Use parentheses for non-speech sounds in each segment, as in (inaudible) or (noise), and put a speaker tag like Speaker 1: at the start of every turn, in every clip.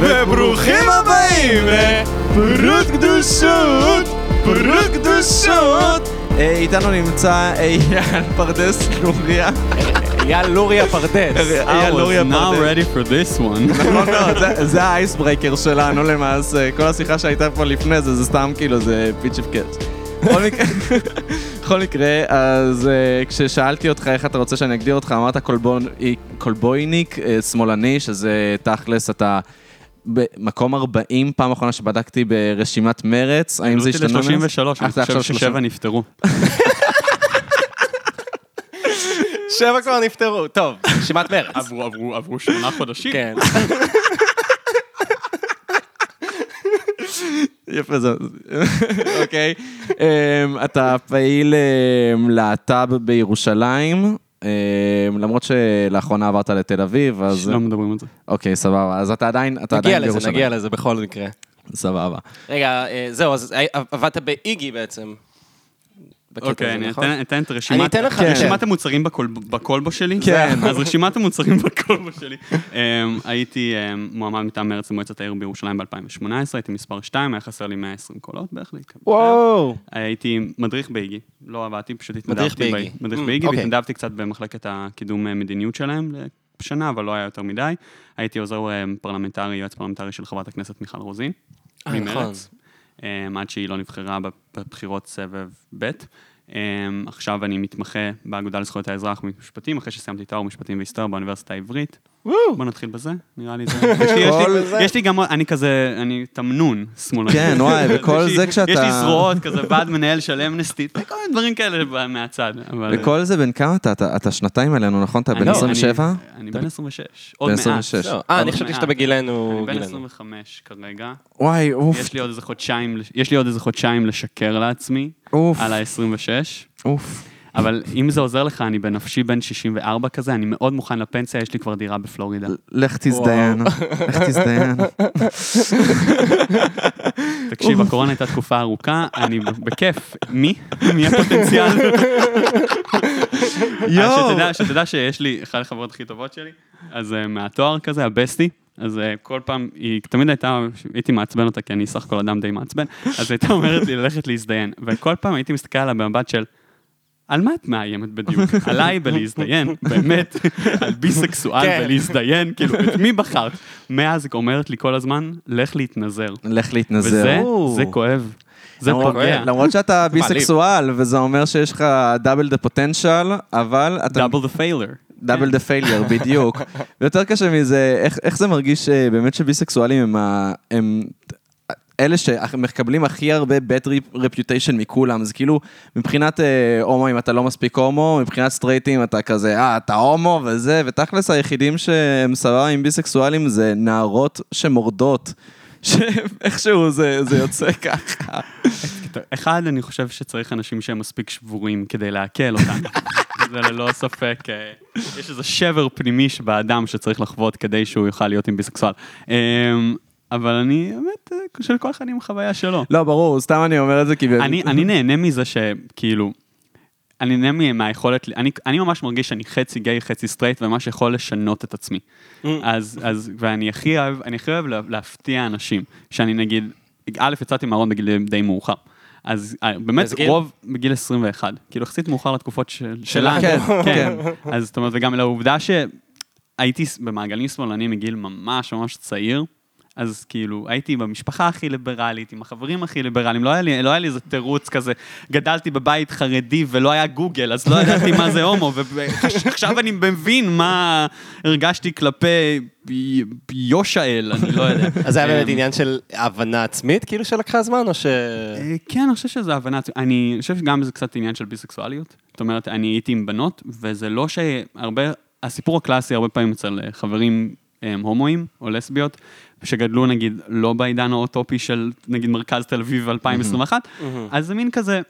Speaker 1: וברוכים הבאים לפרות קדושות, פרות קדושות. אה, איתנו נמצא אייל פרדס לוריה.
Speaker 2: אייל לוריה פרדס.
Speaker 1: אייל לוריה
Speaker 3: I was not
Speaker 1: פרדס.
Speaker 3: ready for this one.
Speaker 1: נכון מאוד, זה- האייסברייקר שלנו למעשה. כל השיחה שהייתה פה לפני זה, זה סתם כאילו, זה pitch of catch. בכל מקרה- בכל מקרה, אז אה, כששאלתי אותך איך אתה רוצה שאני אגדיר אותך, אמרת כל-בון- קולבויניק, אה, שמאלני, שזה תכלס, אתה במקום 40, פעם אחרונה שבדקתי ברשימת מרץ, האם זה השתנה? מאז?
Speaker 3: ל-33,
Speaker 1: אה,
Speaker 3: אני
Speaker 1: זה עכשיו
Speaker 3: חושב
Speaker 1: 30.
Speaker 3: ששבע נפטרו.
Speaker 2: שבע כבר נפטרו. טוב, רשימת מרץ.
Speaker 3: עברו, עברו, עברו שמונה חודשים.
Speaker 2: כן. (laughs)
Speaker 1: יפה זה, אוקיי. אמ, אתה פעיל אמ, להט"ב בירושלים, למרות שלאחרונה עברת לתל אביב, אז...
Speaker 3: לא מדברים על זה.
Speaker 1: אוקיי, סבבה. אז אתה עדיין, אתה
Speaker 2: נגיע
Speaker 1: עדיין
Speaker 2: לזה,
Speaker 1: בירושלים.
Speaker 2: נגיע לזה בכל מקרה.
Speaker 1: סבבה.
Speaker 2: רגע, אה, זהו, אז אה, עבדת באיגי בעצם. בקטע
Speaker 3: אוקיי,
Speaker 2: הזה,
Speaker 3: אני
Speaker 2: נכון?
Speaker 3: אתן- אתן את
Speaker 2: אני
Speaker 3: רשימת
Speaker 2: אתן לך,
Speaker 1: כן.
Speaker 3: רשימת המוצרים בקול- בקולבו שלי.
Speaker 1: כן.
Speaker 3: אז רשימת המוצרים (laughs) בקולבו שלי. אמ, הייתי אמ, מועמד מטעם מרץ למועצת העיר בירושלים ב-2018, הייתי מספר 2, היה חסר לי 120 קולות בערך להתקבל.
Speaker 2: וואו.
Speaker 3: הייתי מדריך באיגי, לא עבדתי, פשוט
Speaker 2: מדריך
Speaker 3: התנדבתי.
Speaker 2: באיגי.
Speaker 3: ב- מדריך
Speaker 2: Mm,
Speaker 3: באיגי,
Speaker 2: אוקיי.
Speaker 3: והתנדבתי קצת במחלקת הקידום אה, מדיניות שלהם לשנה, אבל לא היה יותר מדי. הייתי עוזר אה, פרלמנטרי, יועץ פרלמנטרי של חברת הכנסת מיכל רוזין,
Speaker 2: אה, נכון.
Speaker 3: אה, עד שהיא לא נבחרה בבחירות סבב ב'. אה, עכשיו אני מתמחה באגודה לזכויות האזרח במשפטים, אחרי שסיימתי תואר משפטים והיסטוריה באוניברסיטה העברית. בוא נתחיל בזה, נראה לי זה. (laughs) יש לי- גם, עוד- אני כזה, אני תמנון שמאלני.
Speaker 1: כן, וואי, (laughs) וכל זה כשאתה-
Speaker 3: יש לי זרועות כזה, ועד מנהל של אמנסטי, וכל מיני דברים כאלה ב- מהצד.
Speaker 1: וכל זה בן כמה אתה? אתה? שנתיים עלינו, נכון? אתה בן
Speaker 3: אני-
Speaker 1: 27?
Speaker 3: אני- בן 26. עוד
Speaker 1: בן
Speaker 3: מעט.
Speaker 1: 26.
Speaker 2: לא, אה, אני
Speaker 3: עוד
Speaker 2: חשבתי. שאתה בגילנו.
Speaker 3: אני בן
Speaker 2: גילנו.
Speaker 3: 25 כרגע.
Speaker 1: וואי, אוף,
Speaker 3: יש לי עוד איזה חודשיים, יש לי עוד איזה חודשיים לשקר לעצמי
Speaker 1: אוף,
Speaker 3: על ה-26.
Speaker 1: אוף.
Speaker 3: אבל אם זה עוזר לך, אני בנפשי בן 64 כזה, אני מאוד מוכן לפנסיה, יש לי כבר דירה בפלורידה.
Speaker 1: לך תזדיין, לך תזדיין. (laughs)
Speaker 3: תקשיב, הקורונה הייתה תקופה ארוכה, אני בכיף. מי? מי הפוטנציאל? (laughs)
Speaker 1: יואו.
Speaker 3: שתדע, שתדע שיש לי, אחת החברות הכי טובות שלי, אז אה, מהתואר כזה, הבסטי, אז אה, כל פעם, היא תמיד הייתה, הייתי מעצבן אותה, כי אני סך הכל אדם די מעצבן, אז הייתה אומרת לי ללכת להזדיין, וכל פעם הייתי מסתכל עליה במבט של... על מה את מאיימת בדיוק? (laughs) עליי בלהזדיין, באמת, (laughs) על ביסקסואל
Speaker 2: כן.
Speaker 3: בלהזדיין, כאילו, את מי בחרת? מאז היא אומרת לי כל הזמן, לך להתנזר.
Speaker 1: לך להתנזר.
Speaker 3: וזה. זה כואב. זה פוגע.
Speaker 1: למרות שאתה (laughs) ביסקסואל, וזה אומר שיש לך double the פוטנציאל, אבל אתה...
Speaker 3: double the failure.
Speaker 1: double the failure, בדיוק. ויותר קשה מזה, איך, איך זה מרגיש אה, באמת שביסקסואלים הם, הם אלה שמקבלים הכי הרבה bad reputation מכולם, זה כאילו, מבחינת אה, הומואים אתה לא מספיק הומו, מבחינת סטרייטים אתה כזה, אה, אתה הומו וזה, ותכלס היחידים שהם סבבה עם ביסקסואלים זה נערות שמורדות. (laughs) שאיכשהו זה, זה יוצא (laughs) ככה.
Speaker 3: אחד, אני חושב שצריך אנשים שהם מספיק שבורים כדי לעכל אותנו. (laughs) זה ללא ספק, אה, יש איזה שבר פנימי באדם שצריך לחוות כדי שהוא יוכל להיות עם ביסקסואל. אבל אני, באמת, של כל אחד עם החוויה שלו.
Speaker 1: לא, ברור, סתם אני אומר את זה כי...
Speaker 3: אני, אני נהנה מזה שכאילו, אני נהנה מהיכולת, אני, אני ממש מרגיש שאני חצי גיי, חצי סטרייט, וממש יכול לשנות את עצמי. אז, אז, ואני הכי אוהב, אני הכי אוהב לה- להפתיע אנשים, שאני נגיד, א', יצאתי מהארון בגיל די מאוחר. אז אה, באמת? רוב בגיל 21, כאילו יחסית מאוחר לתקופות של, שלנו. (laughs)
Speaker 1: כן,
Speaker 3: כן. אז זאת אומרת, וגם לעובדה שהייתי במעגלים שמאלנים מגיל ממש ממש צעיר, אז כאילו, הייתי במשפחה הכי ליברלית, עם החברים הכי ליברליים, לא היה לי, לא היה לי איזה תירוץ כזה. גדלתי בבית חרדי ולא היה גוגל, אז לא ידעתי מה זה הומו, ועכשיו אני מבין מה הרגשתי כלפי י- יושעאל, אני לא יודע.
Speaker 2: אז זה היה באמת
Speaker 3: אמ,
Speaker 2: עניין של הבנה עצמית, כאילו, שלקחה זמן, או ש...
Speaker 3: אה, כן, אני חושב שזה הבנה, עצמית. אני חושב שגם זה קצת עניין של ביסקסואליות. זאת אומרת, אני הייתי עם בנות, וזה לא שהרבה, הסיפור הקלאסי הרבה פעמים אצל אה, חברים הם, הומואים או לסביות, שגדלו נגיד לא בעידן האוטופי של נגיד מרכז תל אביב 2021, אז זה מין כזה,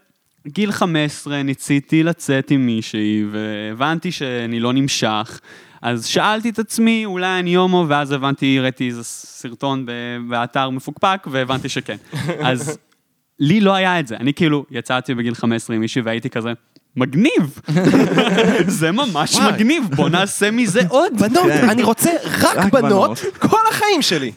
Speaker 3: גיל 15 ניסיתי לצאת עם מישהי, והבנתי שאני לא נמשך. אז שאלתי את עצמי, אולי אני הומו, ואז הבנתי, ראיתי איזה סרטון באתר מפוקפק, והבנתי שכן. (laughs) אז לי לא היה את זה. אני כאילו יצאתי בגיל 15 עם מישהי והייתי כזה, מגניב. (laughs) זה ממש
Speaker 2: וואי.
Speaker 3: מגניב, בוא נעשה מזה (laughs) עוד.
Speaker 2: בנות,
Speaker 1: כן.
Speaker 2: אני רוצה רק בנות
Speaker 1: בנות. (laughs)
Speaker 2: כל החיים שלי.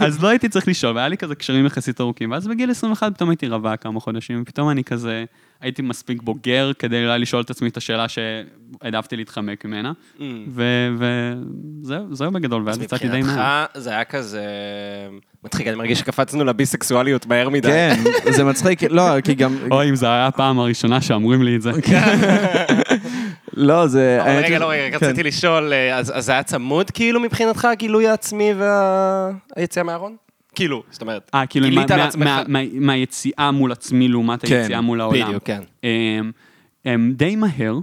Speaker 3: אז לא הייתי צריך לשאול, והיה לי כזה קשרים יחסית ארוכים, ואז בגיל 21 פתאום הייתי רווק כמה חודשים, ופתאום אני כזה, הייתי מספיק בוגר כדי אולי לשאול את עצמי את השאלה שהעדפתי להתחמק ממנה, וזהו, זהו בגדול, ואז יצאתי די
Speaker 2: מבחינתך
Speaker 3: מהר.
Speaker 2: זה היה כזה... מצחיק, אני מרגיש שקפצנו לביסקסואליות מהר מדי.
Speaker 1: כן, זה מצחיק, לא, כי גם...
Speaker 3: אוי, אם זו הייתה הפעם הראשונה שאומרים לי את זה.
Speaker 1: לא, זה...
Speaker 2: אבל רגע, לא, רגע,
Speaker 1: כן.
Speaker 2: רציתי לשאול, אה, אז אז זה היה צמוד כאילו מבחינתך, הגילוי העצמי והיציאה מהארון? כאילו, זאת אומרת,
Speaker 3: אה, כאילו,
Speaker 2: גילית
Speaker 3: מה-
Speaker 2: על
Speaker 3: מה-
Speaker 2: עצמך.
Speaker 3: מה- מה- מהיציאה מול עצמי לעומת
Speaker 1: כן,
Speaker 3: היציאה מול העולם.
Speaker 2: בדיוק, כן.
Speaker 3: אמ, אמ, די מהר.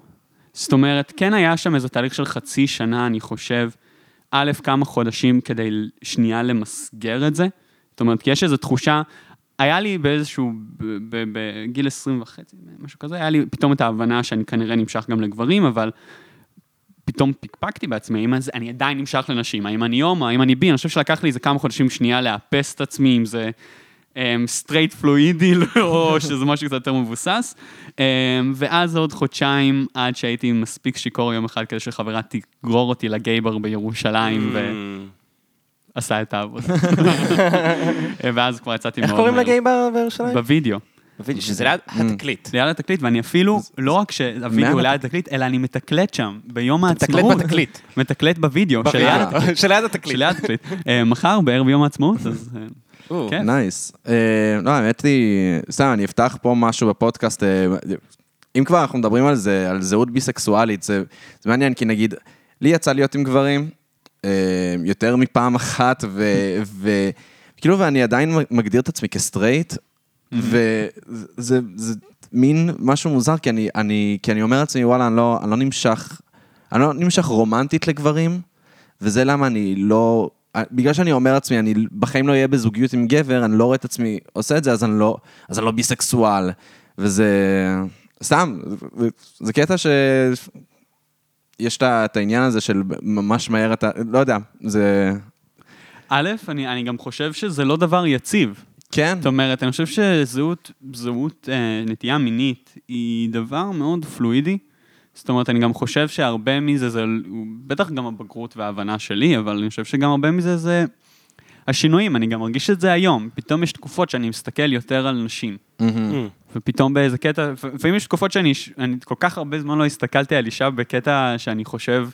Speaker 3: זאת אומרת, כן היה שם איזה תהליך של חצי שנה, אני חושב, א', כמה חודשים כדי שנייה למסגר את זה. זאת אומרת, כי יש איזו תחושה, היה לי באיזשהו, ב- ב- בגיל 20 וחצי, משהו כזה, היה לי פתאום את ההבנה שאני כנראה נמשך גם לגברים, אבל פתאום פקפקתי בעצמי, האם אני עדיין נמשך לנשים, האם אני הומו, האם אני בי, אני חושב שלקח לי איזה כמה חודשים שנייה לאפס את עצמי, אם זה סטרייט fluidי, (laughs) או שזה משהו קצת יותר מבוסס. Um, ואז עוד חודשיים עד שהייתי מספיק שיכור יום אחד כדי שחברה תגרור אותי לגיי בר בירושלים, ועשה את העבודה. (laughs) ואז כבר יצאתי מאוד
Speaker 2: איך קוראים
Speaker 3: מהר.
Speaker 2: לגיי בר בירושלים?
Speaker 3: בווידאו.
Speaker 2: שזה ליד התקליט.
Speaker 3: ליד התקליט, ואני אפילו, לא רק שהווידאו ליד התקליט, אלא אני מתקלט שם, ביום
Speaker 2: מתקלט
Speaker 3: העצמאות.
Speaker 2: בתקליט.
Speaker 3: מתקלט בווידאו, שליד התקליט.
Speaker 2: שליד התקליט.
Speaker 3: שליד התקליט. אה, מחר, בערב יום העצמאות, אז... אה, כן.
Speaker 1: nice. אה, לא, האמת היא, סתם, אני אפתח פה משהו בפודקאסט. אם כבר אנחנו מדברים על זה, על זהות ביסקסואלית, זה מעניין, כי נגיד, לי יצא להיות עם גברים יותר מפעם אחת, ו- ו- כאילו, ואני עדיין מגדיר את עצמי כסטרייט, וזה זה מין משהו מוזר, כי אני, אני, כי אני אומר לעצמי, וואלה, אני לא, אני לא נמשך, אני לא נמשך רומנטית לגברים, וזה למה אני לא... בגלל שאני אומר לעצמי, אני בחיים לא אהיה בזוגיות עם גבר, אני לא רואה את עצמי עושה את זה, אז אני לא, אז אני לא ביסקסואל. וזה... סתם, זה- קטע ש... יש את העניין הזה של ממש מהר אתה... לא יודע, זה...
Speaker 3: א', אני אני גם חושב שזה לא דבר יציב.
Speaker 1: כן.
Speaker 3: זאת אומרת, אני חושב שזהות, זהות אה, נטייה מינית היא דבר מאוד פלואידי. זאת אומרת, אני גם חושב שהרבה מזה, זה בטח גם הבגרות וההבנה שלי, אבל אני חושב שגם הרבה מזה זה השינויים, אני גם מרגיש את זה היום. פתאום יש תקופות שאני מסתכל יותר על נשים.
Speaker 1: מהמם.
Speaker 3: ופתאום באיזה קטע, לפעמים יש תקופות שאני אני כל כך הרבה זמן לא הסתכלתי על אישה בקטע שאני חושב,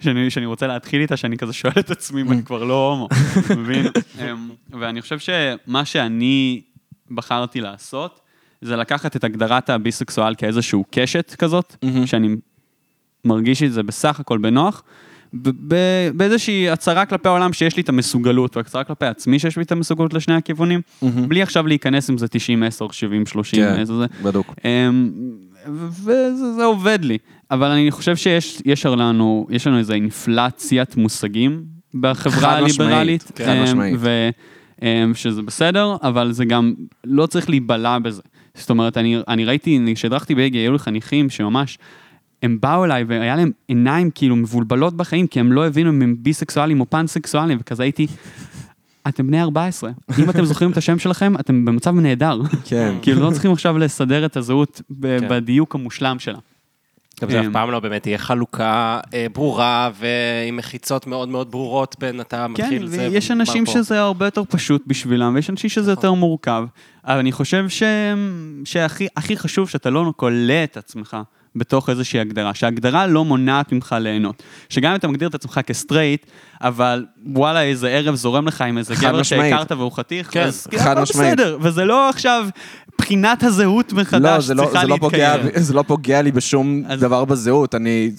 Speaker 3: שאני, שאני רוצה להתחיל איתה, שאני כזה שואל את עצמי אם אני כבר לא הומו, מבין? (laughs) אמ, ואני חושב שמה שאני בחרתי לעשות, זה לקחת את הגדרת הביסקסואל כאיזשהו קשת כזאת. שאני מרגיש את זה בסך הכל בנוח. באיזושהי הצהרה כלפי העולם שיש לי את המסוגלות, והצהרה כלפי עצמי שיש לי את המסוגלות לשני הכיוונים. בלי עכשיו להיכנס אם זה 90, 10, 70, 30,
Speaker 1: כן,
Speaker 3: איזה זה.
Speaker 1: בדוק.
Speaker 3: אמ, וזה זה עובד לי. אבל אני חושב שיש יש לנו, יש לנו איזו אינפלציית מושגים בחברה הליברלית.
Speaker 1: חד משמעית.
Speaker 3: ו- אמ, שזה בסדר, אבל זה גם, לא צריך להיבלע בזה. זאת אומרת, אני, אני ראיתי, כשהדרכתי באגי, היו לי חניכים שממש, הם באו אליי והיה להם עיניים כאילו מבולבלות בחיים, כי הם לא הבינו אם הם ביסקסואלים או פאנסקסואלים, וכזה הייתי, אתם בני 14, אם אתם זוכרים את השם שלכם, אתם במצב נהדר.
Speaker 1: כן.
Speaker 3: כאילו לא צריכים עכשיו לסדר את הזהות
Speaker 2: כן.
Speaker 3: בדיוק המושלם שלה.
Speaker 2: גם זה אף
Speaker 3: אמ,
Speaker 2: פעם לא באמת תהיה חלוקה אה, ברורה ועם מחיצות מאוד מאוד ברורות בין אתה
Speaker 3: כן,
Speaker 2: מתחיל זה.
Speaker 3: ויש
Speaker 2: ונגמר
Speaker 3: אנשים
Speaker 2: פה.
Speaker 3: שזה הרבה יותר פשוט בשבילם, ויש אנשים שזה יותר מורכב. אבל אני חושב ש... שהכי הכי חשוב שאתה לא כולא את עצמך בתוך איזושהי הגדרה, שההגדרה לא מונעת ממך ליהנות. שגם אם אתה מגדיר את עצמך כסטרייט, אבל וואלה, איזה ערב זורם לך עם איזה גבר
Speaker 1: משמעית.
Speaker 3: שהכרת והוא חתיך,
Speaker 2: כן,
Speaker 3: אז כאילו,
Speaker 1: חד משמעית.
Speaker 3: בסדר, וזה לא עכשיו בחינת הזהות
Speaker 1: לא,
Speaker 3: מחדש
Speaker 1: זה לא,
Speaker 3: צריכה
Speaker 1: זה, לא פוגע,
Speaker 3: להתקיים.
Speaker 1: זה לא פוגע לי בשום
Speaker 3: אז-
Speaker 1: דבר בזהות. אני,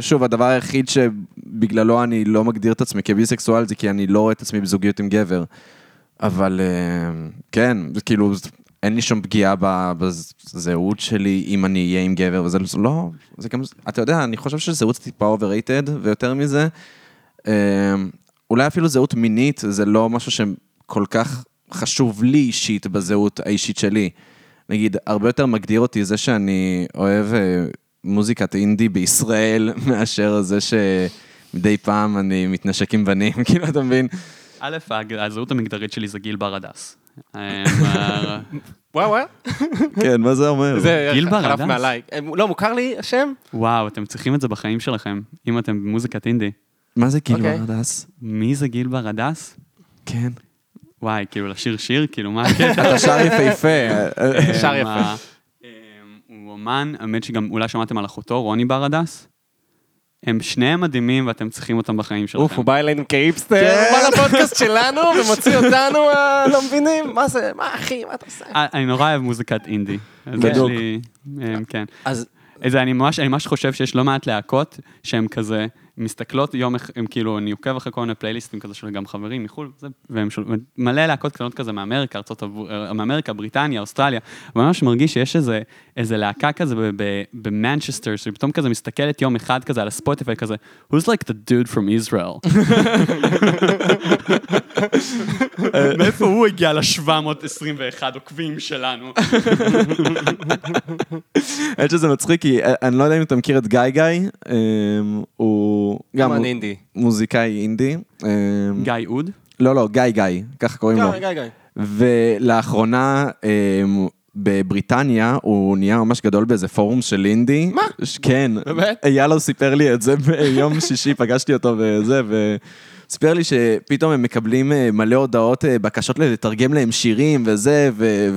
Speaker 1: שוב, הדבר היחיד שבגללו אני לא מגדיר את עצמי כביסקסואל זה כי אני לא רואה את עצמי בזוגיות עם גבר. אבל אה, כן, זה כאילו, זה- אין לי שום פגיעה בזהות שלי אם אני אהיה עם גבר, וזה לא, זה גם, אתה יודע, אני חושב שזהות זה טיפה overrated, ויותר מזה, אה, אולי אפילו זהות מינית זה לא משהו שכל כך חשוב לי אישית בזהות האישית שלי. נגיד, הרבה יותר מגדיר אותי זה שאני אוהב אה, מוזיקת אינדי בישראל, (laughs) מאשר זה שמדי פעם אני מתנשק עם בנים, (laughs) כאילו, אתה מבין?
Speaker 3: א', הזהות המגדרית שלי זה גיל ברדס. אמ, (laughs)
Speaker 2: וואו וואו.
Speaker 1: כן, מה זה אומר?
Speaker 2: זה
Speaker 3: גיל ברדס?
Speaker 2: מעליי. אה, לא, מוכר לי השם?
Speaker 3: וואו, אתם צריכים את זה בחיים שלכם, אם אתם במוזיקת אינדי.
Speaker 1: מה זה גיל
Speaker 2: אוקיי.
Speaker 1: ברדס?
Speaker 3: מי זה גיל ברדס?
Speaker 1: כן.
Speaker 3: וואי, כאילו לשיר שיר, כאילו מה הקטע? (laughs)
Speaker 1: אתה שר יפהפה.
Speaker 2: שר
Speaker 3: אמ,
Speaker 2: יפה.
Speaker 3: ה- אמ, הוא אומן, האמת שגם אולי שמעתם על אחותו, רוני ברדס. הם שניהם מדהימים ואתם צריכים אותם בחיים שלכם.
Speaker 2: אוף, הוא בא אלינו כאיפסטר,
Speaker 1: כן.
Speaker 2: הוא בא לפודקאסט שלנו ומוציא אותנו, אה, לא מבינים, מה זה, מה אחי, מה אתה עושה?
Speaker 3: אה, אני נורא אוהב מוזיקת אינדי. אמ, כן.
Speaker 2: אז
Speaker 3: אני ממש, אני ממש חושב שיש לא מעט להקות שהן כזה מסתכלות יום, הם כאילו, אני עוקב אחרי כל מיני פלייליסטים כזה של גם חברים מחו"ל, זה, והם שול, מלא להקות קטנות כזה מאמריקה, ארצות, אה, מאמריקה, בריטניה, אוסטרליה, וממש מרגיש שיש איזה, איזה להקה כזה במנצ'סטר, שפתאום כזה מסתכלת יום אחד כזה על הספוטיפיי כזה, who's like the dude from Israel? (laughs) מאיפה הוא הגיע ל-721 עוקבים שלנו?
Speaker 1: האמת שזה מצחיק, כי אה, אני לא יודע אם אתה מכיר את גיא גיא, אמ, הוא גם
Speaker 2: אומן אינדי.
Speaker 1: מוזיקאי אינדי. אמ,
Speaker 3: גיא אוד?
Speaker 1: לא, לא, גיא גיא, ככה קוראים לו.
Speaker 2: גיא, גיא, גיא.
Speaker 1: ולאחרונה אמ, בבריטניה הוא נהיה ממש גדול באיזה פורום של אינדי.
Speaker 2: מה?
Speaker 1: כן.
Speaker 2: באמת?
Speaker 1: יאלו סיפר לי את זה (laughs) ביום שישי, פגשתי אותו וזה, וסיפר לי שפתאום הם מקבלים אה, מלא הודעות, אה, בקשות לתרגם להם שירים וזה, ו...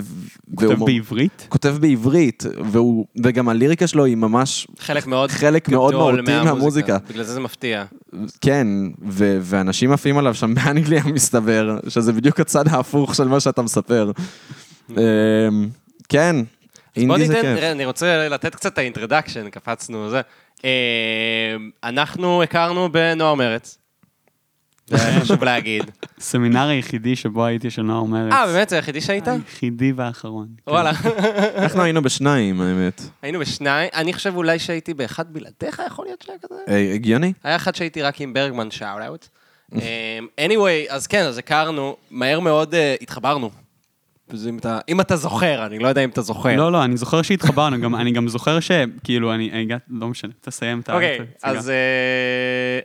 Speaker 3: כותב
Speaker 1: והוא
Speaker 3: בעברית?
Speaker 1: כותב בעברית, והוא, וגם הליריקה שלו היא ממש,
Speaker 2: חלק מאוד
Speaker 1: חלק מאוד מהותי מהמוזיקה.
Speaker 2: בגלל זה זה מפתיע.
Speaker 1: כן, ו- ואנשים עפים עליו שם באנגליה (laughs) מסתבר, שזה בדיוק הצד ההפוך של מה שאתה מספר. אמ, כן,
Speaker 2: בוא
Speaker 1: אינדי זה
Speaker 2: ניתן,
Speaker 1: כיף.
Speaker 2: אני רוצה לתת קצת את ה introduction, קפצנו זה. אה, אנחנו הכרנו בנוער מרץ. זה חשוב להגיד.
Speaker 3: סמינר היחידי שבו הייתי של נוער מרץ.
Speaker 2: אה, באמת? זה היחידי שהיית?
Speaker 3: היחידי והאחרון. כן.
Speaker 2: וואלה.
Speaker 1: אנחנו היינו בשניים, האמת.
Speaker 2: היינו בשניים, אני חושב אולי שהייתי באחד בלעדיך, יכול להיות שהיה כזה?
Speaker 1: אה, הגיוני?
Speaker 2: היה אחד שהייתי רק עם ברגמן שאוט אאוט. anyway, אז כן, אז הכרנו, מהר מאוד אה, התחברנו. אם אתה, אם אתה זוכר, אני לא יודע אם אתה זוכר.
Speaker 3: לא, לא, אני זוכר שהתחברנו, גם- אני גם זוכר שכאילו, אני הגעתי, לא משנה, תסיים את
Speaker 2: אוקיי,
Speaker 3: ההצגה.
Speaker 2: אז, אה,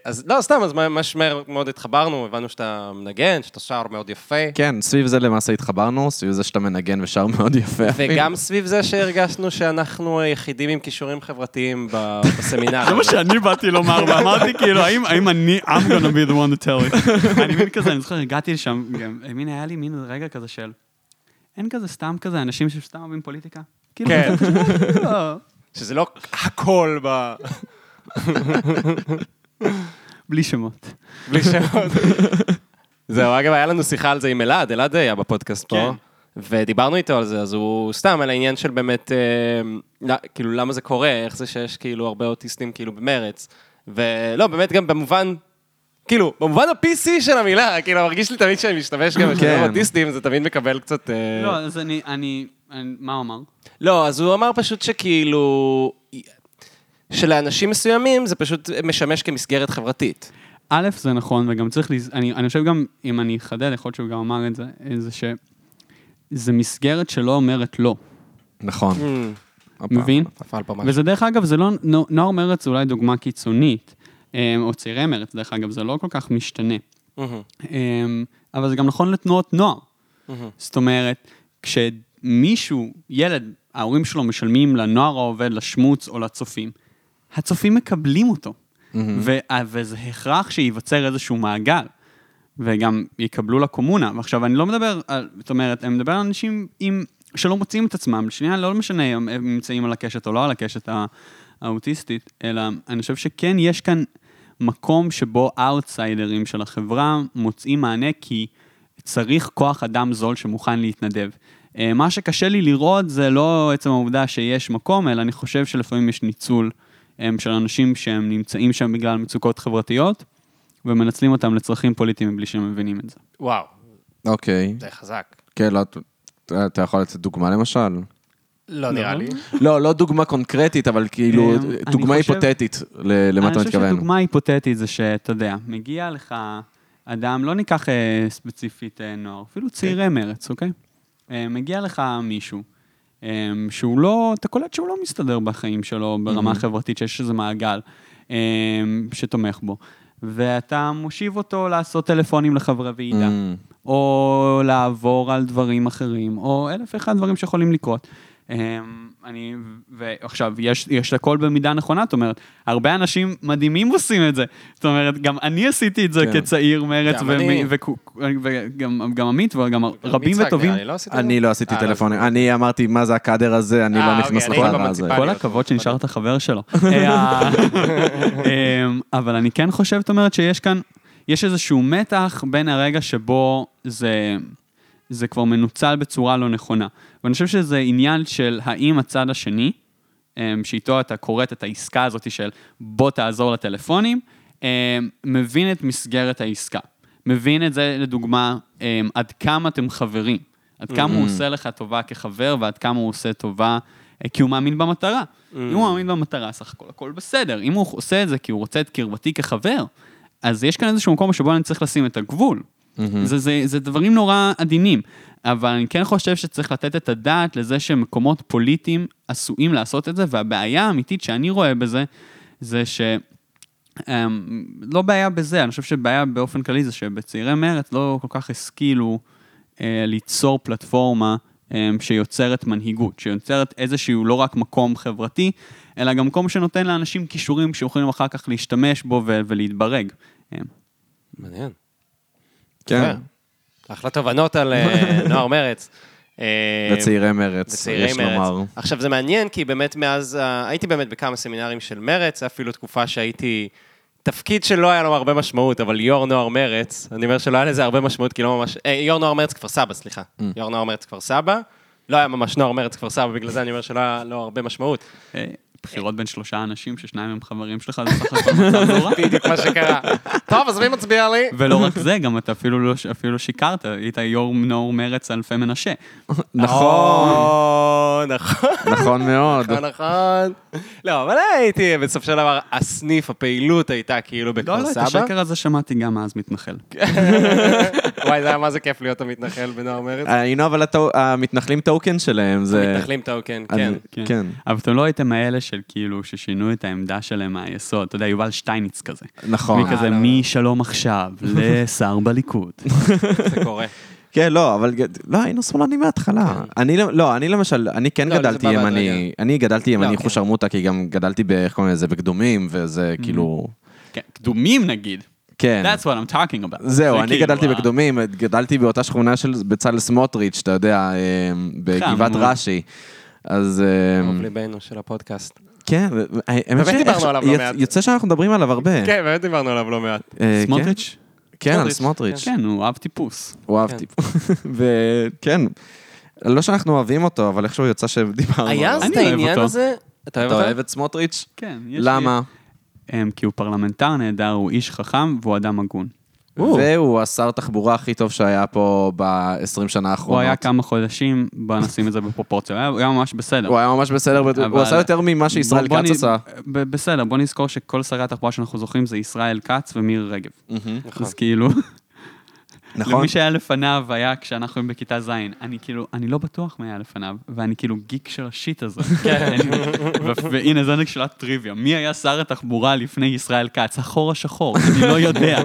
Speaker 2: אז לא, סתם, אז ממש מהר מאוד התחברנו, הבנו שאתה מנגן, שאתה שר מאוד יפה.
Speaker 1: כן, סביב זה למעשה התחברנו, סביב זה שאתה מנגן ושר מאוד יפה.
Speaker 2: וגם סביב זה שהרגשנו שאנחנו היחידים עם כישורים חברתיים ב- בסמינר.
Speaker 3: זה מה שאני באתי לומר, ואמרתי כאילו, האם האם אני, I'm gonna be the one to tell it. אני מין כזה, אני זוכר, הגעתי לשם, גם, מין היה לי מין רגע כזה של, אין כזה סתם כזה אנשים שסתם אוהבים פוליטיקה? כאילו,
Speaker 2: כן. (laughs)
Speaker 3: לא,
Speaker 2: שזה לא הכל ב...
Speaker 3: בלי שמות.
Speaker 2: בלי שמות. זהו, אגב, היה לנו שיחה על זה עם אלעד, אלעד היה בפודקאסט פה,
Speaker 3: כן.
Speaker 2: ודיברנו איתו על זה, אז הוא סתם על העניין של באמת, אה, כאילו, למה זה קורה, איך זה שיש כאילו הרבה אוטיסטים כאילו במרץ, ולא, באמת גם במובן... כאילו, במובן ה-PC של המילה, כאילו, מרגיש לי תמיד שאני משתמש גם
Speaker 1: כן.
Speaker 2: בשביל אוטיסטים, זה תמיד מקבל קצת... אה,
Speaker 3: לא, אז אני, אני, אני- מה הוא אמר?
Speaker 2: לא, אז הוא אמר פשוט שכאילו... שלאנשים מסוימים זה פשוט משמש כמסגרת חברתית.
Speaker 3: א', זה נכון, וגם צריך, לז... אני, אני חושב גם, אם אני אחדד, יכול להיות שהוא גם אמר את זה, זה ש... זה מסגרת שלא אומרת לא.
Speaker 1: נכון. הופה,
Speaker 3: מבין? וזה דרך אגב, זה לא, נו- נוער מרץ זה אולי דוגמה קיצונית, אה, או צעירי מרץ, דרך אגב, זה לא כל כך משתנה. אה, אבל זה גם נכון לתנועות נוער. זאת אומרת, כשמישהו, ילד, ההורים שלו משלמים לנוער העובד, לשמוץ או לצופים, הצופים מקבלים אותו. ו- וזה הכרח שייווצר איזשהו מעגל, וגם יקבלו לקומונה. ועכשיו, אני לא מדבר על, זאת אומרת, אני מדבר על אנשים עם, שלא מוצאים את עצמם, שנייה, לא משנה אם הם נמצאים על הקשת או לא על הקשת הא- האוטיסטית, אלא אני חושב שכן יש כאן מקום שבו האוטסיידרים של החברה מוצאים מענה, כי צריך כוח אדם זול שמוכן להתנדב. אה, מה שקשה לי לראות זה לא עצם העובדה שיש מקום, אלא אני חושב שלפעמים יש ניצול אה, של אנשים שהם נמצאים שם בגלל מצוקות חברתיות, ומנצלים אותם לצרכים פוליטיים מבלי שהם מבינים את זה.
Speaker 2: וואו,
Speaker 1: אוקיי.
Speaker 2: זה חזק.
Speaker 1: כן, לא, אתה יכול לתת דוגמה למשל?
Speaker 2: לא נראה לי.
Speaker 1: לא, לא דוגמה קונקרטית, אבל כאילו, דוגמה היפותטית ל- למה אתה
Speaker 3: אני חושב
Speaker 1: מתכוון.
Speaker 3: שדוגמה היפותטית זה שאתה יודע, מגיע לך אדם, לא ניקח אה, ספציפית אה, נוער, אפילו צעירי מרץ, אוקיי? אה, מגיע לך מישהו שהוא לא, אתה קולט שהוא לא מסתדר בחיים שלו ברמה חברתית, שיש איזה מעגל שתומך בו. ואתה מושיב אותו לעשות טלפונים לחברי ועידה,
Speaker 1: Mm.
Speaker 3: או לעבור על דברים אחרים, או אלף ואחד דברים שיכולים לקרות. אמ, אני, ועכשיו, יש, יש הכל במידה נכונה, זאת אומרת, הרבה אנשים מדהימים עושים את זה. זאת אומרת, גם אני עשיתי את זה
Speaker 1: כן.
Speaker 3: כצעיר מרץ,
Speaker 2: גם אני.
Speaker 3: ומ- ו- וגם גם עמית, וגם רבים וטובים.
Speaker 2: לי, לא עשית את זה?
Speaker 1: אני לא עשיתי
Speaker 2: אה,
Speaker 1: טלפונים, אני אמרתי, מה זה הקאדר הזה, אני
Speaker 2: אה,
Speaker 1: לא
Speaker 2: אוקיי,
Speaker 1: נכנס
Speaker 2: אני הייתי
Speaker 1: הזה.
Speaker 3: כל הכבוד שנשארת חבר שלו. (laughs) אה, אמ, אבל אני כן חושב, זאת אומרת, שיש כאן, יש איזשהו מתח בין הרגע שבו זה, זה כבר מנוצל בצורה לא נכונה. ואני חושב שזה עניין של האם הצד השני, אמ, שאיתו אתה כורת את העסקה הזאת של בוא תעזור לטלפונים, אמ, מבין את מסגרת העסקה. מבין את זה, לדוגמה, אמ, עד כמה אתם חברים. עד כמה הוא עושה לך טובה כחבר, ועד כמה הוא עושה טובה אה, כי הוא מאמין במטרה. אם הוא מאמין במטרה, סך הכל הכל בסדר. אם הוא עושה את זה כי הוא רוצה את קרבתי כחבר, אז יש כאן איזשהו מקום שבו אני צריך לשים את הגבול. זה, זה, זה דברים נורא עדינים. אבל אני כן חושב שצריך לתת את הדעת לזה שמקומות פוליטיים עשויים לעשות את זה, והבעיה האמיתית שאני רואה בזה, זה ש... אמ, לא בעיה בזה, אני חושב שבעיה באופן כללי זה שבצעירי מרץ לא כל כך השכילו אה, ליצור פלטפורמה אה, שיוצרת מנהיגות, שיוצרת איזשהו לא רק מקום חברתי, אלא גם מקום שנותן לאנשים כישורים שיכולים אחר כך להשתמש בו ו- ולהתברג. אה,
Speaker 2: מעניין.
Speaker 1: כן,
Speaker 2: אחלה תובנות על אה, (laughs) נוער מרץ. אה,
Speaker 1: לצעירי מרץ,
Speaker 2: בצעירי
Speaker 1: יש לומר.
Speaker 2: מרץ. עכשיו, זה מעניין, כי באמת מאז, הייתי באמת בכמה סמינרים של מרץ, אפילו תקופה שהייתי, תפקיד שלא היה לו הרבה משמעות, אבל יו"ר נוער מרץ, אני אומר שלא היה לזה הרבה משמעות, כי לא ממש, אה, יו"ר נוער מרץ כפר סבא, סליחה.
Speaker 1: Mm.
Speaker 2: יו"ר נוער מרץ כפר סבא, לא היה ממש נוער מרץ כפר סבא, בגלל זה אני אומר שלא היה לו הרבה משמעות.
Speaker 3: אה, בחירות בין שלושה אנשים ששניים הם חברים שלך, זה סך הכל (laughs) מצב לא רע.
Speaker 2: בדיוק מה שקרה. טוב, אז מי מצביע לי?
Speaker 3: ולא רק זה, גם אתה אפילו לא, שיקרת, היית יו"ר נוער מרץ אלפי מנשה.
Speaker 1: נכון,
Speaker 2: או, נכון.
Speaker 1: נכון מאוד.
Speaker 2: נכון, נכון. לא, אבל הייתי, בסופו של דבר, הסניף, הפעילות הייתה כאילו
Speaker 3: לא,
Speaker 2: בכפר
Speaker 3: לא, את
Speaker 2: סבא.
Speaker 3: השקר הזה שמעתי גם אז מתנחל. (laughs)
Speaker 2: וואי, זה היה מה זה כיף להיות המתנחל בנוער מרץ.
Speaker 1: היינו אבל הטו- המתנחלים טוקן שלהם, זה...
Speaker 2: מתנחלים טוקן, כן.
Speaker 3: כן.
Speaker 1: כן,
Speaker 3: אבל אתם לא הייתם האלה של כאילו, ששינו את העמדה שלהם מהיסוד. אתה יודע, יובל שטייניץ כזה.
Speaker 1: נכון.
Speaker 3: מכזה
Speaker 2: לא, לא.
Speaker 3: משלום עכשיו לשר בליכוד. (laughs)
Speaker 2: זה קורה.
Speaker 1: כן, לא, אבל לא, היינו שמאלנים מההתחלה. אני לא- לא, אני למשל, אני כן
Speaker 2: לא,
Speaker 1: גדלתי ימני. אני גדלתי ימני
Speaker 2: כן.
Speaker 1: חושרמוטה, כי גם גדלתי ב... איך קוראים לזה? בקדומים, וזה כאילו...
Speaker 3: כן, קדומים נגיד.
Speaker 1: כן.
Speaker 3: That's what I'm talking about.
Speaker 1: זהו,
Speaker 3: זה
Speaker 1: אני
Speaker 3: כאילו
Speaker 1: גדלתי
Speaker 3: ה-
Speaker 1: בקדומים, גדלתי באותה שכונה של בצלאל סמוטריץ', אתה יודע, אה, בגבעת. רש"י. אז אה,
Speaker 2: אהוב ליבנו של הפודקאסט.
Speaker 1: כן, האמת
Speaker 2: באמת
Speaker 1: שאיך-
Speaker 2: דיברנו עליו לא מעט.
Speaker 1: יוצא שאנחנו מדברים עליו הרבה.
Speaker 2: כן, באמת דיברנו עליו לא מעט.
Speaker 1: אה, כן?
Speaker 3: סמוטריץ'?
Speaker 1: כן, על
Speaker 2: סמוטריץ',
Speaker 1: סמוטריץ'.
Speaker 3: כן, הוא אהב טיפוס.
Speaker 1: הוא אהב
Speaker 2: כן.
Speaker 1: טיפ. (laughs) וכן, לא שאנחנו אוהבים אותו, אבל איכשהו יצא שדיברנו
Speaker 2: היה
Speaker 1: עליו.
Speaker 2: אז את העניין. הזה? אתה אוהב
Speaker 1: את סמוטריץ'?
Speaker 3: כן,
Speaker 1: למה?
Speaker 3: אמ, כי הוא פרלמנטר נהדר, הוא איש חכם והוא אדם הגון.
Speaker 1: והוא השר תחבורה הכי טוב שהיה פה ב-20 שנה
Speaker 3: הוא
Speaker 1: האחרונות.
Speaker 3: היה כמה חודשים, בוא נשים את זה בפרופורציה, הוא היה- הוא ממש בסדר.
Speaker 1: הוא היה ממש בסדר, הוא עשה יותר ממה שישראל כץ עשה.
Speaker 3: בסדר, בוא נזכור שכל שרי התחבורה שאנחנו זוכרים זה ישראל כץ ומירי רגב. אז כאילו,
Speaker 1: נכון?
Speaker 3: למי שהיה לפניו היה כשאנחנו היינו בכיתה ז', אני כאילו, אני לא בטוח מה היה לפניו, ואני כאילו גיק של השיט הזה.
Speaker 1: כן.
Speaker 3: והנה, זו שאלת טריוויה. מי היה שר התחבורה לפני ישראל כץ? החור השחור, אני לא יודע.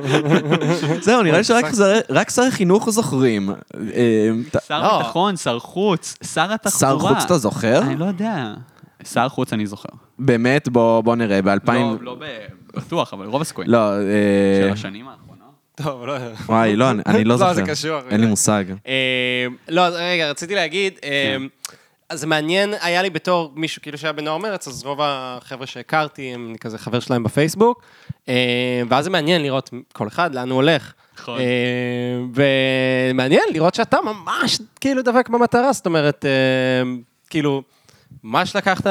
Speaker 3: (laughs)
Speaker 1: זהו, נראה לי שרק שר- רק שרי חינוך זוכרים. ת-
Speaker 3: שר
Speaker 2: לא.
Speaker 3: ביטחון, שר חוץ, שר התחבורה.
Speaker 1: שר חוץ אתה זוכר?
Speaker 3: אני לא יודע. שר חוץ אני זוכר.
Speaker 1: באמת, בוא בוא נראה, ב-2000...
Speaker 3: לא, לא בטוח, אבל רוב הסיכויים.
Speaker 1: לא, אה,
Speaker 3: של השנים האחרונות.
Speaker 2: טוב, לא...
Speaker 1: וואי, לא, אני- לא
Speaker 2: לא,
Speaker 1: זוכר.
Speaker 2: זה קשור.
Speaker 1: אין לי מושג.
Speaker 2: אה, לא, רגע, רציתי להגיד, אה,
Speaker 3: כן.
Speaker 2: אז מעניין, היה לי בתור מישהו כאילו שהיה בנוער מרץ, אז רוב החבר'ה שהכרתי, הם אני כזה חבר שלהם בפייסבוק, אה, ואז זה מעניין לראות כל אחד לאן הוא הולך.
Speaker 3: נכון.
Speaker 2: ומעניין לראות שאתה ממש כאילו דבק במטרה, זאת אומרת, כאילו, ממש לקחת,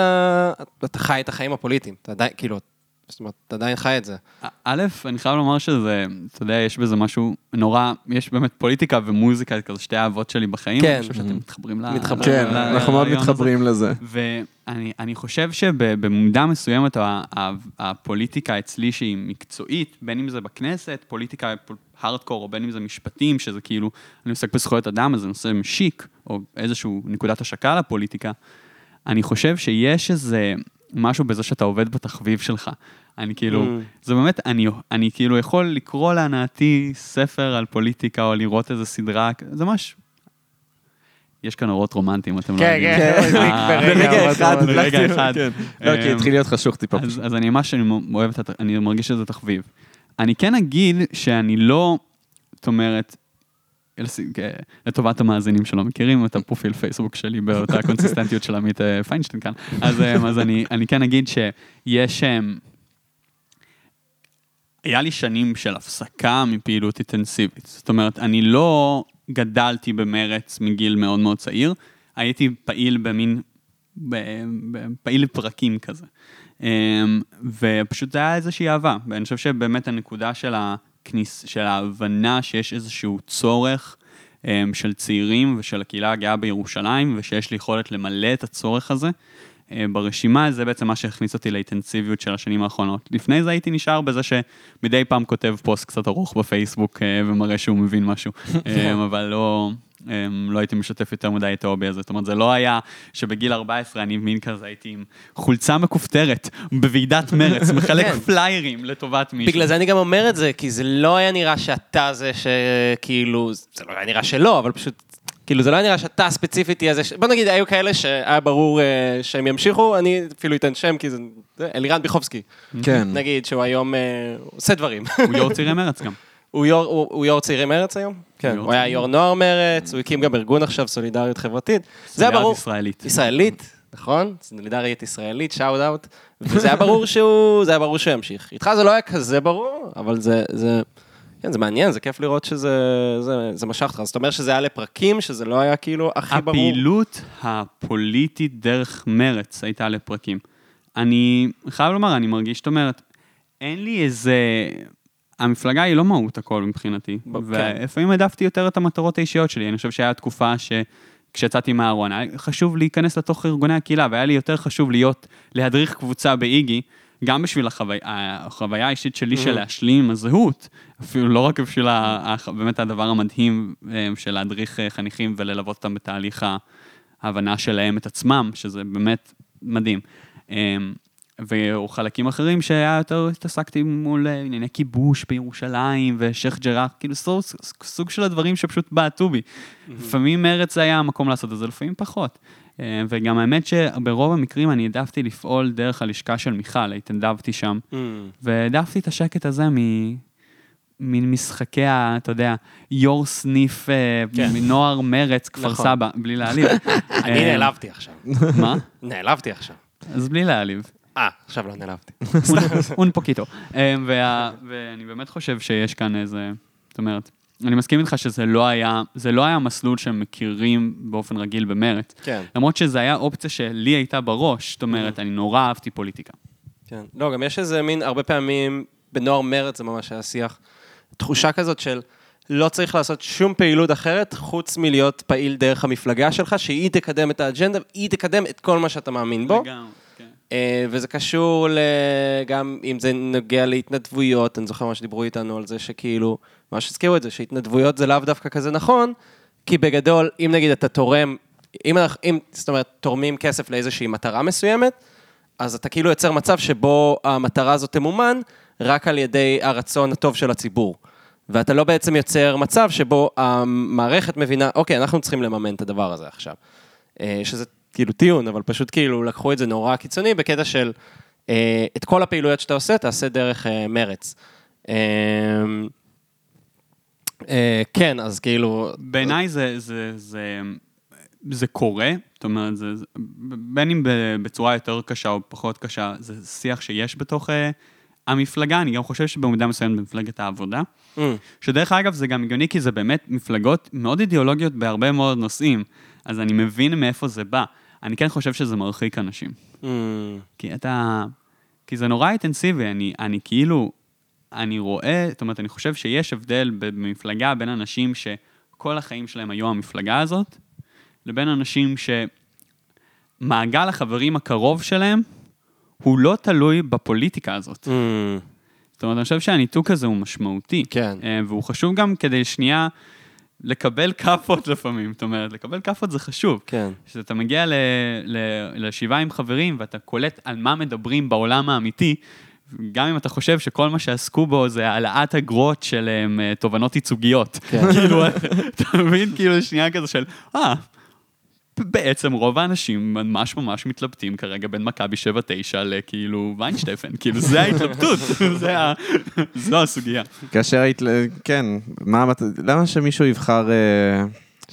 Speaker 2: אתה חי את החיים הפוליטיים, אתה עדיין, כאילו, זאת אומרת, אתה עדיין חי את זה.
Speaker 3: א', אני חייב לומר שזה, אתה יודע, יש בזה משהו נורא, יש באמת פוליטיקה ומוזיקה, כזה שתי האהבות שלי בחיים.
Speaker 2: כן.
Speaker 3: אני חושב שאתם מתחברים ל...
Speaker 2: מתחברים.
Speaker 1: כן, אנחנו מאוד. מתחברים לזה.
Speaker 3: ואני אני חושב שבמידה מסוימת ה- ה- הפוליטיקה אצלי שהיא מקצועית, בין אם זה בכנסת, פוליטיקה הארדקור, או בין אם זה משפטים, שזה כאילו, אני עוסק בזכויות אדם, אז זה נושא משיק, או איזשהו נקודת השקה לפוליטיקה, אני חושב שיש איזה משהו בזה שאתה עובד בתחביב שלך. אני כאילו,
Speaker 2: Mm.
Speaker 3: זה באמת, אני, אני כאילו יכול לקרוא להנאתי ספר על פוליטיקה או לראות איזה סדרה, זה ממש... יש כאן אורות רומנטיים, אתם לא
Speaker 2: כן,
Speaker 3: יודעים.
Speaker 2: כן,
Speaker 3: אה,
Speaker 2: ברגע
Speaker 1: אחד.
Speaker 3: ברגע
Speaker 1: הדלקתי-
Speaker 3: אחד.
Speaker 1: כן. לא, כי
Speaker 3: אמ,
Speaker 1: התחיל להיות חשוך טיפה.
Speaker 3: אז, אני ממש אני אוהב את, אני מרגיש שזה תחביב. אני כן אגיד שאני לא, זאת אומרת, לטובת המאזינים שלא מכירים את הפרופיל פייסבוק שלי באותה (laughs) קונסיסטנטיות של עמית אה, פיינשטיין כאן, אז, אה, אז אני, אני כן אגיד שיש... אה, היה לי שנים של הפסקה מפעילות אינטנסיבית. זאת אומרת, אני לא גדלתי במרץ מגיל מאוד מאוד צעיר, הייתי פעיל במין, ב- ב- פעיל פרקים כזה. ופשוט זה היה איזושהי אהבה, ואני חושב שבאמת הנקודה של הכניס, של ההבנה שיש איזשהו צורך אמ, של צעירים ושל הקהילה הגאה בירושלים, ושיש לי יכולת למלא את הצורך הזה. אה, ברשימה, זה בעצם מה שהכניס אותי לאינטנסיביות של השנים האחרונות. לפני זה הייתי נשאר בזה שמדי פעם כותב פוסט קצת ארוך בפייסבוק אה, ומראה שהוא מבין משהו, (laughs) אה, אבל לא, לא הייתי משתף יותר מדי את ההובי הזה. זאת אומרת, זה לא היה שבגיל 14 אני מין כזה הייתי עם חולצה מכופתרת בוועידת מרץ, (laughs) מחלק
Speaker 2: כן.
Speaker 3: פליירים לטובת מישהו.
Speaker 2: בגלל זה אני גם אומר את זה, כי זה לא היה נראה שאתה זה שכאילו, זה לא היה נראה שלא, אבל פשוט, כאילו זה לא היה נראה שאתה ספציפית תהיה זה, ש... בוא נגיד, היו כאלה שהיה ברור אה, שהם ימשיכו, אני אפילו אתן שם, כי זה זה אלירן ביחובסקי,
Speaker 1: כן.
Speaker 2: נגיד שהוא היום אה, עושה דברים.
Speaker 3: הוא יו"ר צעירי מרץ גם.
Speaker 2: הוא יו"ר- הוא הוא יו"ר צעירי מרץ היום? כן.
Speaker 3: יו"ר
Speaker 2: הוא היה. יו"ר נוער מרץ, הוא הקים גם ארגון עכשיו, סולידריות חברתית. זה היה ברור.
Speaker 3: ישראלית.
Speaker 2: ישראלית, נכון? סולידריות ישראלית, שאוט אאוט. וזה היה ברור שהוא, זה היה ברור שהוא ימשיך. איתך זה לא היה כזה ברור, אבל זה, זה, כן, זה מעניין, זה כיף לראות שזה, זה, זה משך אותך. זאת אומרת שזה היה לפרקים, שזה לא היה כאילו הכי ברור.
Speaker 3: הפעילות הפוליטית דרך מרץ הייתה לפרקים. אני חייב לומר, אני מרגיש, זאת אומרת, אין לי איזה... המפלגה היא לא מהות הכל מבחינתי.
Speaker 2: ב- כן.
Speaker 3: ולפעמים העדפתי יותר את המטרות האישיות שלי. אני חושב שהיה תקופה שכשיצאתי מהארון, היה חשוב להיכנס לתוך ארגוני הקהילה, והיה לי יותר חשוב להיות, להדריך קבוצה באיגי, גם בשביל החווי, החוויה האישית שלי של להשלים עם הזהות, אפילו לא רק בשביל ה- באמת הדבר המדהים אה, של להדריך אה, חניכים וללוות אותם בתהליך ההבנה שלהם את עצמם, שזה באמת מדהים. אה, וחלקים אחרים שהיה יותר התעסקתי מול אה, ענייני כיבוש בירושלים ושייח' ג'ראח, כאילו סוג, סוג של הדברים שפשוט בעטו בי. לפעמים מרץ היה המקום לעשות את זה, לפעמים פחות. אה, וגם האמת שברוב המקרים אני העדפתי לפעול דרך הלשכה של מיכל, התנדבתי שם,
Speaker 2: Mm.
Speaker 3: והעדפתי את השקט הזה מ... מן משחקי ה... אתה יודע, יו"ר סניף אה,
Speaker 2: כן.
Speaker 3: מנוער מרץ, כפר
Speaker 2: נכון.
Speaker 3: סבא, בלי להעליב. (laughs)
Speaker 2: אני נעלבתי עכשיו.
Speaker 3: מה?
Speaker 2: נעלבתי עכשיו.
Speaker 3: אז בלי להעליב.
Speaker 2: אה, עכשיו לא נעלבתי.
Speaker 3: און פוקיטו. וה- ואני באמת חושב שיש כאן איזה, זאת אומרת, אני מסכים איתך שזה לא היה, זה לא היה מסלול שהם מכירים באופן רגיל במרץ.
Speaker 2: כן.
Speaker 3: למרות שזו הייתה אופציה שלי הייתה בראש, זאת אומרת, אני נורא אהבתי פוליטיקה.
Speaker 2: כן. לא, גם יש איזה מין, הרבה פעמים, בנוער מרץ זה ממש היה שיח, תחושה כזאת של לא צריך לעשות שום פעילות אחרת, חוץ מלהיות פעיל דרך המפלגה שלך, שהיא תקדם את האג'נדה, היא תקדם את כל מה שאתה מאמין בו.
Speaker 3: לגמרי,
Speaker 2: וזה קשור. גם אם זה נוגע להתנדבויות, אני זוכר מה שדיברו איתנו על זה שכאילו, ממש הזכירו את זה, שהתנדבויות זה לאו דווקא כזה נכון, כי בגדול, אם נגיד אתה תורם, אם, אם זאת אומרת, תורמים כסף לאיזושהי מטרה מסוימת, אז אתה כאילו יוצר מצב שבו המטרה הזאת תמומן רק על ידי הרצון הטוב של הציבור. ואתה לא בעצם יוצר מצב שבו המערכת מבינה, אוקיי, אנחנו צריכים לממן את הדבר הזה עכשיו. אה, שזה כאילו טיעון, אבל פשוט כאילו לקחו את זה נורא קיצוני בקטע של אה, את כל הפעילויות שאתה עושה, תעשה דרך אה, מרץ. אה, אה, כן, אז כאילו...
Speaker 3: בעיניי זה, זה, זה, זה קורה, זאת אומרת, זה, בין אם בצורה יותר קשה או פחות קשה, זה שיח שיש בתוך המפלגה, אני גם חושב שבמידה מסוימת במפלגת העבודה,
Speaker 2: Mm,
Speaker 3: שדרך אגב זה גם הגיוני כי זה באמת מפלגות מאוד אידיאולוגיות בהרבה מאוד נושאים, אז אני מבין מאיפה זה בא. אני כן חושב שזה מרחיק אנשים.
Speaker 2: mm,
Speaker 3: כי אתה... כי זה נורא אינטנסיבי, אני, אני כאילו... אני רואה, זאת אומרת, אני חושב שיש הבדל במפלגה בין אנשים שכל החיים שלהם היו המפלגה הזאת, לבין אנשים שמעגל החברים הקרוב שלהם הוא לא תלוי בפוליטיקה הזאת.
Speaker 2: mm,
Speaker 3: זאת אומרת, אני חושב שהניתוק הזה הוא משמעותי.
Speaker 2: כן.
Speaker 3: אה, והוא חשוב גם כדי שנייה לקבל כאפות לפעמים. זאת אומרת, לקבל כאפות זה חשוב.
Speaker 2: כן.
Speaker 3: כשאתה מגיע ל- ל- לשבעה עם חברים ואתה קולט על מה מדברים בעולם האמיתי, גם אם אתה חושב שכל מה שעסקו בו זה העלאת אגרות של הם, אה, תובענות ייצוגיות.
Speaker 2: כן. (laughs)
Speaker 3: כאילו, אתה מבין? כאילו, שנייה כזה של, אה, בעצם רוב האנשים ממש ממש מתלבטים כרגע בין מכבי 7-9 לכאילו ויינשטפן, (laughs) כאילו זה ההתלבטות, (laughs) זה ה... (laughs) זו הסוגיה.
Speaker 1: כאשר היית, כן, מה, למה שמישהו יבחר...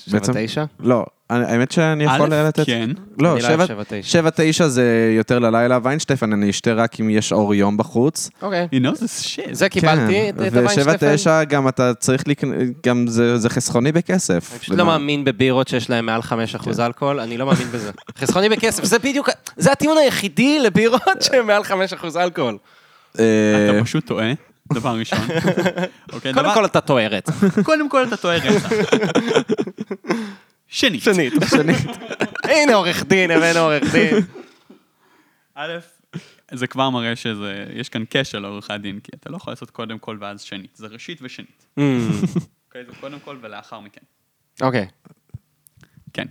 Speaker 1: בעצם-
Speaker 2: תשע?
Speaker 1: לא, האמת שאני יכול
Speaker 3: א',
Speaker 1: לתת...
Speaker 3: כן,
Speaker 1: לא,
Speaker 2: אני לא אוהב
Speaker 1: שבע-
Speaker 2: שבע, תשע.
Speaker 1: שבע תשע זה יותר ללילה, ויינשטפן אני אשתה רק אם יש אור יום בחוץ.
Speaker 2: אוקיי.
Speaker 3: you know this shit.
Speaker 2: זה קיבלתי את את
Speaker 1: ושבע
Speaker 2: הוויינשטפן.
Speaker 1: תשע גם אתה צריך לקנות, גם זה זה חסכוני בכסף.
Speaker 2: אני פשוט לא מאמין בבירות שיש להם מעל 5%
Speaker 1: כן.
Speaker 2: אלכוהול, אני לא מאמין בזה. (laughs) חסכוני בכסף, זה בדיוק, זה הטיעון היחידי לבירות (laughs) שהם מעל 5% אלכוהול.
Speaker 1: אה,
Speaker 3: אתה פשוט טועה, דבר ראשון. (laughs) אוקיי,
Speaker 2: קודם
Speaker 3: דבר-
Speaker 2: כל אתה טועה רצח.
Speaker 3: קודם כל אתה טועה רצח. שנית.
Speaker 2: שנית. (laughs) הנה עורך דין, הבאנו עורך דין.
Speaker 3: א', זה כבר מראה שזה, יש כאן כשל לעורכי הדין, כי אתה לא יכול לעשות קודם כל ואז שנית. זה ראשית ושנית.
Speaker 2: Mm,
Speaker 3: אוקיי, זה קודם כל ולאחר מכן.
Speaker 2: אוקיי.
Speaker 3: כן.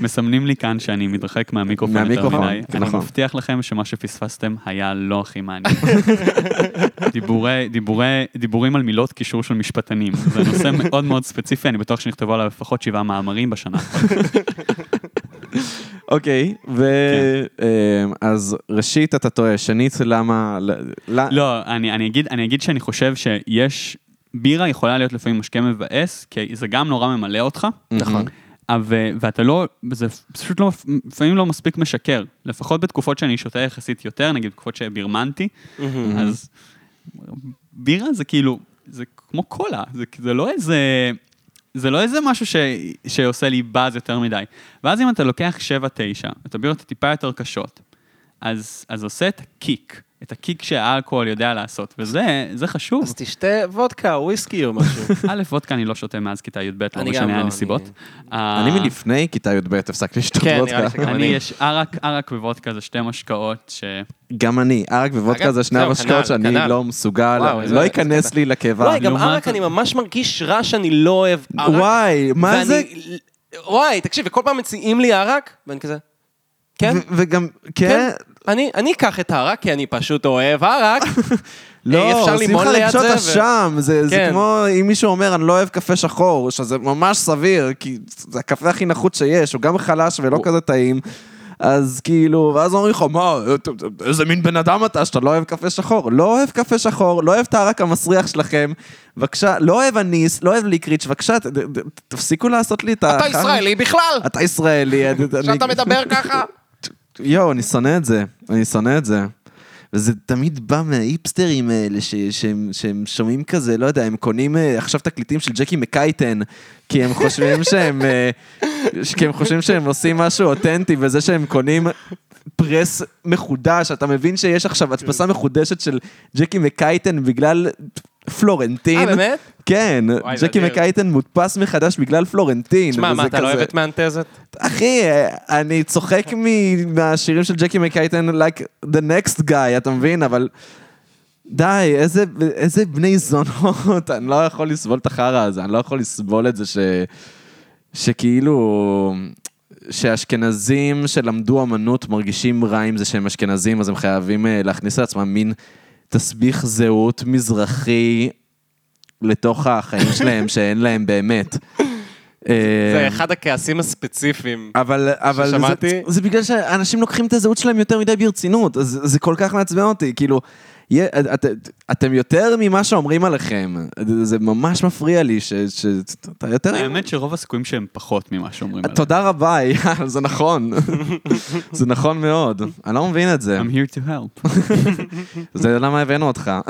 Speaker 3: מסמנים לי כאן שאני מתרחק מהמיקרופון יותר מדי. אני
Speaker 1: נכון.
Speaker 3: מבטיח לכם שמה שפספסתם היה לא הכי מעניין. (laughs) דיבורי, דיבורי, דיבורים על מילות קישור של משפטנים. זה נושא מאוד מאוד ספציפי, אני בטוח שנכתבו עליו לפחות שבעה מאמרים בשנה. (laughs)
Speaker 1: אוקיי.
Speaker 3: כן.
Speaker 1: אה, אז ראשית אתה טועה, שנית למה...
Speaker 3: לא, אני, אני, אני אגיד שאני חושב שיש... בירה יכולה להיות לפעמים משקה מבאס, כי זה גם נורא ממלא אותך.
Speaker 2: נכון.
Speaker 3: ו- ואתה לא, זה פשוט לא, לפעמים לא מספיק משקר. לפחות בתקופות שאני שותה יחסית יותר, נגיד בתקופות שבירמנתי, אז בירה זה כאילו, זה כמו קולה, זה, זה לא איזה, זה לא איזה משהו ש, שעושה לי באז יותר מדי. ואז אם אתה לוקח 7-9, את הבירות הטיפה יותר קשות, אז, אז עושה את הקיק, את הקיק שהאלכוהול יודע לעשות, וזה זה חשוב.
Speaker 2: אז תשתה וודקה, וויסקי או משהו. (laughs)
Speaker 3: א', וודקה אני לא שותה מאז כיתה י"ב, לא
Speaker 2: אני
Speaker 3: משנה
Speaker 2: לא,
Speaker 3: הנסיבות.
Speaker 1: אני
Speaker 3: אה,
Speaker 1: מלפני כיתה י"ב הפסקתי לשתות
Speaker 2: כן, נראה לי
Speaker 1: וודקה.
Speaker 2: שגם
Speaker 3: אני,
Speaker 2: אני.
Speaker 3: יש ערק, ערק ווודקה זה שתי משקאות ש...
Speaker 1: גם אני, ערק ווודקה זה שני המשקאות
Speaker 2: כנ"ל,
Speaker 1: שאני
Speaker 2: כנ"ל.
Speaker 1: לא מסוגל, לא ייכנס. לי לקיבה.
Speaker 2: וואי, גם ערק אני ממש מרגיש רע שאני לא אוהב ערק.
Speaker 1: וואי, מה זה?
Speaker 2: וואי, תקשיב, וכל פעם מציעים לי ערק, ואני כזה, כן?
Speaker 1: וגם, כן,
Speaker 2: כן, אני אני אקח את הערק, כי אני פשוט אוהב ערק. (laughs)
Speaker 1: לא,
Speaker 2: אפשר
Speaker 1: עושים לך
Speaker 2: ו-
Speaker 1: אשם, זה זה
Speaker 2: כן.
Speaker 1: כמו אם מישהו אומר, אני לא אוהב קפה שחור, שזה ממש סביר, כי זה הקפה הכי נחות שיש, הוא גם חלש ולא כזה טעים. אז כאילו, ואז אומרים לך, מה, איזה מין בן אדם אתה שאתה לא אוהב קפה שחור? לא אוהב קפה שחור, לא אוהב את הערק המסריח שלכם, בבקשה, לא אוהב אניס, לא אוהב ליקריץ', בבקשה, תפסיקו לעשות לי את ה...
Speaker 2: אתה ישראלי בכלל,
Speaker 1: אתה ישראלי. אני-
Speaker 2: שאתה מדבר ככה.
Speaker 1: יואו, אני שונא את זה, אני שונא את זה. וזה תמיד בא מהאיפסטרים האלה ש- שהם, שהם שומעים כזה, לא יודע, הם קונים אה, עכשיו תקליטים של ג'קי מקייטן, כי הם חושבים (laughs) שהם, אה, ש- כי הם חושבים שהם עושים משהו אותנטי, וזה שהם קונים פרס מחודש, אתה מבין שיש עכשיו הדפסה מחודשת של ג'קי מקייטן בגלל פלורנטין.
Speaker 2: אה, באמת?
Speaker 1: כן,
Speaker 2: וואי,
Speaker 1: ג'קי. מקייטן מודפס מחדש בגלל פלורנטין.
Speaker 2: תשמע, מה, אתה לא אוהב את מאנטזת?
Speaker 1: אחי, אני צוחק מהשירים של ג'קי מקייטן, like the next guy, אתה מבין? אבל די, איזה, איזה בני זונות, (laughs) אני לא יכול לסבול את החרא הזה, אני לא יכול לסבול את זה ש... שכאילו... שאשכנזים שלמדו אמנות מרגישים רע עם זה שהם אשכנזים, אז הם חייבים אה, להכניס לעצמם מין תסביך זהות מזרחי לתוך החיים (laughs) שלהם שאין להם באמת.
Speaker 2: זה
Speaker 1: אה,
Speaker 2: אחד הכעסים הספציפיים.
Speaker 1: אבל, אבל זה,
Speaker 2: ששמעתי.
Speaker 1: זה בגלל שאנשים לוקחים את הזהות שלהם יותר מדי ברצינות, אז זה כל כך מעצבן אותי, כאילו, את, אתם יותר ממה שאומרים עליכם, זה ממש מפריע לי ש- שאתה יותר...
Speaker 3: האמת שרוב הסיכויים שהם פחות ממה שאומרים עליהם.
Speaker 1: תודה רבה, אייל, זה נכון, (laughs) זה נכון מאוד, אני לא מבין את זה,
Speaker 3: I'm here to help. (laughs)
Speaker 1: זה למה הבאנו אותך. (laughs)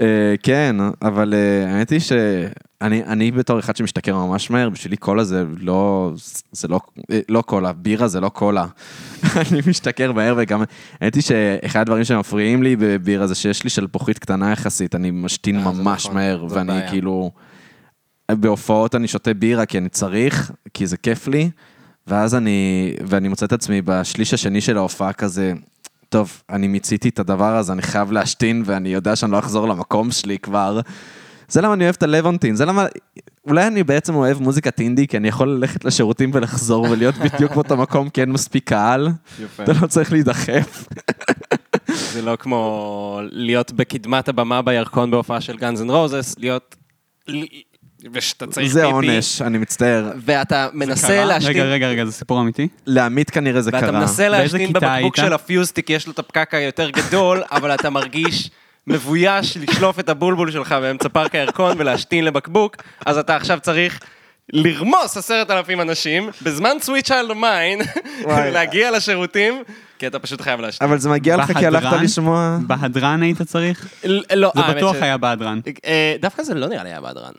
Speaker 1: אה, כן, אבל אה, האמת היא שאני אני בתור אחד שמשתכר ממש מהר, בשבילי קולה זה לא, זה לא, אה, לא קולה, בירה זה לא קולה. (laughs) אני משתכר מהר וגם, האמת היא שאחד הדברים שמפריעים לי בבירה זה שיש לי שלפוחית קטנה יחסית, אני משתין ממש
Speaker 2: נכון,
Speaker 1: מהר, ואני. כאילו, בהופעות אני שותה בירה כי אני צריך, כי זה כיף לי, ואז אני, ואני מוצא את עצמי בשליש השני של ההופעה כזה, טוב, אני מיציתי את הדבר הזה, אני חייב להשתין, ואני יודע שאני לא אחזור למקום שלי כבר. זה למה אני אוהב את הלבונטין, זה למה... אולי אני בעצם אוהב מוזיקת אינדי, כי אני יכול ללכת לשירותים ולחזור ולהיות בדיוק באותו מקום, כי אין מספיק קהל.
Speaker 2: יפה.
Speaker 1: אתה לא צריך להידחף.
Speaker 2: זה לא כמו להיות בקדמת הבמה בירקון בהופעה של גאנז אנד רוזס, להיות... ושאתה צריך
Speaker 1: זה עונש, אני מצטער.
Speaker 2: ואתה מנסה? להשתין...
Speaker 3: רגע, רגע, רגע, זה סיפור אמיתי?
Speaker 1: לעמית כנראה זה
Speaker 2: ואתה
Speaker 1: קרה.
Speaker 2: מנסה להשתין בבקבוק? של הפיוסטיק, יש לו את הפקק היותר גדול, (laughs) אבל אתה מרגיש מבויש לשלוף את הבולבול שלך באמצע פארק הירקון ולהשתין לבקבוק, אז אתה עכשיו צריך לרמוס עשרת אלפים אנשים, בזמן סוויט צ'יילד מיין. להגיע לשירותים, כי אתה פשוט חייב להשתין.
Speaker 1: אבל זה מגיע לך כי הלכת? לשמוע...
Speaker 3: בהדרן היית צריך?
Speaker 2: לא,
Speaker 3: זה
Speaker 2: האמת
Speaker 3: בטוח
Speaker 2: ש-
Speaker 3: היה בהדרן.
Speaker 2: אה, דווקא זה לא נראה לי היה בהדרן.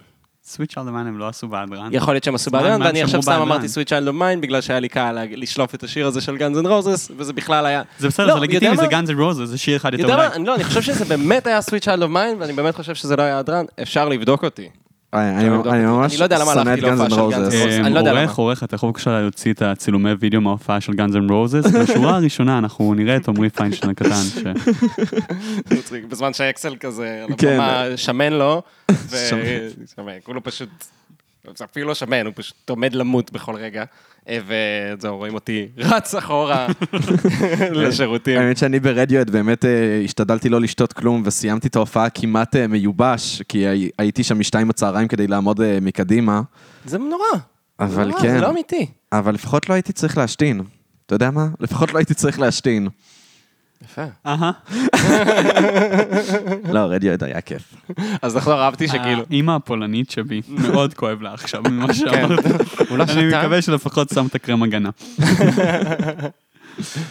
Speaker 3: Sweet Child Mine הם לא עשו בהדרן.
Speaker 2: יכול להיות שהם עשו
Speaker 3: מה
Speaker 2: ואני עכשיו סתם? אמרתי Sweet Child O' Mine, בגלל שהיה לי קל לשלוף את השיר הזה של גאנז אנד רוזס, וזה בכלל היה...
Speaker 3: זה בסדר,
Speaker 2: לא,
Speaker 3: זה לגיטימי, זה? גאנז אנד רוזס, זה שיר אחד יותר מדי.
Speaker 2: לא, אני חושב שזה באמת היה Sweet Child O' Mine, ואני באמת חושב שזה לא היה הדרן. אפשר לבדוק אותי.
Speaker 1: אני. ממש
Speaker 2: אני לא
Speaker 1: שונא את גאנז אנד רוזס.
Speaker 3: עורך,
Speaker 2: למה.
Speaker 3: עורך, אתה יכול בבקשה להוציא את הצילומי וידאו מההופעה של גאנז אנד רוזס? בשורה הראשונה אנחנו נראה את עמרי פיינשטיין הקטן, (laughs)
Speaker 2: בזמן שהאקסל כזה, על
Speaker 1: כן.
Speaker 2: הבמה שמן לו, (laughs) כולו פשוט, זה אפילו לא שמן, הוא פשוט עומד למות בכל רגע, אה, וזהו, רואים אותי רץ אחורה (laughs) לשירותים.
Speaker 1: האמת שאני ברדיואט באמת אה, השתדלתי לא לשתות כלום וסיימתי את ההופעה כמעט אה, מיובש, כי הי- הייתי שם משתיים בצהריים כדי לעמוד מקדימה,
Speaker 2: זה נורא,
Speaker 1: אבל כן,
Speaker 2: זה לא אמיתי.
Speaker 1: אבל לפחות לא הייתי צריך להשתין. אתה יודע מה? לפחות לא הייתי צריך להשתין.
Speaker 2: יפה.
Speaker 3: אהה. (laughs)
Speaker 1: לא, רדיואט היה כיף.
Speaker 2: אז נכון, אהבתי שכאילו,
Speaker 3: האימא הפולנית שבי, מאוד כואב לה עכשיו ממה שאמרת.
Speaker 2: הוא לא
Speaker 3: אני מקווה שלפחות שמת קרם הגנה.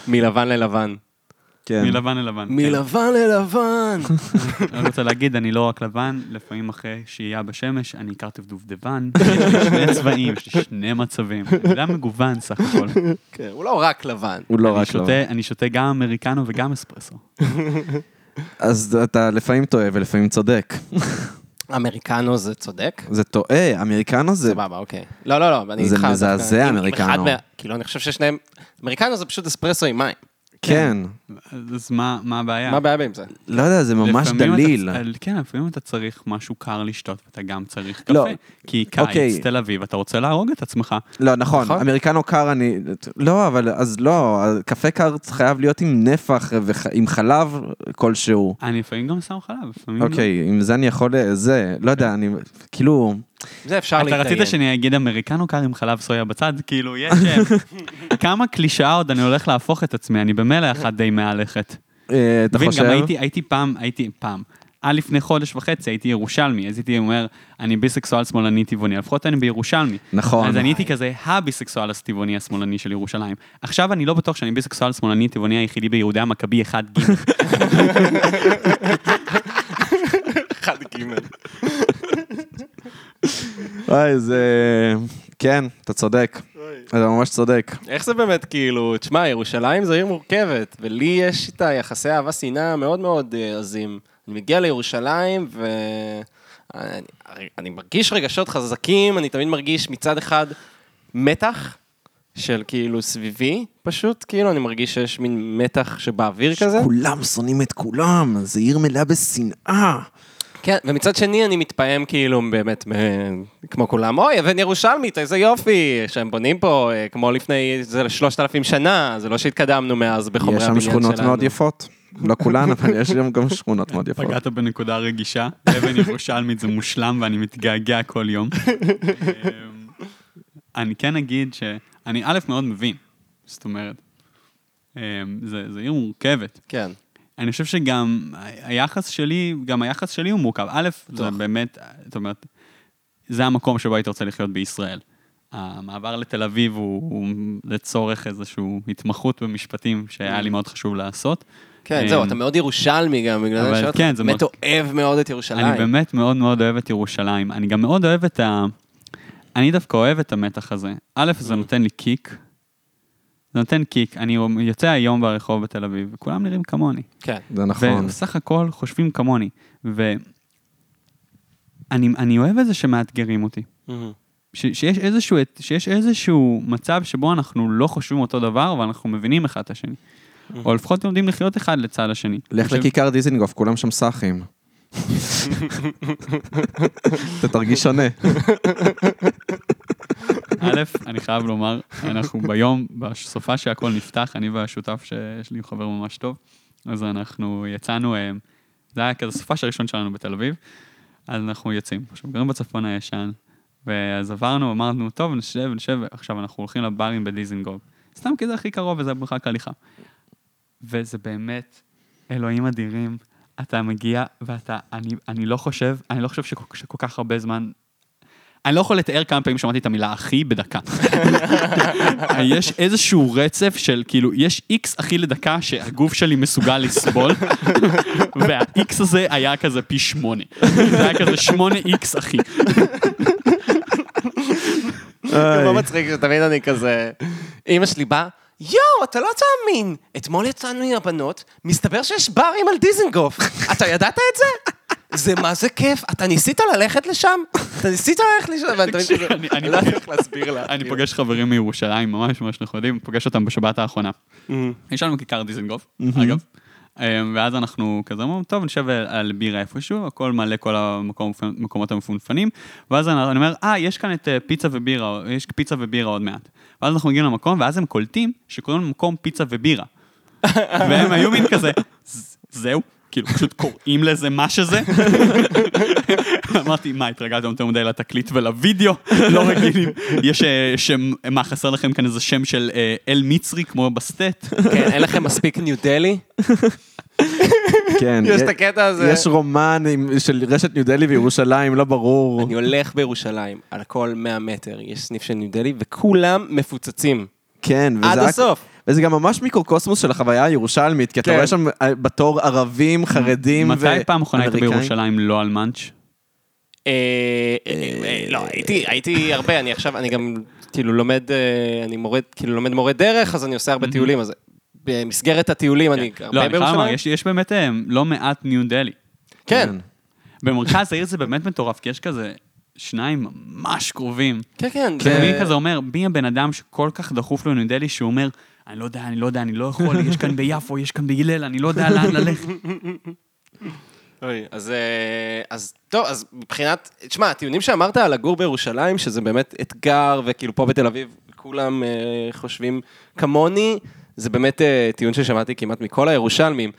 Speaker 2: מלבן ללבן.
Speaker 1: כן.
Speaker 3: מלבן ללבן. כן.
Speaker 2: מלבן ללבן. (laughs)
Speaker 3: אני רוצה להגיד, אני לא רק לבן, לפעמים אחרי שהייה בשמש, אני הכרתי דובדבן, יש (laughs) לי שני צבעים, יש לי שני מצבים. אני אדם מגוון סך הכל.
Speaker 2: כן, הוא לא רק לבן.
Speaker 1: הוא לא
Speaker 3: אני
Speaker 1: רק.
Speaker 3: שותה- אני שותה גם אמריקנו וגם אספרסו.
Speaker 1: אז אתה לפעמים טועה ולפעמים צודק.
Speaker 2: אמריקנו זה צודק?
Speaker 1: זה טועה, אמריקנו זה...
Speaker 2: סבבה, אוקיי. לא, לא, לא, אני
Speaker 1: זה
Speaker 2: איתך. דווקא.
Speaker 1: מזעזע,
Speaker 2: אם
Speaker 1: אמריקנו.
Speaker 2: כאילו, אני חושב ששניהם... אמריקנו זה פשוט אספרסו עם מים.
Speaker 1: כן.
Speaker 3: אז מה מה הבעיה?
Speaker 2: מה הבעיה עם זה?
Speaker 1: לא יודע, זה ממש
Speaker 3: לפעמים אתה-
Speaker 1: דליל.
Speaker 3: כן, לפעמים אתה צריך משהו קר לשתות, ואתה גם צריך
Speaker 1: לא.
Speaker 3: קפה. כי
Speaker 1: אוקיי.
Speaker 3: קיץ, תל אביב, אתה רוצה להרוג את עצמך.
Speaker 1: לא, נכון,
Speaker 2: נכון.
Speaker 1: אמריקנו קר אני... לא, אבל אז לא, קפה קר חייב להיות עם נפח ועם חלב כלשהו.
Speaker 3: אני לפעמים גם שם חלב, לפעמים לא.
Speaker 1: אוקיי, עם זה אני יכול... זה, לא יודע, אני... כאילו...
Speaker 2: זה אפשר
Speaker 3: אתה
Speaker 2: להתדיין.
Speaker 3: רצית שאני אגיד אמריקנו קר עם חלב סויה בצד? כאילו, יש... אה, (laughs) כמה קלישאה עוד אני הולך להפוך את עצמי, אני במילא אחד די מהלכת.
Speaker 1: אה, אתה חושב?
Speaker 3: גם הייתי, הייתי פעם, הייתי פעם. עד לפני חודש וחצי הייתי ירושלמי, אז הייתי אומר, אני ביסקסואל שמאלני טבעוני, לפחות אני בירושלמי.
Speaker 1: נכון.
Speaker 3: אז אני הייתי כזה הביסקסואל הטבעוני השמאלני של ירושלים. עכשיו אני לא בטוח שאני ביסקסואל שמאלני טבעוני היחידי ביהודי המכבי 1 ג'.
Speaker 2: אחד גימל.
Speaker 1: אוי, זה... כן, אתה צודק. אתה ממש צודק.
Speaker 2: איך זה באמת, כאילו, תשמע, ירושלים זו עיר מורכבת, ולי יש איתה יחסי אהבה-שנאה מאוד מאוד אה, עזים. אני מגיע לירושלים, ואני אני מרגיש רגשות חזקים, אני תמיד מרגיש מצד אחד מתח של כאילו סביבי, פשוט, כאילו, אני מרגיש שיש מין מתח שבאוויר כזה.
Speaker 1: כולם שונאים את כולם, זה עיר מלאה בשנאה.
Speaker 2: כן, ומצד שני אני מתפעם כאילו באמת, מ- כמו כולם, אוי, אבן ירושלמית, איזה יופי, שהם בונים פה אה, כמו לפני, זה שלושת אלפים שנה, זה לא שהתקדמנו מאז בחומרי
Speaker 1: יש
Speaker 2: הבניין
Speaker 1: שם
Speaker 2: שלנו.
Speaker 1: שכונות מאוד יפות. לא כולן, (laughs) אבל יש שם גם שכונות מאוד יפות.
Speaker 3: פגעת בנקודה רגישה, אבן ירושלמית זה מושלם ואני מתגעגע כל יום. (laughs) אמ, אני כן אגיד שאני א', מאוד מבין, זאת אומרת, אמ, זה זה עיר מורכבת.
Speaker 2: כן,
Speaker 3: אני חושב שגם היחס שלי, גם היחס שלי הוא מורכב. א', זה. באמת, זאת אומרת, זה המקום שבו היית רוצה לחיות בישראל. המעבר לתל אביב הוא, הוא לצורך איזושהי התמחות במשפטים שהיה לי מאוד חשוב לעשות.
Speaker 2: כן,
Speaker 3: אמ,
Speaker 2: זהו, אתה מאוד ירושלמי גם, בגלל זה אותך,
Speaker 3: כן,
Speaker 2: באמת
Speaker 3: מאוד-
Speaker 2: אוהב מאוד את ירושלים.
Speaker 3: אני באמת מאוד מאוד אוהב את ירושלים. אני גם מאוד אוהב את ה... אני דווקא אוהב את המתח הזה. א', זה נותן לי קיק. זה נותן קיק. אני יוצא היום ברחוב בתל אביב, וכולם נראים כמוני.
Speaker 2: כן,
Speaker 1: זה נכון.
Speaker 3: ובסך הכל חושבים כמוני. ואני אני אוהב את זה שמאתגרים אותי.
Speaker 2: מהמם.
Speaker 3: ש, שיש, איזשהו, שיש איזשהו מצב שבו אנחנו לא חושבים אותו דבר, אבל אנחנו מבינים אחד את השני. או לפחות לומדים לחיות אחד לצד השני.
Speaker 1: לך לכיכר דיזינגוף, כולם שם סאחים. (laughs) אתה תרגיש שונה. (laughs)
Speaker 3: א', (laughs) אני חייב לומר, אנחנו ביום, בסופה שהכל נפתח, אני והשותף שיש לי חבר ממש טוב, אז אנחנו יצאנו, אה, זה היה כזה סופה הראשון שלנו בתל אביב, אז אנחנו יוצאים. עכשיו, גרים בצפון הישן, ואז עברנו, אמרנו, טוב, נשב, נשב, עכשיו אנחנו הולכים לברים בדיזינגוף. סתם כי זה הכי קרוב וזה מרחק הליכה. וזה באמת, אלוהים אדירים, אתה מגיע ואתה, אני, אני לא חושב, אני לא חושב שכל, שכל כך הרבה זמן אני לא יכול לתאר כמה פעמים שמעתי את המילה אחי בדקה. (laughs) יש איזשהו רצף של כאילו, יש איקס אחי לדקה שהגוף שלי מסוגל לסבול, (laughs) והאיקס הזה היה כזה פי שמונה. זה היה כזה שמונה איקס אחי.
Speaker 2: זה לא מצחיק שתמיד אני כזה... אמא שלי באה, יואו, אתה לא תאמין, אתמול יצאנו עם הבנות, מסתבר שיש ברים על דיזנגוף. (laughs) אתה ידעת את זה? זה מה זה כיף, אתה ניסית ללכת לשם? אתה ניסית ללכת לשם? ואני תמיד כזה,
Speaker 3: אני-
Speaker 2: לא איך להסביר לה.
Speaker 3: אני פוגש חברים מירושלים, ממש ממש נחמדים, פוגש אותם בשבת האחרונה. יש לנו כיכר דיזנגוף, אגב. אמ, ואז אנחנו כזה אומרים, טוב, נשב על- בירה איפשהו, הכל מלא כל המקומות המפונפנים, ואז אני אומר, אה, יש כאן את אה, פיצה ובירה, יש פיצה ובירה עוד מעט. ואז אנחנו מגיעים למקום, ואז הם קולטים שקוראים למקום פיצה ובירה. (laughs) והם היו מין כזה, "ז- זהו? כאילו, פשוט קוראים לזה מה שזה? אמרתי, מה, התרגלתם יותר מדי לתקליט ולוידאו? לא רגילים. יש אה, שם, מה, חסר לכם כאן איזה שם של אה, אל מצרי, כמו בסטט?
Speaker 2: כן, אין לכם מספיק ניו דלי?
Speaker 1: כן.
Speaker 2: יש את הקטע הזה.
Speaker 1: יש רומן של רשת ניו דלי וירושלים, לא ברור.
Speaker 2: אני הולך בירושלים, על כל 100 מטר יש סניף של ניו דלי, וכולם מפוצצים.
Speaker 1: כן, וזה
Speaker 2: עד הסוף.
Speaker 1: וזה גם ממש מיקרוקוסמוס של החוויה הירושלמית, כי אתה
Speaker 2: כן.
Speaker 1: רואה שם אה, בתור ערבים, חרדים
Speaker 3: מתי פעם אחרונה היית. בירושלים לא על מאנץ'?
Speaker 2: אה, אה, לא, הייתי, הייתי הרבה, אני עכשיו, אני גם כאילו לומד, אני מורה, כאילו לומד מורה דרך, אז אני עושה הרבה טיולים, אז במסגרת הטיולים אני
Speaker 3: לא,
Speaker 2: הרבה
Speaker 3: אני חייב לומר,
Speaker 2: בירושלים.
Speaker 3: יש- יש באמת לא מעט ניו דלי.
Speaker 2: כן,
Speaker 3: במרכז העיר זה באמת מטורף, כי יש כזה שניים ממש קרובים.
Speaker 2: כן, כן.
Speaker 3: כן.
Speaker 2: זה-
Speaker 3: מי כזה אומר, מי הבן אדם שכל כך דחוף לו ניו דלי, שהוא אומר, אני לא יודע, אני לא יודע, אני לא יכול, יש כאן ביפו, יש כאן בהלל, אני לא יודע לאן ללכת.
Speaker 2: אוי, אז, אה, אז טוב, אז מבחינת, תשמע, הטיעונים שאמרת על לגור בירושלים, שזה באמת אתגר, וכאילו פה בתל אביב כולם אה, חושבים כמוני, זה באמת אה, טיעון ששמעתי כמעט מכל הירושלמים.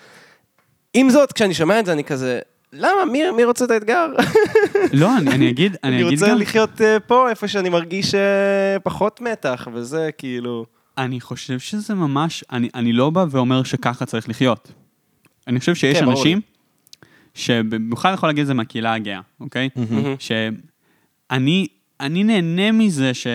Speaker 2: עם זאת, כשאני שומע את זה, אני כזה, למה? מי, מי רוצה את האתגר? (laughs)
Speaker 3: לא, אני אני אגיד, אני
Speaker 2: אני
Speaker 3: אגיד
Speaker 2: רוצה
Speaker 3: גם,
Speaker 2: לחיות אה, פה, איפה שאני מרגיש אה, פחות מתח, וזה כאילו...
Speaker 3: אני חושב שזה ממש, אני אני לא בא ואומר שככה צריך לחיות. אני חושב שיש
Speaker 2: כן,
Speaker 3: אנשים, שבמיוחד יכול להגיד את זה מהקהילה הגאה, אוקיי?
Speaker 2: מהמם.
Speaker 3: שאני אני נהנה מזה ש...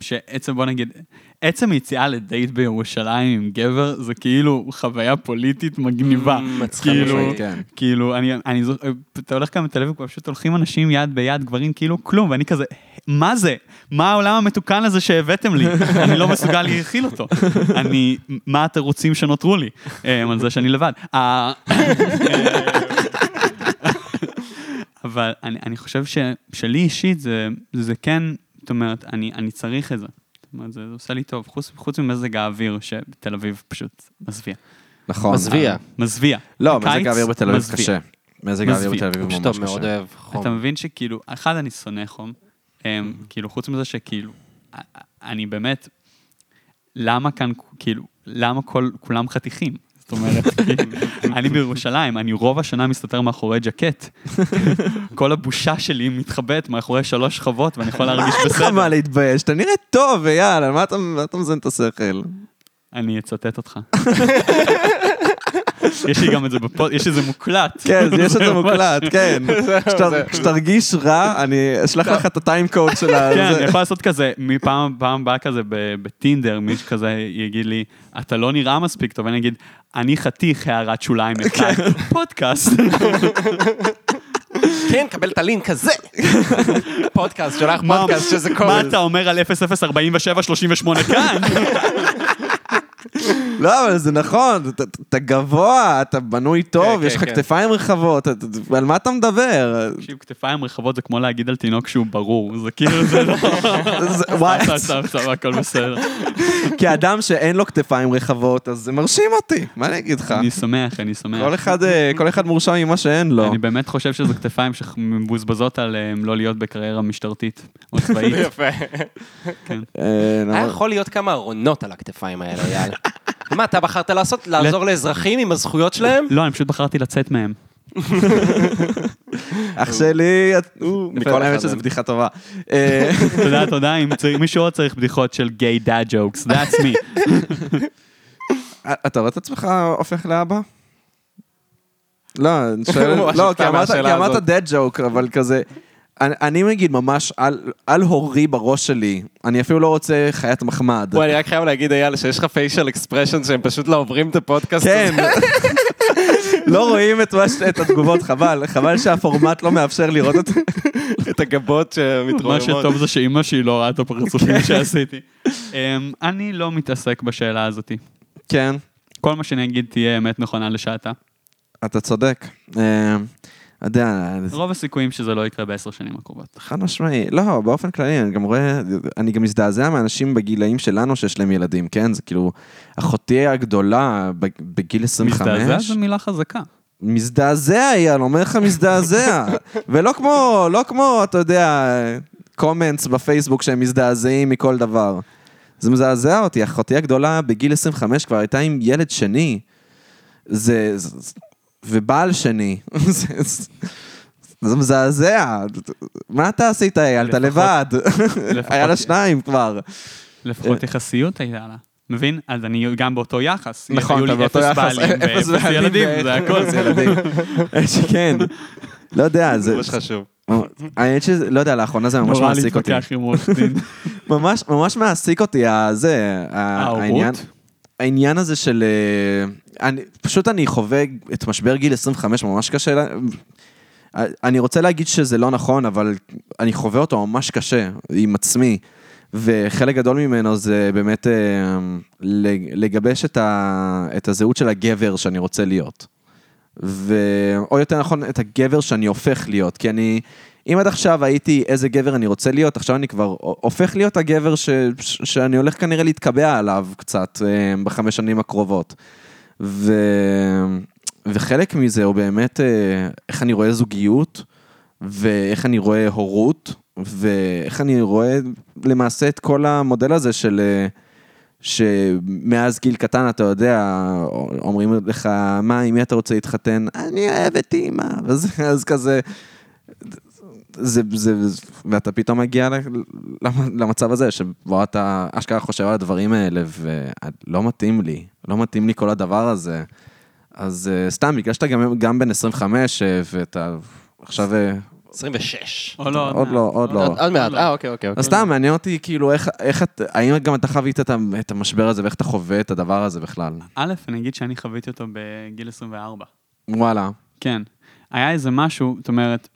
Speaker 3: שעצם, בוא נגיד, עצם יציאה לדייט בירושלים עם גבר, זה כאילו חוויה פוליטית מגניבה.
Speaker 2: Mm, מצחיק
Speaker 3: כאילו,
Speaker 1: כן.
Speaker 3: כאילו, אני, אני זוכר, אתה הולך כאן בתל אביב, פשוט הולכים אנשים יד ביד, גברים כאילו כלום, ואני כזה, מה זה? מה העולם המתוקן הזה שהבאתם לי? (laughs) אני לא מסוגל להכיל אותו. אני, מה התירוצים שנותרו לי? אה, על זה שאני לבד. אה, אבל אני, אני חושב ש, שלי אישית זה, זה כן, זאת אומרת, אני, אני צריך את זה. זאת אומרת, זה, עושה לי טוב, חוץ, חוץ ממזג האוויר, שבתל אביב פשוט מזוויע.
Speaker 1: נכון.
Speaker 2: מזוויע.
Speaker 3: מזוויע.
Speaker 1: לא, מזג האוויר בתל אביב. קשה. מזג האוויר. בתל אביב ממש
Speaker 2: טוב מאוד
Speaker 1: קשה.
Speaker 2: אוהב חום.
Speaker 3: אתה מבין שכאילו, אחד, אני שונא חום. אמ, כאילו, חוץ מזה שכאילו, אני באמת, למה כאן, כאילו, למה כל, כולם חתיכים? זאת אומרת, (laughs) אני בירושלים, אני רוב השנה מסתתר מאחורי ג'קט. כל הבושה שלי מתחבאת מאחורי שלוש שכבות, ואני יכול להרגיש
Speaker 1: אין לך
Speaker 3: בסדר.
Speaker 1: מה להתבייש, אתה נראה טוב, אייל, מה אתה מה אתה מזיין את השכל?
Speaker 3: אני אצטט אותך. (laughs) יש לי גם את זה בפוד, יש את זה מוקלט.
Speaker 1: כן, יש את זה (laughs) מוקלט, כן. (laughs) כשתרגיש רע, אני אשלח לך את הטיים קוד של ה...
Speaker 3: כן. אני יכול לעשות כזה, מפעם פעם באה כזה ב- בטינדר, מישהו כזה יגיד לי, אתה לא נראה מספיק טוב, ואני אגיד, אני חתיך הערת שוליים (laughs) אחד, פודקאסט.
Speaker 2: כן, קבל את הלינק הזה. פודקאסט, שולח
Speaker 3: מה-
Speaker 2: פודקאסט שזה
Speaker 3: מה
Speaker 2: קורס.
Speaker 3: אתה אומר על 004738 כאן?
Speaker 1: לא, אבל זה נכון, אתה- גבוה, אתה בנוי טוב,
Speaker 2: כן,
Speaker 1: יש לך
Speaker 2: כן.
Speaker 1: כתפיים רחבות, על מה אתה מדבר?
Speaker 3: תקשיב, כתפיים רחבות זה כמו להגיד על תינוק שהוא ברור, זה כאילו, זה לא...
Speaker 1: וואי,
Speaker 3: סתם, סתם, סתם, הכל בסדר.
Speaker 1: כאדם שאין לו כתפיים רחבות, אז זה מרשים אותי, מה אני אגיד לך?
Speaker 3: אני שמח, אני שמח.
Speaker 1: כל אחד, אה, כל אחד מורשע ממה שאין לו.
Speaker 3: אני באמת חושב שזה כתפיים שמבוזבזות על לא להיות בקריירה משטרתית או צבאית. (laughs)
Speaker 2: יפה.
Speaker 3: כן.
Speaker 1: אה,
Speaker 2: היה
Speaker 1: למה-
Speaker 2: יכול להיות כמה ארונות על הכתפיים האלה, יאללה. מה אתה בחרת לעשות? לעזור לאזרחים עם הזכויות שלהם?
Speaker 3: לא, אני פשוט בחרתי לצאת מהם.
Speaker 1: אח שלי,
Speaker 2: מכל
Speaker 1: האמת שזו. בדיחה טובה. אה, (laughs)
Speaker 3: תודה, תודה, אם מישהו עוד צריך בדיחות של גיי דאד ג'וקס, that's me.
Speaker 1: אתה רואה את עצמך הופך לאבא? לא, אני שואל, (laughs) לא, כי אמרת- dead joke, אבל כזה, אני- אני נגיד ממש על- על הורי בראש שלי, אני אפילו לא רוצה חיית מחמד.
Speaker 2: וואי, אני רק חייב להגיד, אייל, שיש לך facial expression שהם פשוט לא עוברים את הפודקאסט
Speaker 1: כן.
Speaker 2: הזה. (laughs)
Speaker 1: לא רואים את מה ש- את התגובות, חבל, חבל שהפורמט לא מאפשר לראות את. (laughs)
Speaker 2: את הגבות
Speaker 3: מה
Speaker 2: שמתרוממות.
Speaker 3: שטוב זה שאימא שלי לא ראה את הפרצופים שעשיתי. אמ, אני לא מתעסק בשאלה הזאתי.
Speaker 1: כן,
Speaker 3: כל מה שאני אגיד תהיה אמת נכונה לשעתה.
Speaker 1: אתה צודק. יודע,
Speaker 3: רוב הסיכויים שזה לא יקרה בעשר שנים הקרובות.
Speaker 1: חד משמעי, לא, באופן כללי, אני גם רואה, אני גם מזדעזע מאנשים בגילאים שלנו שיש להם ילדים, כן? זה כאילו, אחותי הגדולה בגיל 25,
Speaker 3: מזדעזע זו מילה חזקה.
Speaker 1: מזדעזע, אייל, אומר לך מזדעזע. (laughs) ולא כמו, לא כמו, אתה יודע, קומנטס בפייסבוק שהם מזדעזעים מכל דבר. זה מזעזע אותי, אחותי הגדולה בגיל 25 כבר הייתה עם ילד שני. זה... זה ובעל שני. זה, (laughs) זה, זה מזעזע. מה אתה עשית, אייל? אתה לבד. היה לה שניים כבר.
Speaker 3: לפחות יחסיות הייתה לה. מבין? אז אני גם באותו יחס.
Speaker 1: נכון, אתה באותו
Speaker 3: אפס
Speaker 1: יחס.
Speaker 3: בעלים ואפס
Speaker 1: בעלים
Speaker 3: ילדים, זה הכל.
Speaker 1: ילדים. כן. לא יודע, זה...
Speaker 2: זה מה שחשוב.
Speaker 1: האמת שזה, לא יודע, לאחרונה זה ממש
Speaker 3: נורא
Speaker 1: מעסיק אותי.
Speaker 3: להתווכח עם עורך דין. (laughs)
Speaker 1: ממש, ממש מעסיק אותי הזה, ה-
Speaker 3: ההורות?
Speaker 1: העניין, הזה של... אה, אני, פשוט אני חווה את משבר גיל 25 ממש קשה. אני רוצה להגיד שזה לא נכון, אבל אני חווה אותו ממש קשה עם עצמי. וחלק גדול ממנו זה באמת אה, לגבש את, ה, את הזהות של הגבר שאני רוצה להיות. ו... או יותר נכון, את הגבר שאני הופך להיות. כי אני, אם עד עכשיו הייתי איזה גבר אני רוצה להיות, עכשיו אני כבר הופך להיות הגבר ש... ש... שאני הולך כנראה להתקבע עליו קצת אה, בחמש שנים הקרובות. ו... וחלק מזה הוא באמת אה, איך אני רואה זוגיות, ואיך אני רואה הורות, ואיך אני רואה למעשה את כל המודל הזה של... אה, שמאז גיל קטן, אתה יודע, אומרים לך, מה, עם מי אתה רוצה להתחתן? אני אוהב את אימא. (laughs) אז, כזה, זה, זה, ואתה פתאום מגיע למצב הזה, שבו אתה אשכרה חושב על הדברים האלה, ולא מתאים לי, לא מתאים לי כל הדבר הזה. אז אה, סתם, בגלל שאתה גם, גם בן 25, אה, ואתה עכשיו... אה,
Speaker 2: 26.
Speaker 3: או לא,
Speaker 1: עוד לא, עוד לא.
Speaker 2: עוד עוד מעט, אה, אוקיי, אוקיי.
Speaker 1: אז סתם, מעניין אותי, כאילו, איך, איך את, האם גם אתה חווית את המשבר הזה, ואיך אתה חווה את הדבר הזה בכלל?
Speaker 3: א', אני אגיד שאני חוויתי אותו בגיל 24.
Speaker 1: וואלה.
Speaker 3: כן. היה איזה משהו, זאת אומרת,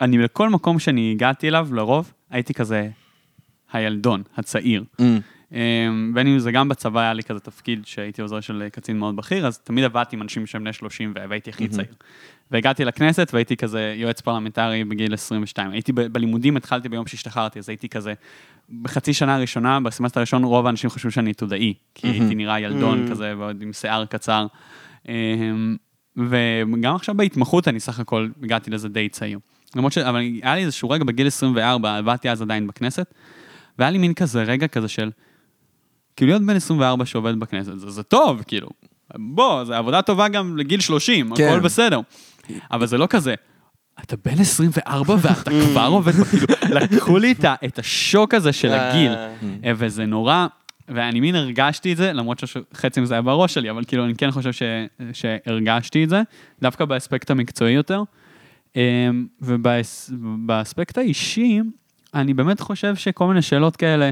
Speaker 3: אני לכל מקום שאני הגעתי אליו, לרוב, הייתי כזה הילדון, הצעיר.
Speaker 1: Mm.
Speaker 3: אמ, בין אם זה גם בצבא היה לי כזה תפקיד שהייתי עוזר של קצין מאוד בכיר, אז תמיד עבדתי עם אנשים שהם בני 30 והייתי הכי צעיר. והגעתי לכנסת והייתי כזה יועץ פרלמנטרי בגיל 22. הייתי ב- בלימודים, התחלתי ביום שהשתחררתי, אז הייתי כזה, בחצי שנה הראשונה, בסמסטר הראשון, רוב האנשים חשבו שאני עתודאי, כי הייתי נראה ילדון כזה, ועוד עם שיער קצר. אמ, וגם עכשיו בהתמחות אני סך הכל הגעתי לזה די צעיר. למרות ש... אבל היה לי איזשהו רגע בגיל 24, עבדתי אז עדיין בכנסת, והיה לי מין כזה רגע כזה של, כאילו להיות בן 24 שעובד בכנסת, זה, זה טוב, כאילו. בוא, זו עבודה טובה גם לגיל 30,
Speaker 1: כן.
Speaker 3: הכל בסדר. אבל זה לא כזה, אתה בן 24 ואתה (laughs) כבר עובד, כאילו, לקחו לי את, השוק הזה של הגיל,
Speaker 2: אה.
Speaker 3: אה, וזה נורא, ואני מין הרגשתי את זה, למרות שחצי מזה היה בראש שלי, אבל כאילו אני כן חושב ש, שהרגשתי את זה, דווקא באספקט המקצועי יותר. אמ, ובאספקט האישי, אני באמת חושב שכל מיני שאלות כאלה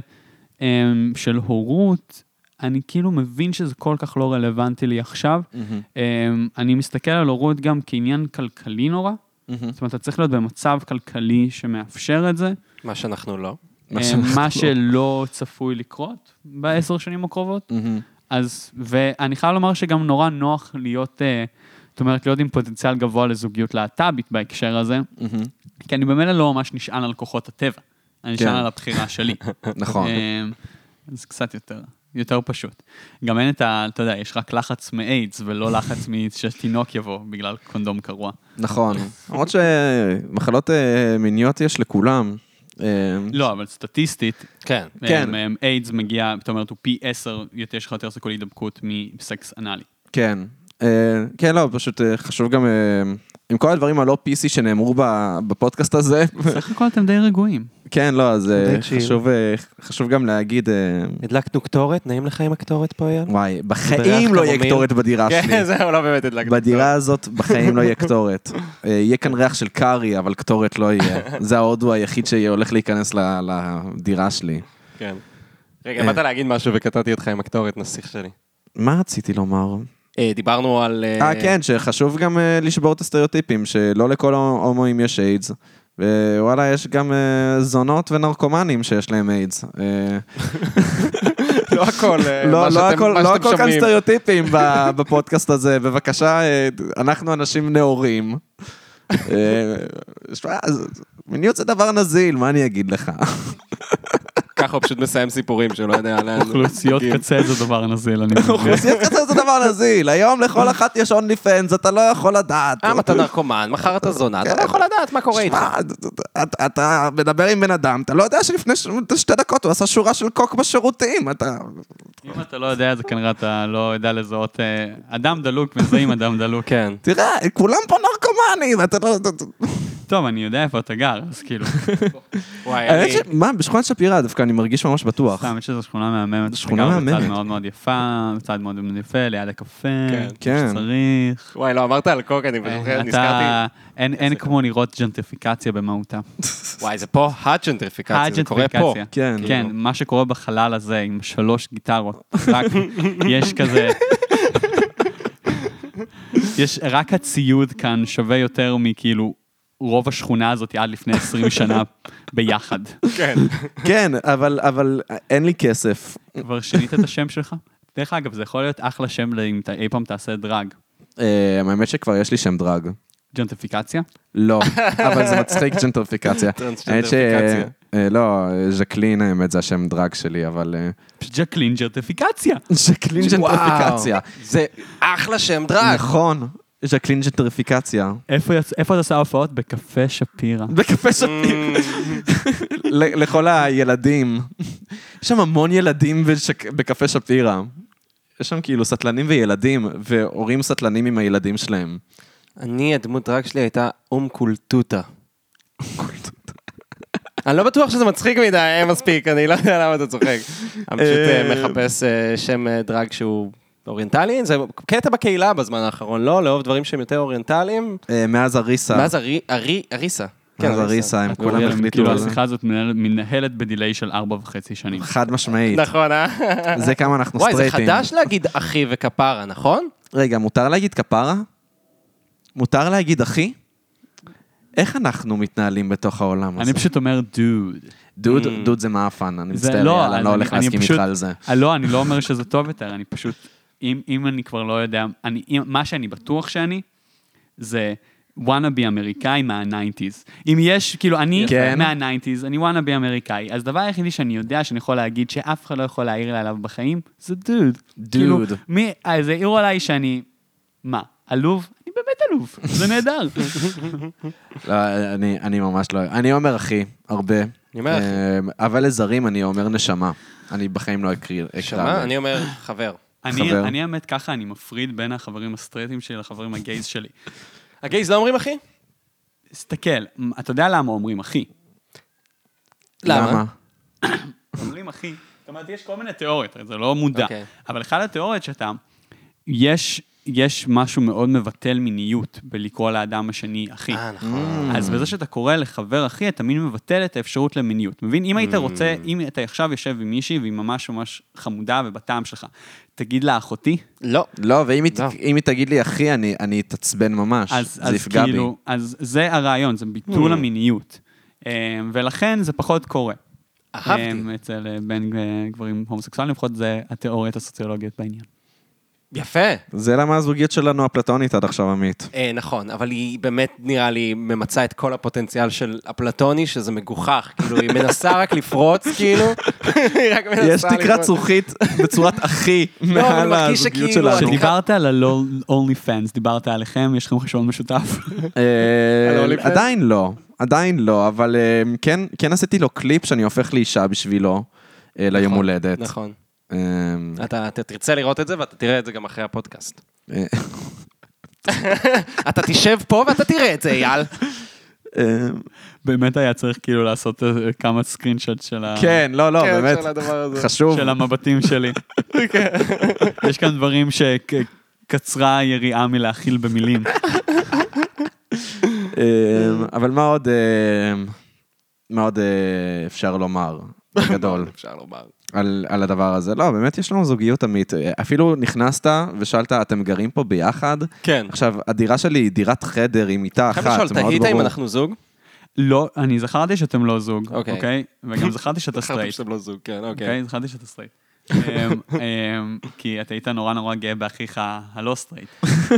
Speaker 3: אמ, של הורות, אני כאילו מבין שזה כל כך לא רלוונטי לי עכשיו. אמ, אני מסתכל על הורות גם כעניין כלכלי נורא. זאת אומרת, אתה צריך להיות במצב כלכלי שמאפשר את זה,
Speaker 2: מה שאנחנו לא.
Speaker 1: מה שאנחנו
Speaker 3: מה
Speaker 1: לא.
Speaker 3: שלא צפוי לקרות בעשר שנים הקרובות. אז, ואני חייב לומר שגם נורא נוח להיות, אה, זאת אומרת, להיות עם פוטנציאל גבוה לזוגיות להט"בית בהקשר הזה. כי אני במילא לא ממש נשען על כוחות הטבע, אני נשען
Speaker 1: כן.
Speaker 3: על הבחירה שלי. (laughs)
Speaker 1: נכון.
Speaker 3: אה, זה קצת יותר, יותר פשוט. גם אין את ה... אתה יודע, יש רק לחץ מאיידס ולא לחץ (laughs) שתינוק יבוא בגלל קונדום קרוע.
Speaker 1: נכון. (laughs) למרות שמחלות אה, מיניות יש לכולם. אה,
Speaker 3: לא, אבל סטטיסטית,
Speaker 2: כן.
Speaker 1: כן.
Speaker 3: אה, איידס מגיע, זאת אומרת, הוא פי עשר, יש לך יותר סיכוי להידבקות מסקס אנאלי.
Speaker 1: כן. אה, כן, לא, פשוט אה, חשוב גם, אה, עם כל הדברים הלא PC שנאמרו ב- בפודקאסט הזה,
Speaker 3: בסך הכל אתם די רגועים.
Speaker 1: כן, לא, אז. חשוב, חשוב גם להגיד,
Speaker 2: הדלקנו קטורת, נעים לך עם הקטורת פה, אייל?
Speaker 1: וואי, בחיים לא יהיה. קטורת בדירה
Speaker 2: כן,
Speaker 1: שלי.
Speaker 2: זהו, לא באמת הדלקנו
Speaker 1: בדירה הזאת בחיים לא יהיה קטורת. יהיה כאן ריח של קארי, אבל קטורת לא יהיה. (laughs) זה ההודו היחיד שהולך להיכנס ל- לדירה שלי.
Speaker 2: כן. רגע, באת להגיד משהו וקטעתי אותך עם הקטורת, נסיך שלי.
Speaker 1: מה רציתי לומר?
Speaker 2: אה, דיברנו על...
Speaker 1: אה, כן, שחשוב גם אה, לשבור את הסטריאוטיפים, שלא לכל ההומואים יש איידס. ווואלה, יש גם אה, זונות ונרקומנים שיש להם איידס. אה, (laughs)
Speaker 2: לא הכל, אה,
Speaker 1: לא
Speaker 2: מה
Speaker 1: לא
Speaker 2: שאתם-
Speaker 1: הכל
Speaker 2: מה
Speaker 1: לא הכל כאן
Speaker 2: שומעים.
Speaker 1: סטריאוטיפים (laughs) בפודקאסט הזה, בבקשה, אה, אנחנו אנשים נאורים. אה, מיניות זה דבר נזיל, מה אני אגיד לך? (laughs)
Speaker 2: ככה הוא פשוט מסיים סיפורים שהוא לא יודע לאן...
Speaker 3: אוכלוסיות. קצה זה דבר נזיל, אני מבין.
Speaker 1: אוכלוסיית קצר זה דבר נזיל, היום לכל אחת יש אונלי פנס, אתה לא יכול לדעת.
Speaker 2: אה, אתה נרקומן, מחר אתה זונה, אתה לא יכול לדעת מה קורה איתך.
Speaker 1: אתה- מדבר עם בן אדם, אתה לא יודע שלפני שתי דקות הוא עשה שורה של קוק בשירותים, אתה...
Speaker 3: אם אתה לא יודע, זה כנראה אתה לא יודע לזהות... אה, אדם דלוק, מזהים אדם דלוק.
Speaker 2: כן.
Speaker 1: תראה, כולם פה נרקומנים, אתה לא...
Speaker 3: טוב, אני יודע איפה אתה גר, אז כאילו... (laughs)
Speaker 2: וואי,
Speaker 1: האמת
Speaker 2: אני...
Speaker 1: ש... מה, בשכונת שפירא דווקא אני מרגיש ממש בטוח.
Speaker 3: סתם, יש איזו שכונה מהממת.
Speaker 1: שכונה
Speaker 3: גר בצד
Speaker 1: מהממת.
Speaker 3: מאוד מאוד יפה, בצד מאוד מאוד יפה, ליד הקפה.
Speaker 2: כן.
Speaker 1: כן.
Speaker 3: שצריך.
Speaker 2: וואי, לא, אמרת על קוק, אני פשוט נזכרתי.
Speaker 3: אתה... אין כמו לראות ג'נטריפיקציה במהותה. (laughs)
Speaker 2: וואי, זה פה הג'נטריפיקציה, זה קורה פה.
Speaker 1: כן.
Speaker 3: כן, מה שקורה בחלל הזה עם שלוש גיטרות, רק (laughs) יש כזה... יש, רק הציוד כאן שווה יותר מכאילו רוב השכונה הזאת עד לפני 20 שנה ביחד.
Speaker 2: כן.
Speaker 1: כן, אבל, אבל אין לי כסף.
Speaker 3: כבר שינית את השם שלך? דרך אגב, זה יכול להיות אחלה שם ל- אם אתה אי פעם תעשה דרג.
Speaker 1: אה, האמת שכבר יש לי שם דרג.
Speaker 3: ג'נטריפיקציה?
Speaker 1: לא, אבל זה מצחיק ג'נטריפיקציה.
Speaker 2: טרנסג'נדריפיקציה.
Speaker 1: אה, לא, ז'קלין האמת זה השם דרג שלי, אבל... אה,
Speaker 3: ג'קלין ג'נטריפיקציה.
Speaker 1: ז'קלין ג'נטריפיקציה.
Speaker 2: זה אחלה שם דרג.
Speaker 1: נכון, ז'קלין ג'נטריפיקציה.
Speaker 3: איפה אתה עושה הופעות? בקפה שפירא. (laughs)
Speaker 1: בקפה שפיר. ל- לכל הילדים. יש שם המון ילדים בקפה שפירא. יש שם כאילו סטלנים וילדים, והורים סטלנים עם הילדים שלהם.
Speaker 2: אני, הדמות דרג שלי הייתה אום קולטוטה. אני לא בטוח שזה מצחיק מדי, מספיק, אני לא יודע למה אתה צוחק. (laughs) אני פשוט אה,
Speaker 1: אה,
Speaker 2: מחפש אה, שם דרג שהוא אוריינטלי, זה קטע בקהילה בזמן האחרון, לא? לאהוב דברים שהם יותר אוריינטליים.
Speaker 1: אה, מאז אריסה.
Speaker 2: מאז ארי- ארי- אריסה. כן,
Speaker 1: מאז אריסה, הם כולם החליטו
Speaker 3: כאילו
Speaker 1: על זה.
Speaker 3: השיחה הזאת מנהל- מנהלת בדיליי של ארבע וחצי שנים.
Speaker 1: חד משמעית.
Speaker 2: נכון, אה?
Speaker 1: זה כמה אנחנו
Speaker 2: וואי, זה
Speaker 1: סטרייטים.
Speaker 2: חדש להגיד אחי וכפרה, נכון?
Speaker 1: רגע, מותר להגיד כפרה? מותר להגיד אחי? איך אנחנו מתנהלים בתוך העולם הזה?
Speaker 3: אני פשוט אומר דוד.
Speaker 1: דוד,
Speaker 2: Mm.
Speaker 1: דוד זה מאפן, אני
Speaker 3: זה-
Speaker 1: מצטער,
Speaker 3: לא,
Speaker 1: יאללה, אני
Speaker 3: אז
Speaker 1: לא
Speaker 3: אני-
Speaker 1: הולך
Speaker 3: אני
Speaker 1: להסכים איתך על זה.
Speaker 3: אה, לא, אני לא אומר שזה טוב יותר, אני פשוט, אם, אם אני כבר לא יודע, אני, אם, מה שאני בטוח שאני, זה וואנאבי אמריקאי מה-90's. אם יש, כאילו, אני
Speaker 1: כן.
Speaker 3: מה-90's, אני וואנאבי אמריקאי, אז הדבר היחידי שאני יודע שאני יכול להגיד שאף אחד לא יכול להעיר לי עליו בחיים, זה דוד. כאילו,
Speaker 1: דוד.
Speaker 3: מי, אז העירו עליי שאני, מה, עלוב? אני באמת עלוב, זה נהדר. (laughs)
Speaker 1: לא, אני, אני ממש לא... אני אומר אחי, הרבה.
Speaker 2: אני אומר אחי.
Speaker 1: אה, אבל לזרים אני אומר נשמה. אני בחיים לא אקריא. להם.
Speaker 2: אני אומר חבר.
Speaker 3: אני,
Speaker 1: חבר.
Speaker 3: אני האמת ככה, אני מפריד בין החברים הסטרייטים שלי לחברים הגייז שלי.
Speaker 2: הגייז לא אומרים אחי?
Speaker 3: תסתכל, אתה יודע למה אומרים אחי?
Speaker 2: למה? (coughs)
Speaker 3: אומרים אחי, זאת אומרת, יש כל מיני תיאוריות, זה לא מודע.
Speaker 2: אוקיי.
Speaker 3: אבל אחת התיאוריות שאתה, יש, יש משהו מאוד מבטל מיניות בלקרוא לאדם השני אחי.
Speaker 2: אה, נכון.
Speaker 3: אז בזה שאתה קורא לחבר אחי, אתה מין מבטל את האפשרות למיניות. מבין? אם היית רוצה, אם אתה עכשיו יושב עם מישהי והיא ממש ממש חמודה ובטעם שלך, תגיד לה אחותי,
Speaker 2: לא.
Speaker 1: לא, ואם היא,
Speaker 2: לא.
Speaker 1: היא תגיד לי אחי, אני, אני אתעצבן ממש.
Speaker 3: אז,
Speaker 1: זה
Speaker 3: אז
Speaker 1: יפגע
Speaker 3: כאילו,
Speaker 1: בי.
Speaker 3: אז זה הרעיון, זה ביטול
Speaker 2: Hmm.
Speaker 3: המיניות. אה, ולכן זה פחות קורה.
Speaker 2: אהבתי.
Speaker 3: אמ, אצל אה, בין אה, גברים הומוסקסואלים, לפחות זה התיאוריות הסוציולוגיות בעניין.
Speaker 2: יפה.
Speaker 1: זה למה הזוגיות שלנו אפלטונית עד עכשיו, עמית.
Speaker 2: אה, נכון, אבל היא באמת, נראה לי, ממצה את כל הפוטנציאל של אפלטוני, שזה מגוחך. כאילו, היא מנסה רק לפרוץ, (laughs) כאילו. היא רק מנסה
Speaker 1: יש תקרת. זכוכית בצורת הכי
Speaker 2: אבל
Speaker 1: מעל הזוגיות שלנו.
Speaker 3: כשדיברת על ה-only fans, דיברת עליכם, יש לכם חשבון משותף?
Speaker 1: אה? (laughs) עדיין לא, עדיין לא, אבל אה, כן, כן עשיתי לו קליפ שאני הופך לאישה בשבילו, אה, ליום
Speaker 2: נכון,
Speaker 1: הולדת.
Speaker 2: נכון.
Speaker 1: אה,
Speaker 2: אתה תרצה לראות את זה, ואתה תראה את זה גם אחרי הפודקאסט.
Speaker 1: אה,
Speaker 2: אתה תשב פה ואתה תראה את זה, אייל.
Speaker 1: אה,
Speaker 3: באמת היה צריך כאילו לעשות אה, כמה סקרין שוט של ה-
Speaker 1: כן, לא, לא,
Speaker 2: כן,
Speaker 1: באמת. חשוב.
Speaker 3: של המבטים שלי. יש כאן דברים שקצרה היריעה מלהכיל במילים.
Speaker 1: אה, אבל מה עוד, אה, מה עוד אפשר לומר, (laughs) בגדול,
Speaker 2: אפשר לומר.
Speaker 1: על על הדבר הזה? לא, באמת יש לנו זוגיות עמית. אה, אפילו נכנסת ושאלת, אתם גרים פה ביחד?
Speaker 2: כן.
Speaker 1: עכשיו, הדירה שלי היא דירת חדר עם מיטה אחת,
Speaker 2: חייב לשאול,
Speaker 1: זה מאוד
Speaker 2: תהית אם
Speaker 1: ברור.
Speaker 2: אנחנו זוג?
Speaker 3: לא, אני זכרתי שאתם לא זוג,
Speaker 2: אוקיי.
Speaker 3: אוקיי? וגם זכרתי שאתה (laughs) סטרייט.
Speaker 2: שאתם לא זוג, כן, אוקיי.
Speaker 3: אוקיי? זכרתי שאתה סטרייט. אמ, אמ, כי אתה היית נורא נורא גאה באחיך הלא סטרייט.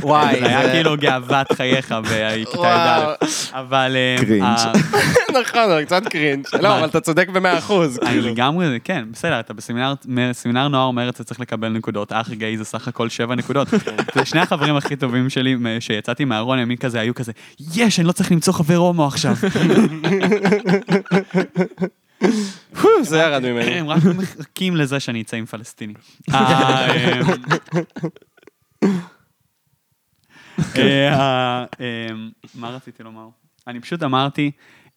Speaker 2: וואי,
Speaker 3: זה היה כאילו גאוות חייך בכיתה. י"א. אבל... אמ, cringe. (laughs)
Speaker 2: נכון, זה קצת cringe. לא, אבל אתה צודק במאה אחוז.
Speaker 3: אני
Speaker 2: כאילו.
Speaker 3: לגמרי, כן, בסדר, אתה בסמינר סמינר נוער אומר אתה צריך לקבל נקודות, אח גיי זה סך הכל שבע נקודות. (laughs) שני החברים הכי טובים שלי, שיצאתי מהארון, הם כזה, היו כזה, יש, אני לא צריך למצוא חבר הומו עכשיו. (laughs)
Speaker 2: זה ירד ממני.
Speaker 3: הם רק מחכים לזה שאני אצא עם פלסטיני. (laughs) אה, אה, אה, אמ, מה רציתי לומר? אני פשוט אמרתי,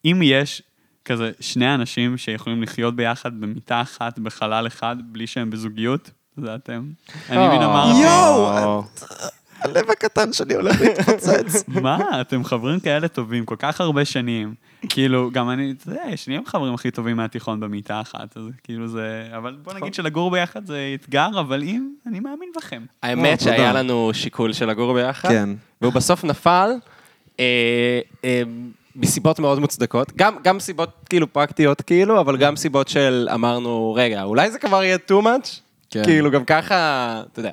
Speaker 3: אם יש כזה שני אנשים שיכולים לחיות ביחד במיטה אחת, בחלל אחד, בלי שהם בזוגיות, זה אתם. אני מבין אמרתי,
Speaker 1: יואו! הלב הקטן שלי הולך להתפוצץ. (laughs)
Speaker 3: מה, אתם חברים כאלה טובים כל כך הרבה שנים. כאילו, גם אני, אתה יודע, יש לי חברים הכי טובים מהתיכון במיטה אחת, אז כאילו זה, אבל בוא נגיד שלגור ביחד זה אתגר, אבל אם, אני מאמין בכם.
Speaker 2: האמת
Speaker 1: תודה.
Speaker 2: שהיה לנו שיקול של לגור ביחד.
Speaker 1: כן.
Speaker 2: והוא בסוף נפל אה, אה, מסיבות מאוד מוצדקות. גם, גם סיבות כאילו פרקטיות כאילו, אבל גם סיבות של אמרנו, רגע, אולי זה כבר יהיה too much?
Speaker 1: כן.
Speaker 2: כאילו גם ככה, אתה יודע,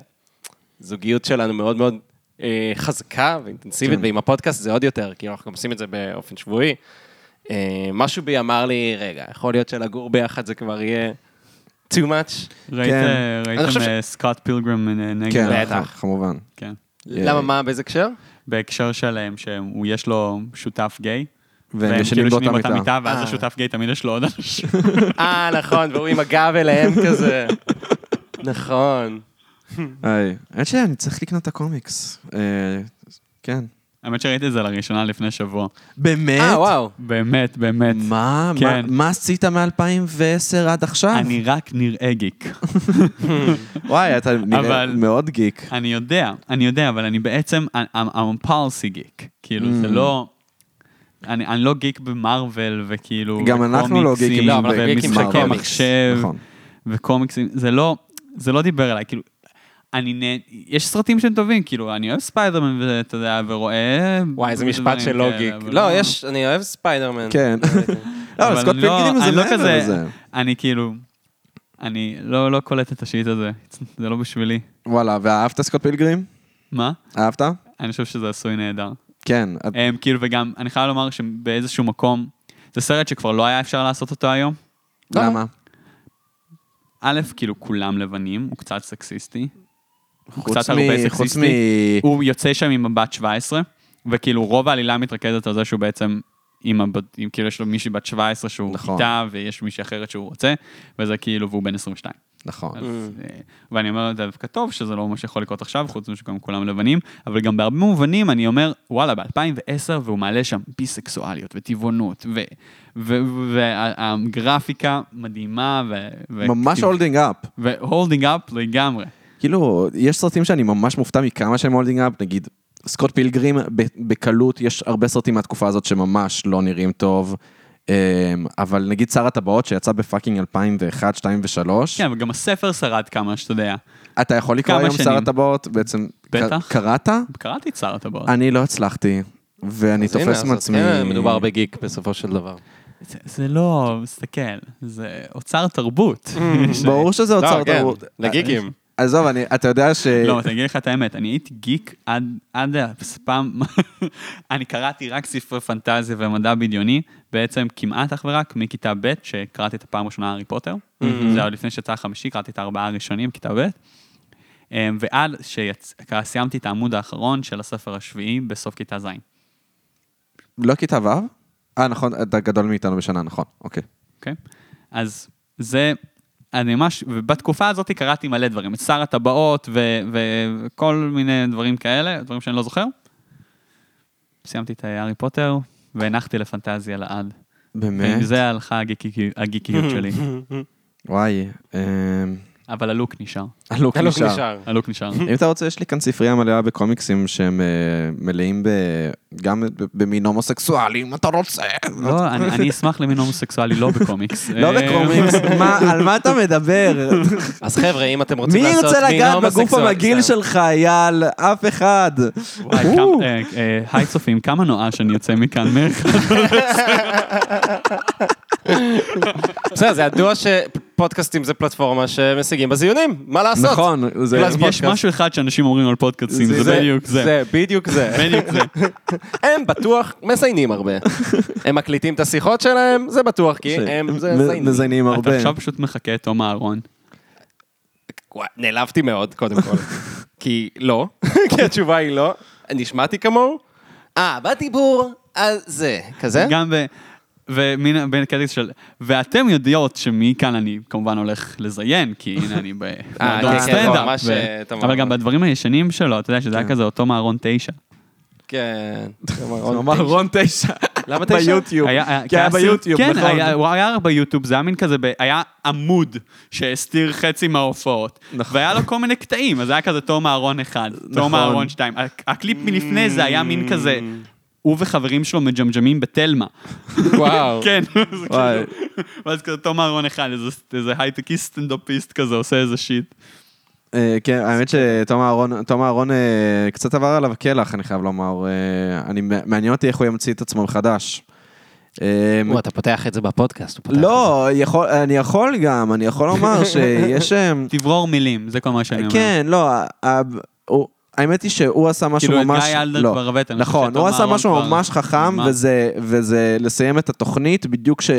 Speaker 2: זוגיות שלנו מאוד מאוד אה, חזקה ואינטנסיבית,
Speaker 1: כן.
Speaker 2: ועם הפודקאסט זה עוד יותר, כאילו אנחנו גם עושים את זה באופן שבועי. אה, משהו בי אמר לי, רגע, יכול להיות שלגור ביחד זה כבר יהיה too much?
Speaker 1: כן.
Speaker 3: ראיתם
Speaker 2: ש-
Speaker 3: אה, סקוט פילגרם אה, נגד...
Speaker 1: כן,
Speaker 2: בטח.
Speaker 1: כמובן.
Speaker 3: כן.
Speaker 2: למה, מה, באיזה הקשר?
Speaker 3: בהקשר שלהם, שהוא יש לו שותף גיי.
Speaker 1: והם ישנים
Speaker 3: כאילו
Speaker 1: באותה
Speaker 3: באותה
Speaker 1: מיטה.
Speaker 3: ואז
Speaker 2: אה.
Speaker 3: השותף גיי תמיד יש לו עוד אנשים. (laughs)
Speaker 2: אה, נכון, והוא עם הגב אליהם כזה. נכון.
Speaker 1: היי, האמת שאני צריך לקנות את הקומיקס. אה, כן.
Speaker 3: האמת שראיתי את זה לראשונה לפני שבוע.
Speaker 1: באמת?
Speaker 2: אה, וואו.
Speaker 3: באמת, באמת.
Speaker 1: מה?
Speaker 3: כן.
Speaker 1: מה- מה עשית מ-2010 עד עכשיו?
Speaker 3: אני רק נראה גיק. (laughs)
Speaker 1: וואי, אתה נראה
Speaker 3: אבל-
Speaker 1: מאוד גיק.
Speaker 3: אני יודע, אני יודע, אבל אני בעצם, I'm I'm a policy geek. כאילו, זה
Speaker 1: Mm.
Speaker 3: לא... אני אני לא גיק במרוויל, וכאילו...
Speaker 1: גם אנחנו לא גיקים
Speaker 2: לא, אבל גיקים של
Speaker 3: ומשחקי. מחשב,
Speaker 1: נכון.
Speaker 3: וקומיקסים, זה לא, זה לא דיבר אליי, כאילו, אני נה... יש סרטים שהם טובים, כאילו, אני אוהב ספיידרמן, ואתה יודע, ורואה...
Speaker 2: וואי, איזה משפט של לא גיק.
Speaker 3: אבל
Speaker 2: לא, יש, אני אוהב ספיידרמן.
Speaker 1: כן. (laughs) לא, אבל סקוט
Speaker 3: אני לא-
Speaker 1: פילגרים זה
Speaker 3: לא
Speaker 1: מעבר
Speaker 3: כזה-
Speaker 1: לזה.
Speaker 3: אני כאילו, אני לא לא קולט את ה shit הזה, זה לא בשבילי.
Speaker 1: וואלה, ואהבת סקוט פילגרים?
Speaker 3: מה?
Speaker 1: אהבת?
Speaker 3: אני חושב שזה עשוי נהדר.
Speaker 1: כן. את-
Speaker 3: הם כאילו, וגם, אני חייב לומר שבאיזשהו מקום, זה סרט שכבר לא היה אפשר לעשות אותו היום.
Speaker 1: למה?
Speaker 3: א', כאילו כולם לבנים, הוא קצת סקסיסטי. הוא קצת
Speaker 1: מ-
Speaker 3: הרבה.
Speaker 1: מ...
Speaker 3: הוא יוצא שם עם הבת 17, וכאילו רוב העלילה מתרכזת על זה שהוא בעצם עם הבת, עם כאילו יש לו מישהי בת 17 שהוא
Speaker 1: נכון.
Speaker 3: איתה, ויש מישהי אחרת שהוא רוצה, וזה כאילו, והוא בן 22.
Speaker 1: נכון.
Speaker 3: אז, אה, ואני אומר, זה דווקא טוב שזה לא מה שיכול לקרות עכשיו, חוץ מזה שגם כולם לבנים, אבל גם בהרבה מובנים אני אומר, וואלה, ב-2010, והוא מעלה שם ביסקסואליות וטבעונות, והגרפיקה מדהימה, ו... ו-
Speaker 1: ממש holding up.
Speaker 3: ו holding up לגמרי.
Speaker 1: כאילו, יש סרטים שאני ממש מופתע מכמה שהם holding up, נגיד, סקוט פילגרים, בקלות, יש הרבה סרטים מהתקופה הזאת שממש לא נראים טוב, אמ, אבל נגיד שר הטבעות שיצא ב fucking 2001, 2 ו-3,
Speaker 3: כן, וגם הספר שרד כמה שאתה יודע.
Speaker 1: אתה יכול לקרוא היום שר. הטבעות, בעצם,
Speaker 3: בטח.
Speaker 1: קראת?
Speaker 3: קראתי את שר הטבעות.
Speaker 1: אני לא הצלחתי, ואני תופס מעצמי...
Speaker 2: כן, מדובר בגיק בסופו של דבר.
Speaker 3: זה, זה לא, מסתכל, זה אוצר תרבות. ש-
Speaker 1: ברור שזה אוצר
Speaker 2: לא, כן,
Speaker 1: תרבות.
Speaker 2: לגיקים.
Speaker 1: עזוב, אני- אתה יודע ש...
Speaker 3: לא, אני אגיד לך את האמת, אני הייתי גיק עד, עד פעם, (laughs) אני קראתי רק ספרי פנטזיה ומדע בדיוני, בעצם כמעט אך ורק מכיתה ב', שקראתי את הפעם הראשונה הארי פוטר. זה היה לפני שיצא החמישי, קראתי את הארבעה הראשונים בכיתה ב'. אמ, ועד שסיימתי את העמוד האחרון של הספר השביעי בסוף כיתה ז'.
Speaker 1: לא כיתה ו'? אה, נכון, אתה גדול מאיתנו בשנה, נכון, אוקיי.
Speaker 3: אוקיי? אז זה, אני ממש, ובתקופה הזאת קראתי מלא דברים, את שר הטבעות ו- ו- וכל מיני דברים כאלה, דברים שאני לא זוכר. סיימתי את הארי פוטר והנחתי לפנטזיה לעד.
Speaker 1: באמת?
Speaker 3: ועם זה הלכה הגיקי- הגיקיות שלי. (laughs)
Speaker 1: וואי, אמ,
Speaker 3: אבל הלוק נשאר.
Speaker 1: הלוק
Speaker 2: הלוק
Speaker 1: נשאר.
Speaker 2: נשאר.
Speaker 3: הלוק נשאר.
Speaker 1: אם אתה רוצה, יש לי כאן ספרייה מלאה בקומיקסים שהם אה, מלאים ב... גם ב- במין הומוסקסואלי, אם אתה רוצה.
Speaker 3: לא, אני אני אשמח למין הומוסקסואלי, לא בקומיקס. (laughs)
Speaker 1: לא
Speaker 3: אה,
Speaker 1: בקומיקס, מה- על מה אתה מדבר?
Speaker 2: אז חבר'ה, אם אתם רוצים
Speaker 1: מי
Speaker 2: לעשות
Speaker 1: ירצה
Speaker 2: מין
Speaker 1: לגעת בגוף
Speaker 2: הומוסקסואל-
Speaker 1: המגעיל. שלך, אייל? אף אחד.
Speaker 3: וואי, כמה- אה, אה, היי צופים, כמה נואש שאני יוצא מכאן. (laughs) (laughs)
Speaker 2: בסדר, זה ידוע שפודקאסטים זה פלטפורמה שמשיגים בזיונים, מה לעשות?
Speaker 1: נכון, זה...
Speaker 2: אז
Speaker 3: יש. משהו אחד שאנשים אומרים על פודקאסטים, זה בדיוק זה.
Speaker 2: זה בדיוק זה. (laughs)
Speaker 3: בדיוק זה. (laughs)
Speaker 2: הם בטוח מזיינים הרבה. הם מקליטים את השיחות שלהם, זה בטוח, כי הם מזיינים.
Speaker 1: מזיינים
Speaker 3: אתה
Speaker 1: הרבה.
Speaker 3: עכשיו פשוט מחכה את תום אהרון.
Speaker 2: נעלבתי מאוד, קודם כל. כי לא, כי התשובה היא לא. נשמעתי כמוהו? אה, בדיבור על זה. כזה?
Speaker 3: גם ב... ומין בין קטע של... ואתם יודעות שמכאן אני כמובן הולך לזיין, כי הנה אני במועדון
Speaker 2: כן, כן,
Speaker 3: סטנדאפ.
Speaker 2: אה,
Speaker 3: אבל גם. בדברים הישנים שלו, אתה יודע שזה היה
Speaker 1: כן.
Speaker 3: כזה אותו מארון תשע.
Speaker 2: כן. (laughs)
Speaker 1: הוא אמר רון תשע.
Speaker 2: למה תשע?
Speaker 1: ביוטיוב. כי היה ביוטיוב,
Speaker 3: כן,
Speaker 1: נכון.
Speaker 3: היה- הוא היה ביוטיוב, זה היה מין כזה, היה עמוד שהסתיר חצי מההופעות.
Speaker 1: נכון.
Speaker 3: והיה לו כל מיני קטעים, אז היה כזה תום אהרון אחד, תום
Speaker 1: נכון.
Speaker 3: אהרון שתיים. הק- הקליפ מלפני זה היה מין כזה, הוא וחברים שלו מג'מג'מים בתלמה.
Speaker 2: וואו. (laughs)
Speaker 3: כן, זה. כאילו, ואז כזה תום אהרון אחד, איזה- הייטקיסט סטנדאפיסט כזה עושה איזה שיט.
Speaker 1: אה, כן, האמת שתום אהרון, תום אהרון אה, קצת עבר עליו קלח, אני חייב לומר. אה, אני, מעניין אותי איך הוא ימציא את עצמו מחדש.
Speaker 2: וואו, אתה פותח את זה בפודקאסט. הוא פותח את
Speaker 1: לא, יכול, אני יכול גם, אני יכול לומר שיש... (laughs)
Speaker 3: תברור מילים, זה כל מה שאני אומר.
Speaker 1: כן, לא, הוא- האמת היא שהוא עשה משהו
Speaker 3: כאילו, את
Speaker 1: ממש...
Speaker 3: גיא אלדר
Speaker 1: לא.
Speaker 3: כבר הבאת, אני חושב
Speaker 1: נכון, הוא עשה משהו
Speaker 3: כבר-
Speaker 1: ממש חכם? וזה, וזה לסיים את התוכנית בדיוק ש...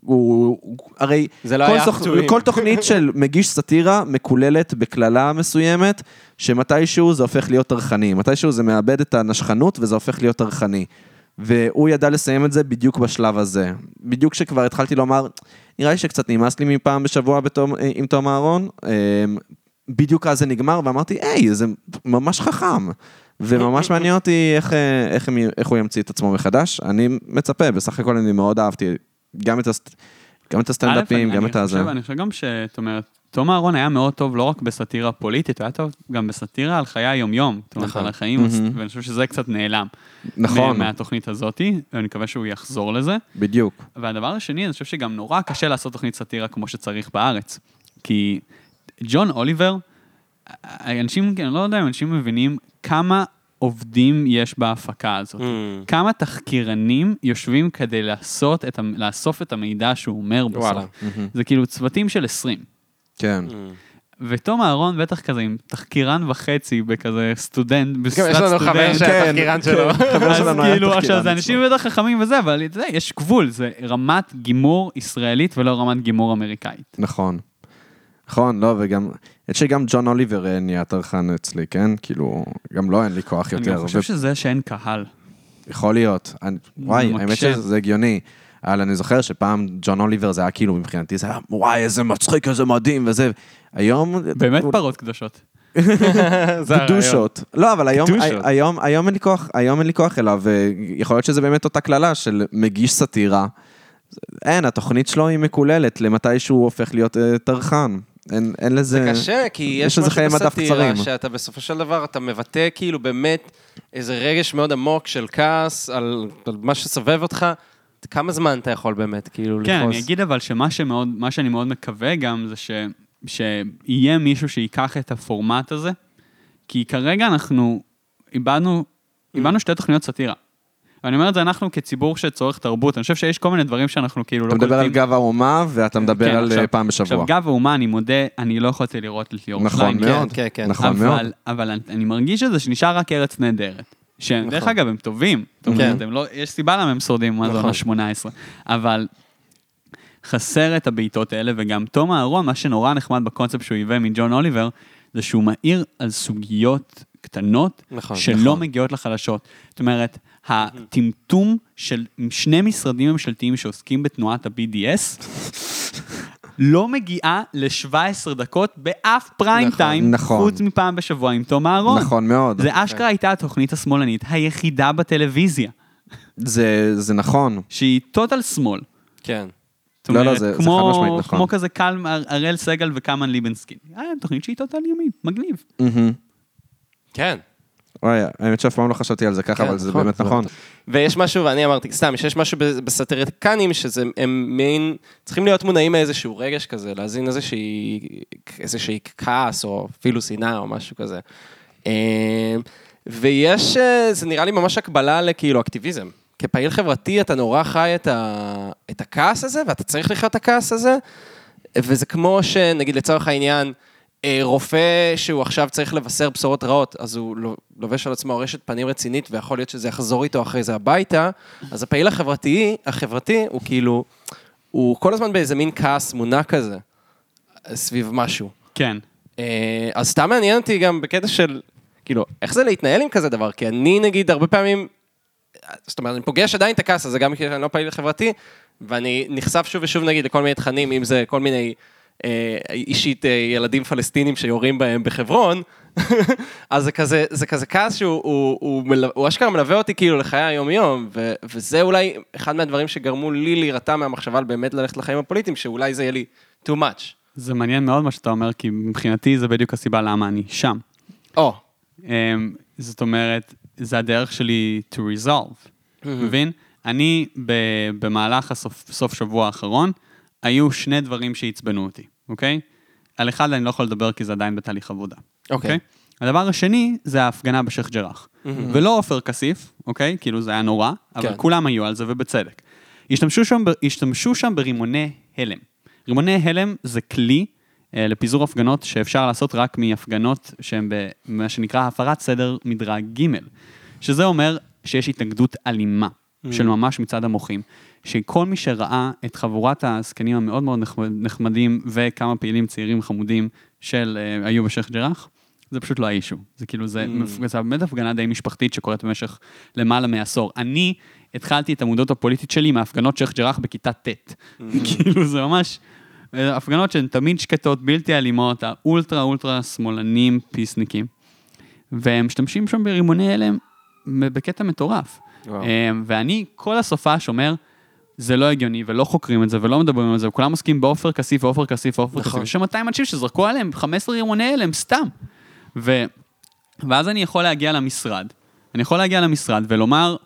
Speaker 1: הוא, הרי
Speaker 2: זה לא
Speaker 1: כל,
Speaker 2: היה פצועים.
Speaker 1: כל תוכנית (laughs) של מגיש סאטירה מקוללת בקללה מסוימת, שמתישהו זה הופך להיות טרחני, מתישהו זה מאבד את הנשכנות וזה הופך להיות טרחני. והוא ידע לסיים את זה בדיוק בשלב הזה. בדיוק כשכבר התחלתי לומר, נראה לי שקצת נמאס לי מפעם בשבוע בתום, עם תום אהרון, אמ, בדיוק אז זה נגמר, ואמרתי, היי, זה ממש חכם. וממש מעניין אותי איך, אה, איך, איך הוא ימציא את עצמו מחדש. אני מצפה, בסך הכל אני מאוד אהבתי גם את, הסט, גם את הסטנדאפים, גם
Speaker 3: אני
Speaker 1: את הזה.
Speaker 3: חושב- אני חושב גם שאת אומרת, תום אהרון היה מאוד טוב לא רק בסאטירה פוליטית, הוא היה טוב גם בסאטירה על חיי היום-יום. זאת אומרת,
Speaker 2: נכון.
Speaker 3: על החיים. ואני חושב שזה קצת נעלם.
Speaker 1: נכון,
Speaker 3: מה- מהתוכנית הזאתי, ואני מקווה שהוא יחזור לזה.
Speaker 1: בדיוק.
Speaker 3: והדבר השני, אני חושב שגם נורא קשה לעשות תוכנית סאטירה כמו שצריך בארץ. כי ג'ון אוליבר, אנשים, אני לא יודע אם אנשים מבינים כמה עובדים יש בהפקה הזאת.
Speaker 2: Mm.
Speaker 3: כמה תחקירנים יושבים כדי לעשות את, לאסוף את המידע שהוא אומר בסוף.
Speaker 2: וואלה.
Speaker 3: זה כאילו צוותים של 20.
Speaker 1: כן.
Speaker 2: Mm.
Speaker 3: ותום אהרון בטח כזה עם תחקירן וחצי בכזה סטודנט,
Speaker 2: גם
Speaker 3: בסרט
Speaker 2: יש לנו חבר
Speaker 3: סטודנט.
Speaker 2: שהיה תחקירן שלו. (laughs)
Speaker 1: חבר
Speaker 3: אז
Speaker 1: שלנו היה
Speaker 3: כאילו,
Speaker 1: תחקירן
Speaker 3: עכשיו זה. אנשים בטח חכמים וזה, אבל אתה יודע, יש גבול, זה רמת גימור ישראלית ולא רמת גימור אמריקאית.
Speaker 1: נכון. נכון, לא, וגם, את שגם ג'ון אוליבר אה, נהיה טרחן אצלי, כן? כאילו, גם לו אין לי כוח
Speaker 3: אני
Speaker 1: יותר.
Speaker 3: גם חושב שזה שאין קהל.
Speaker 1: יכול להיות. אני, וואי,
Speaker 3: מקשה.
Speaker 1: האמת שזה הגיוני. אבל אני זוכר שפעם ג'ון אוליבר זה היה כאילו מבחינתי, זה היה וואי, איזה מצחיק, איזה מדהים וזה. היום...
Speaker 3: באמת
Speaker 1: הוא-
Speaker 3: פרות קדושות. (laughs)
Speaker 1: גדושות. לא, אבל היום. היום, היום אין לי כוח, היום אין לי כוח אליו, ויכול להיות שזה באמת אותה קללה של מגיש סאטירה. אין, התוכנית שלו היא מקוללת למתי שהוא הופך להיות אה, טרחן. אין, אין לזה...
Speaker 2: זה קשה, כי
Speaker 1: יש
Speaker 2: יש
Speaker 1: לזה
Speaker 2: משהו בסאטירה,
Speaker 1: קצרים.
Speaker 2: שאתה בסופו של דבר, אתה מבטא כאילו באמת איזה רגש מאוד עמוק של כעס על על מה שסובב אותך. כמה זמן אתה יכול באמת, כאילו,
Speaker 3: כן,
Speaker 2: לכעוס?
Speaker 3: אני אגיד אבל שמה שמאוד, מה שאני מאוד מקווה גם זה ש, שיהיה מישהו ייקח את הפורמט הזה, כי כרגע אנחנו איבדנו, איבדנו שתי תוכניות סאטירה. ואני אומר את זה אנחנו כציבור שצורך תרבות, אני חושב שיש כל מיני דברים שאנחנו כאילו
Speaker 1: אתה
Speaker 3: לא
Speaker 1: מדבר על גב האומה, ואתה מדבר
Speaker 3: כן,
Speaker 1: על
Speaker 3: עכשיו-
Speaker 1: אה, פעם בשבוע.
Speaker 3: עכשיו, גב האומה, אני מודה, אני לא יכולתי לראות את ליאור
Speaker 1: נכון
Speaker 3: שליין,
Speaker 1: מאוד.
Speaker 2: כן, כן.
Speaker 1: נכון מאוד.
Speaker 3: אבל, אבל אני, מרגיש שזה שנשאר רק ארץ נהדרת. שדרך
Speaker 2: נכון.
Speaker 3: אגב, הם טובים.
Speaker 2: כן.
Speaker 3: הם לא, יש סיבה למה הם שורדים מה זה
Speaker 2: נכון.
Speaker 3: עונה 18. אבל חסר את הבעיטות האלה, וגם תום אהרון, מה שנורא נחמד בקונספט שהוא ייבא מג'ון אוליבר, זה שהוא מאיר על סוגיות קטנות,
Speaker 2: נכון,
Speaker 3: שלא
Speaker 2: נכון.
Speaker 3: מגיעות לחלשות. זאת אומרת, הטמטום של שני משרדים ממשלתיים שעוסקים בתנועת ה-BDS, לא מגיעה ל-17 דקות באף פריים
Speaker 2: נכון,
Speaker 3: טיים,
Speaker 1: נכון.
Speaker 3: חוץ מפעם בשבוע עם תום אהרון.
Speaker 1: נכון מאוד.
Speaker 3: זה אשכרה הייתה התוכנית השמאלנית היחידה בטלוויזיה,
Speaker 1: זה זה נכון.
Speaker 3: שהיא טוטל שמאל.
Speaker 2: כן.
Speaker 3: זאת
Speaker 1: לא, לא,
Speaker 3: אומרת,
Speaker 1: זה- זה
Speaker 3: כמו-
Speaker 1: חד משמעית נכון.
Speaker 3: כמו כזה קל, הראל סגל וקלמן ליבנסקין. היה תוכנית שהיא טוטל ימין, מגניב.
Speaker 1: מהמם.
Speaker 2: כן.
Speaker 1: וואי, האמת שאף פעם לא חשבתי על זה ככה,
Speaker 2: כן,
Speaker 1: אבל זה
Speaker 2: נכון,
Speaker 1: באמת נכון.
Speaker 2: ויש משהו, ואני אמרתי, סתם, שיש משהו ב- בסאטיריקנים, שזה, הם מעין, צריכים להיות מונעים מאיזשהו רגש כזה, להזין איזושהי, כעס, או אפילו שנאה, או משהו כזה. אה, ויש, אה, זה נראה לי ממש הקבלה לכאילו אקטיביזם. כפעיל חברתי אתה נורא חי את, ה, את הכעס הזה, ואתה צריך לחיות את הכעס הזה, וזה כמו שנגיד לצורך העניין, רופא שהוא עכשיו צריך לבשר בשורות רעות, אז הוא לו- לובש על עצמו רשת פנים רצינית, ויכול להיות שזה יחזור איתו אחרי זה הביתה, אז הפעיל החברתי, החברתי הוא כאילו, הוא כל הזמן באיזה מין כעס מונע כזה, סביב משהו.
Speaker 3: כן.
Speaker 2: אה, אז סתם מעניין אותי גם בקטע של, כאילו, איך זה להתנהל עם כזה דבר? כי אני נגיד הרבה פעמים, זאת אומרת, אני פוגש עדיין את הכעס הזה, גם כי אני לא פעיל חברתי, ואני נחשף שוב ושוב נגיד לכל מיני תכנים, אם זה כל מיני, אה, אישית אה, ילדים פלסטינים שיורים בהם בחברון, (laughs) אז זה כזה, זה כזה כעס שהוא הוא, הוא, מל- הוא אשכרה מלווה אותי כאילו לחיי היום-יום, ו, וזה אולי אחד מהדברים שגרמו לי להירתע מהמחשבה על באמת ללכת לחיים הפוליטיים, שאולי זה יהיה לי too much.
Speaker 3: זה מעניין מאוד מה שאתה אומר, כי מבחינתי זה בדיוק הסיבה למה אני שם.
Speaker 2: או,
Speaker 3: אמ, זאת אומרת, זה הדרך שלי to resolve, מבין? אני, במהלך הסוף סוף שבוע האחרון, היו שני דברים שעצבנו אותי, אוקיי? על אחד אני לא יכול לדבר כי זה עדיין בתהליך עבודה.
Speaker 2: אוקיי.
Speaker 3: הדבר השני זה ההפגנה בשייח' ג'ראח. ולא עופר כסיף, אוקיי? כאילו זה היה נורא, אבל
Speaker 2: כן.
Speaker 3: כולם היו על זה ובצדק. השתמשו שם, ב- השתמשו שם ברימוני הלם. רימוני הלם זה כלי אה, לפיזור הפגנות שאפשר לעשות רק מהפגנות שהן במה שנקרא הפרת סדר מדרג ג', שזה אומר שיש התנגדות אלימה של ממש מצד המוחים. שכל מי שראה את חבורת הזקנים המאוד מאוד נחמד- נחמדים וכמה פעילים צעירים חמודים של אה, היו בשייח' ג'ראח, זה פשוט לא האישו. זה כאילו, זה,
Speaker 2: Mm.
Speaker 3: זה באמת הפגנה די משפחתית שקורית במשך למעלה מעשור. אני התחלתי את המודעות הפוליטית שלי מהפגנות שייח' ג'ראח בכיתה ט'.
Speaker 2: Mm. (laughs)
Speaker 3: כאילו, זה ממש... אה, הפגנות שהן תמיד שקטות, בלתי אלימות, האולטרה אולטרה שמאלנים, פיסניקים. והם משתמשים שם ברימוני הלם בקטע מטורף.
Speaker 2: וואו.
Speaker 3: אה, ואני כל הסופה אומר, זה לא הגיוני, ולא חוקרים את זה, ולא מדברים על זה, וכולם עוסקים בעופר כסיף, ועופר כסיף, ועופר כסיף.
Speaker 2: נכון.
Speaker 3: יש שם 200 אנשים שזרקו עליהם 15 רימוני הלם, סתם. ו... ואז אני יכול להגיע למשרד, אני יכול להגיע למשרד ולומר,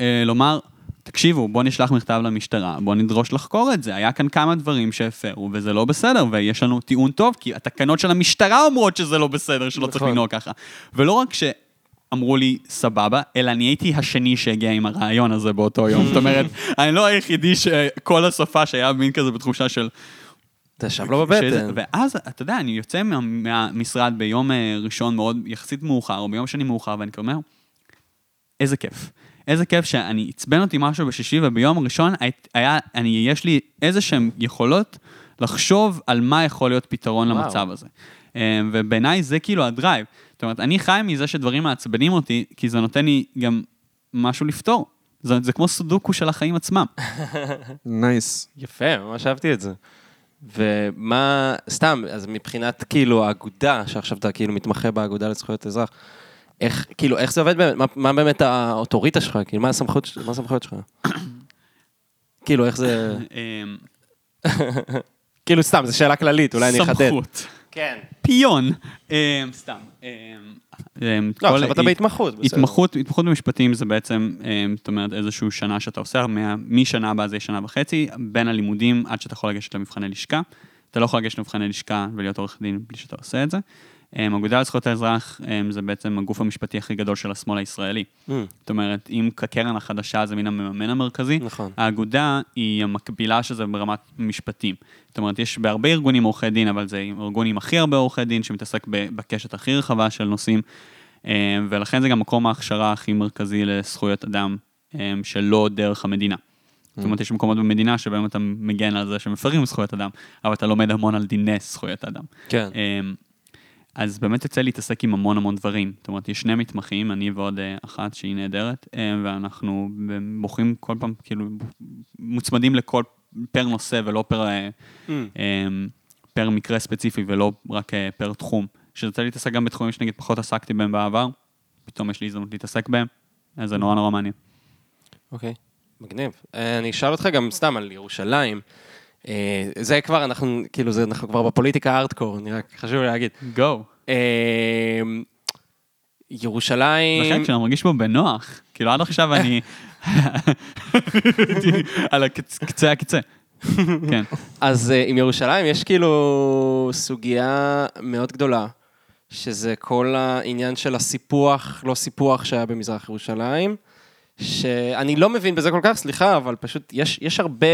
Speaker 3: אה, לומר, תקשיבו, בואו נשלח מכתב למשטרה, בואו נדרוש לחקור את זה. היה כאן כמה דברים שהפרו, וזה לא בסדר, ויש לנו טיעון טוב, כי התקנות של המשטרה אומרות שזה לא בסדר, שלא צריך
Speaker 2: נכון.
Speaker 3: לנהוג ככה. ולא רק שאמרו לי, סבבה, אלא אני הייתי השני שהגיע עם הרעיון הזה באותו יום. זאת אומרת, אני לא היחידי שכל הסופה שהיה מין כזה בתחושה של...
Speaker 2: אתה ישב לו בבטן.
Speaker 3: ואז, אתה יודע, אני יוצא מה, מהמשרד ביום אה, ראשון מאוד, יחסית מאוחר, או ביום שני מאוחר, ואני אומר, איזה כיף. איזה כיף שאני, עצבן אותי משהו בשישי, וביום הראשון היית- היה, אני, יש לי איזה שהן יכולות לחשוב על מה יכול להיות פתרון
Speaker 2: וואו.
Speaker 3: למצב הזה. אה, ובעיניי זה כאילו ה drive. זאת אומרת, אני חי מזה שדברים מעצבנים אותי, כי זה נותן לי גם משהו לפתור. זה, זה כמו סודוקו של החיים עצמם.
Speaker 1: nice.
Speaker 2: יפה, ממש אהבתי את זה. ומה, סתם, אז מבחינת כאילו האגודה, שעכשיו אתה כאילו מתמחה באגודה לזכויות אזרח, איך, כאילו, איך זה עובד באמת? מה, מה באמת האוטוריטה שלך? כאילו, מה הסמכות, מה הסמכויות שלך? (coughs) כאילו, איך זה... (coughs)
Speaker 3: אה, (laughs)
Speaker 2: כאילו, סתם, זו שאלה כללית, אולי אני אחדד.
Speaker 3: סמכות.
Speaker 2: כן.
Speaker 3: פיון. אה, סתם. אה, אה,
Speaker 2: לא, עכשיו אתה בהתמחות, בסדר.
Speaker 3: התמחות, התמחות במשפטים זה בעצם, זאת אומרת, איזושהי שנה שאתה עושה, משנה הבאה זה שנה וחצי, בין הלימודים עד שאתה יכול לגשת למבחני לשכה. אתה לא יכול לגשת למבחני לשכה ולהיות עורך דין בלי שאתה עושה את זה. האגודה לזכויות האזרח אמ, זה בעצם הגוף המשפטי הכי גדול של השמאל הישראלי.
Speaker 2: Mm,
Speaker 3: זאת אומרת, אם הקרן החדשה זה מין המממן המרכזי,
Speaker 2: נכון.
Speaker 3: האגודה היא המקבילה של זה ברמת משפטים. זאת אומרת, יש בהרבה ארגונים עורכי דין, אבל זה ארגון עם הכי הרבה עורכי דין, שמתעסק בקשת הכי רחבה של נושאים, אמ, ולכן זה גם מקום ההכשרה הכי מרכזי לזכויות אדם, שלא דרך המדינה. זאת אומרת, יש מקומות במדינה שבהם אתה מגן על זה שמפרים זכויות אדם, אבל אתה לומד המון על דיני זכויות אדם.
Speaker 2: כן.
Speaker 3: אז באמת יוצא להתעסק עם המון המון דברים. זאת אומרת, יש שני מתמחים, אני ועוד אה, אחת שהיא נהדרת, אמ, ואנחנו בוחרים כל פעם, כאילו, מוצמדים לכל, פר נושא ולא פר, אה,
Speaker 2: Mm,
Speaker 3: פר מקרה ספציפי ולא רק אה, פר תחום. שיוצא להתעסק גם בתחומים שנגיד פחות עסקתי בהם בעבר, פתאום יש לי הזדמנות להתעסק בהם, אז זה נורא נורא מעניין.
Speaker 2: אוקיי, מגניב. אה, אני אשאל אותך גם סתם על ירושלים. אה, זה כבר, אנחנו, כאילו, זה, אנחנו כבר בפוליטיקה הארדקור, אני רק חשוב לי להגיד.
Speaker 3: גו.
Speaker 2: אה, ירושלים...
Speaker 3: זה חלק שאני מרגיש בו בנוח. כאילו, עד עכשיו אני... (laughs) על קצה הקצה. כן.
Speaker 2: אז אה, עם ירושלים יש כאילו סוגיה מאוד גדולה, שזה כל העניין של הסיפוח, לא סיפוח שהיה במזרח ירושלים, שאני לא מבין בזה כל כך, סליחה, אבל פשוט יש, יש הרבה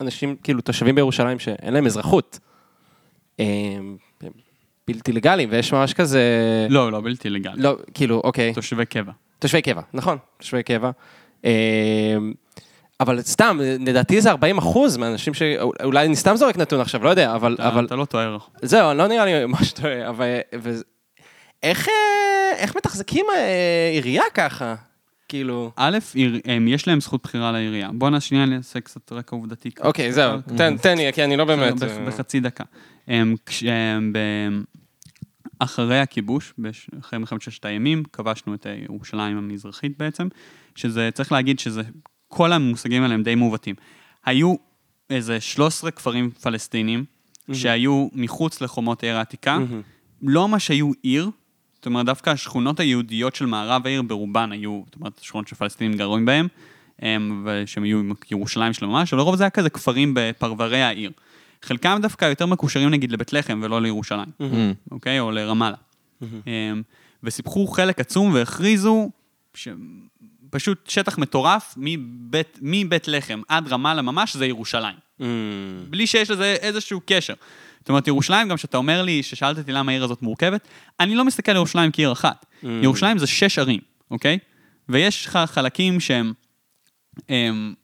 Speaker 2: אנשים, כאילו תושבים בירושלים שאין להם אזרחות. אה, הם בלתי לגאליים, ויש ממש כזה...
Speaker 3: לא, לא, בלתי לגאלי.
Speaker 2: לא, כאילו, אוקיי.
Speaker 3: תושבי קבע.
Speaker 2: תושבי קבע, נכון, תושבי קבע. אה, אבל סתם, לדעתי זה 40 אחוז מהאנשים ש... אולי אני סתם זורק נתון עכשיו, לא יודע, אבל...
Speaker 3: אתה-
Speaker 2: אבל...
Speaker 3: אתה לא טועה.
Speaker 2: זהו, לא נראה לי ממש טועה, אבל... ו... איך, אה, איך מתחזקים עירייה ככה? כאילו...
Speaker 3: א', יש להם זכות בחירה לעירייה. בוא נע- שנייה נעשה קצת רקע עובדתי.
Speaker 2: אוקיי, זהו, תן, תן לי, כי אני לא באמת... אה,
Speaker 3: בחצי דקה. אחרי הכיבוש, אחרי מלחמת ששת הימים, כבשנו את ירושלים המזרחית בעצם, שזה, צריך להגיד שזה, כל המושגים האלה הם די מעוותים. היו איזה 13 כפרים פלסטינים שהיו מחוץ לחומות העיר העתיקה,
Speaker 2: מהמם.
Speaker 3: לא ממש היו עיר, זאת אומרת, דווקא השכונות היהודיות של מערב העיר ברובן היו, זאת אומרת, שכונות שפלסטינים גרים בהן, הם, ושהם היו עם ירושלים של ממש, אבל לרוב זה היה כזה כפרים בפרברי העיר. חלקם דווקא יותר מקושרים נגיד לבית לחם ולא לירושלים, אוקיי? או לרמאללה. הם, וסיפחו חלק עצום והכריזו שפשוט שטח מטורף מבית, מבית לחם עד רמאללה ממש זה ירושלים.
Speaker 2: Mm,
Speaker 3: בלי שיש לזה איזשהו קשר. זאת אומרת, ירושלים, גם שאתה אומר לי, ששאלת אותי למה העיר הזאת מורכבת, אני לא מסתכל על ירושלים כעיר אחת.
Speaker 2: Mm.
Speaker 3: ירושלים זה שש ערים, אוקיי? ויש לך חלקים שהם הם,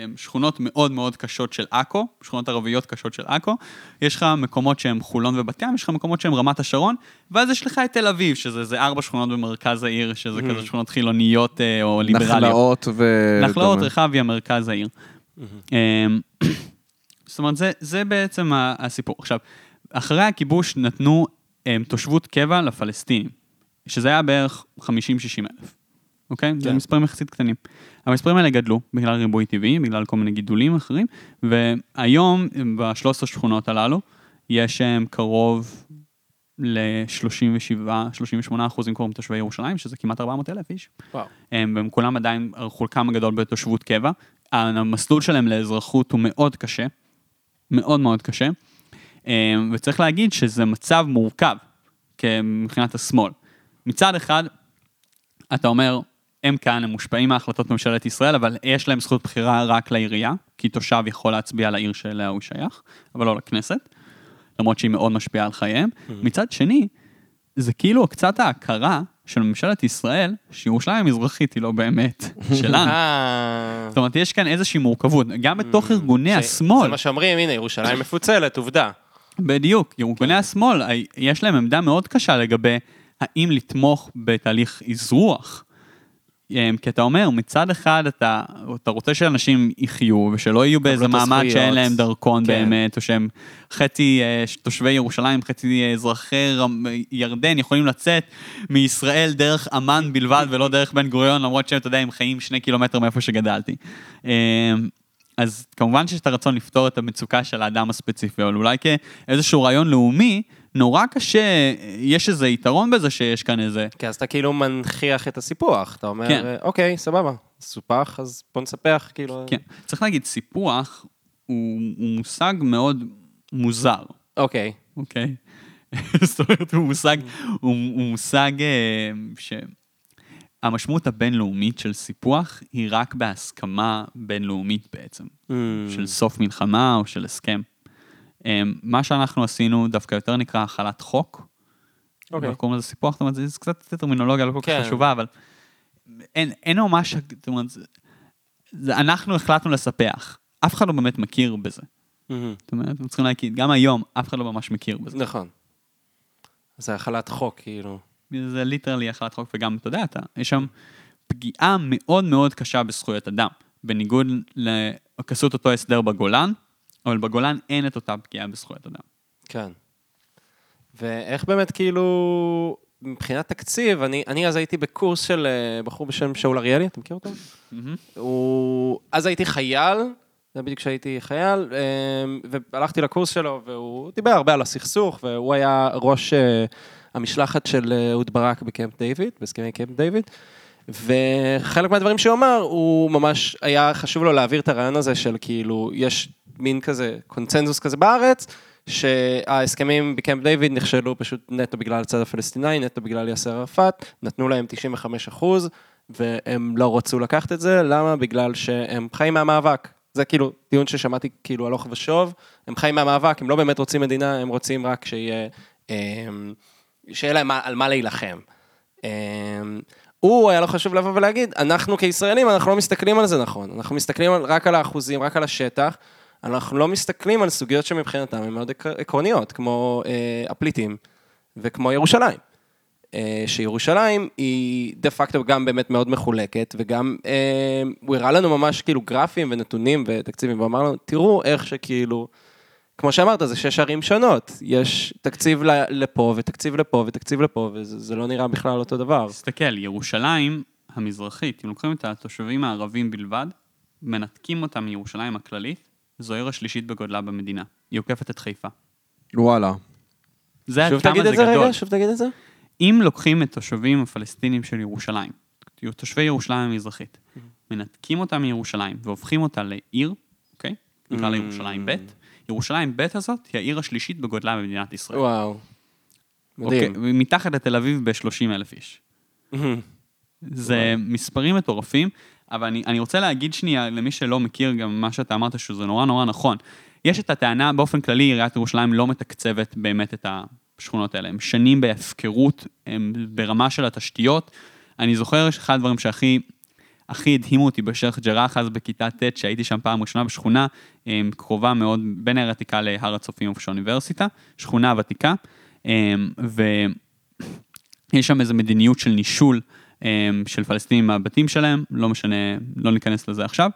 Speaker 3: הם שכונות מאוד מאוד קשות של עכו, שכונות ערביות קשות של עכו, יש לך מקומות שהם חולון ובת ים, יש לך מקומות שהם רמת השרון, ואז יש לך את תל אביב, שזה זה ארבע שכונות במרכז העיר, שזה
Speaker 2: Mm.
Speaker 3: כזה שכונות חילוניות אה, או ליברליות.
Speaker 1: נחלאות ו...
Speaker 3: נחלאות. רחביה, מרכז העיר. אמ, זאת אומרת, זה, זה בעצם הסיפור. עכשיו, אחרי הכיבוש נתנו um, תושבות קבע לפלסטינים, שזה היה בערך 50-60 אלף, אוקיי? זה
Speaker 2: כן.
Speaker 3: מספרים יחסית קטנים. המספרים האלה גדלו בגלל ריבוי טבעי, בגלל כל מיני גידולים אחרים, והיום ב-13 שכונות הללו יש um, קרוב ל-37-38 אחוזים קוראים תושבי ירושלים, שזה כמעט 400 אלף איש.
Speaker 2: וואו.
Speaker 3: הם, והם כולם עדיין, חלקם הגדול בתושבות קבע. המסלול שלהם לאזרחות הוא מאוד קשה, מאוד מאוד קשה, אמ, וצריך להגיד שזה מצב מורכב מבחינת השמאל. מצד אחד, אתה אומר, הם כאן, הם מושפעים מהחלטות ממשלת ישראל, אבל יש להם זכות בחירה רק לעירייה, כי תושב יכול להצביע לעיר שאליה הוא שייך, אבל לא לכנסת, למרות שהיא מאוד משפיעה על חייהם. מצד שני, זה כאילו קצת ההכרה של ממשלת ישראל, שירושלים המזרחית היא לא באמת (laughs) שלנו.
Speaker 2: אה,
Speaker 3: זאת אומרת, יש כאן איזושהי מורכבות, גם בתוך ארגוני השמאל.
Speaker 2: זה מה שאומרים, הנה, ירושלים מפוצלת, עובדה.
Speaker 3: בדיוק, ארגוני השמאל, יש להם עמדה מאוד קשה לגבי האם לתמוך בתהליך אזרוח. אמ, כי אתה אומר, מצד אחד אתה, אתה רוצה שאנשים יחיו, ושלא יהיו באיזה מעמד
Speaker 2: הזכויות.
Speaker 3: שאין להם דרכון
Speaker 2: כן.
Speaker 3: באמת, או שהם חצי אה, תושבי ירושלים, חצי אה, אזרחי ירדן, יכולים לצאת מישראל דרך אמ"ן בלבד, ולא דרך בן גוריון, למרות שהם, אתה יודע, הם חיים שני קילומטר מאיפה שגדלתי. אמ, אז כמובן שיש את הרצון לפתור את המצוקה של האדם הספציפי, אבל אולי כאיזשהו רעיון לאומי, נורא קשה, יש איזה יתרון בזה שיש כאן איזה...
Speaker 2: כי אז אתה כאילו מנכיח את הסיפוח, אתה אומר,
Speaker 3: כן.
Speaker 2: אה, אוקיי, סבבה, סופח, אז בוא נספח, כאילו...
Speaker 3: כן, צריך להגיד, סיפוח הוא, הוא מושג מאוד מוזר,
Speaker 2: אוקיי.
Speaker 3: אוקיי? (laughs) זאת אומרת, הוא מושג, הוא, הוא מושג אה, שהמשמעות הבינלאומית של סיפוח היא רק בהסכמה בינלאומית בעצם,
Speaker 2: Mm.
Speaker 3: של סוף מלחמה או של הסכם. אה, מה שאנחנו עשינו דווקא יותר נקרא החלת חוק.
Speaker 2: אוקיי.
Speaker 3: לא קוראים לזה סיפוח, זאת אומרת, זה קצת טרמינולוגיה לא כל כך
Speaker 2: כן.
Speaker 3: חשובה, אבל אין, אין ממש, זאת אומרת, זה, זה, אנחנו החלטנו לספח. אף אחד לא באמת מכיר בזה. זאת אומרת, אנחנו צריכים להגיד, גם היום, אף אחד לא ממש מכיר בזה.
Speaker 2: נכון. זה החלת חוק, כאילו.
Speaker 3: זה ליטרלי החלת חוק, וגם, אתה יודע, אתה, יש שם פגיעה מאוד מאוד קשה בזכויות אדם. בניגוד לכסות אותו הסדר בגולן, אבל בגולן אין את אותה פגיעה בזכויות אדם.
Speaker 2: כן. ואיך באמת כאילו, מבחינת תקציב, אני, אני אז הייתי בקורס של אה, בחור בשם שאול אריאלי, אתה מכיר אותו? הוא... אז הייתי חייל, זה בדיוק כשהייתי חייל, אה, והלכתי לקורס שלו, והוא דיבר הרבה על הסכסוך, והוא היה ראש אה, המשלחת של אה, אהוד ברק בקמפ דיוויד, בהסכמי קמפ דיוויד. וחלק מהדברים שהוא אמר, הוא ממש, היה חשוב לו להעביר את הרעיון הזה של כאילו, יש מין כזה, קונצנזוס כזה בארץ, שההסכמים בקמפ דיוויד נכשלו פשוט נטו בגלל הצד הפלסטיני, נטו בגלל יאסר ערפאת, נתנו להם 95 אחוז, והם לא רצו לקחת את זה, למה? בגלל שהם חיים מהמאבק. זה כאילו טיעון ששמעתי כאילו הלוך ושוב, הם חיים מהמאבק, הם לא באמת רוצים מדינה, הם רוצים רק שיהיה, אמ, שיהיה להם על מה להילחם. אמ, הוא היה לו חשוב לבוא ולהגיד, אנחנו כישראלים, אנחנו לא מסתכלים על זה נכון, אנחנו מסתכלים רק על האחוזים, רק על השטח, אנחנו לא מסתכלים על סוגיות שמבחינתם הן מאוד עקר- עקרוניות, כמו אה, הפליטים וכמו ירושלים. אה, שירושלים היא דה פקטו גם באמת מאוד מחולקת, וגם אה, הוא הראה לנו ממש כאילו גרפים ונתונים ותקציבים, והוא אמר לנו, תראו איך שכאילו, כמו שאמרת, זה שש ערים שונות, יש תקציב לפה ותקציב לפה ותקציב לפה, וזה זה לא נראה בכלל אותו דבר.
Speaker 3: תסתכל, ירושלים המזרחית, אם לוקחים את התושבים הערבים בלבד, מנתקים אותם מירושלים הכללית, זו העיר השלישית בגודלה במדינה. היא עוקפת את חיפה.
Speaker 1: וואלה.
Speaker 3: זה עד
Speaker 2: שוב
Speaker 3: כמה
Speaker 2: תגיד
Speaker 3: זה
Speaker 2: את זה
Speaker 3: גדול.
Speaker 2: רגע, שוב תגיד את זה.
Speaker 3: אם לוקחים את תושבים הפלסטינים של ירושלים, תושבי ירושלים המזרחית, מנתקים אותם מירושלים והופכים אותה לעיר, אוקיי? נקרא לה ירושלים ב', ירושלים ב' הזאת היא העיר השלישית בגודלה במדינת ישראל.
Speaker 2: וואו.
Speaker 3: אוקיי,
Speaker 2: מדהים.
Speaker 3: מתחת לתל אביב ב-30 אלף איש. (laughs) זה מספרים מטורפים, אבל אני, אני רוצה להגיד שנייה, למי שלא מכיר גם מה שאתה אמרת, שזה נורא נורא נכון. יש את הטענה, באופן כללי, עיריית ירושלים לא מתקצבת באמת את השכונות האלה. הם שנים בהפקרות, הם ברמה של התשתיות. אני זוכר שאחד הדברים שהכי הכי הדהימו אותי בשייח' ג'ראח אז בכיתה ט', שהייתי שם פעם ראשונה בשכונה, קרובה מאוד בין העיר העתיקה להר הצופים איפה שהאוניברסיטה, שכונה ותיקה, ויש שם איזו מדיניות של נישול של פלסטינים מהבתים שלהם, לא משנה, לא ניכנס לזה עכשיו,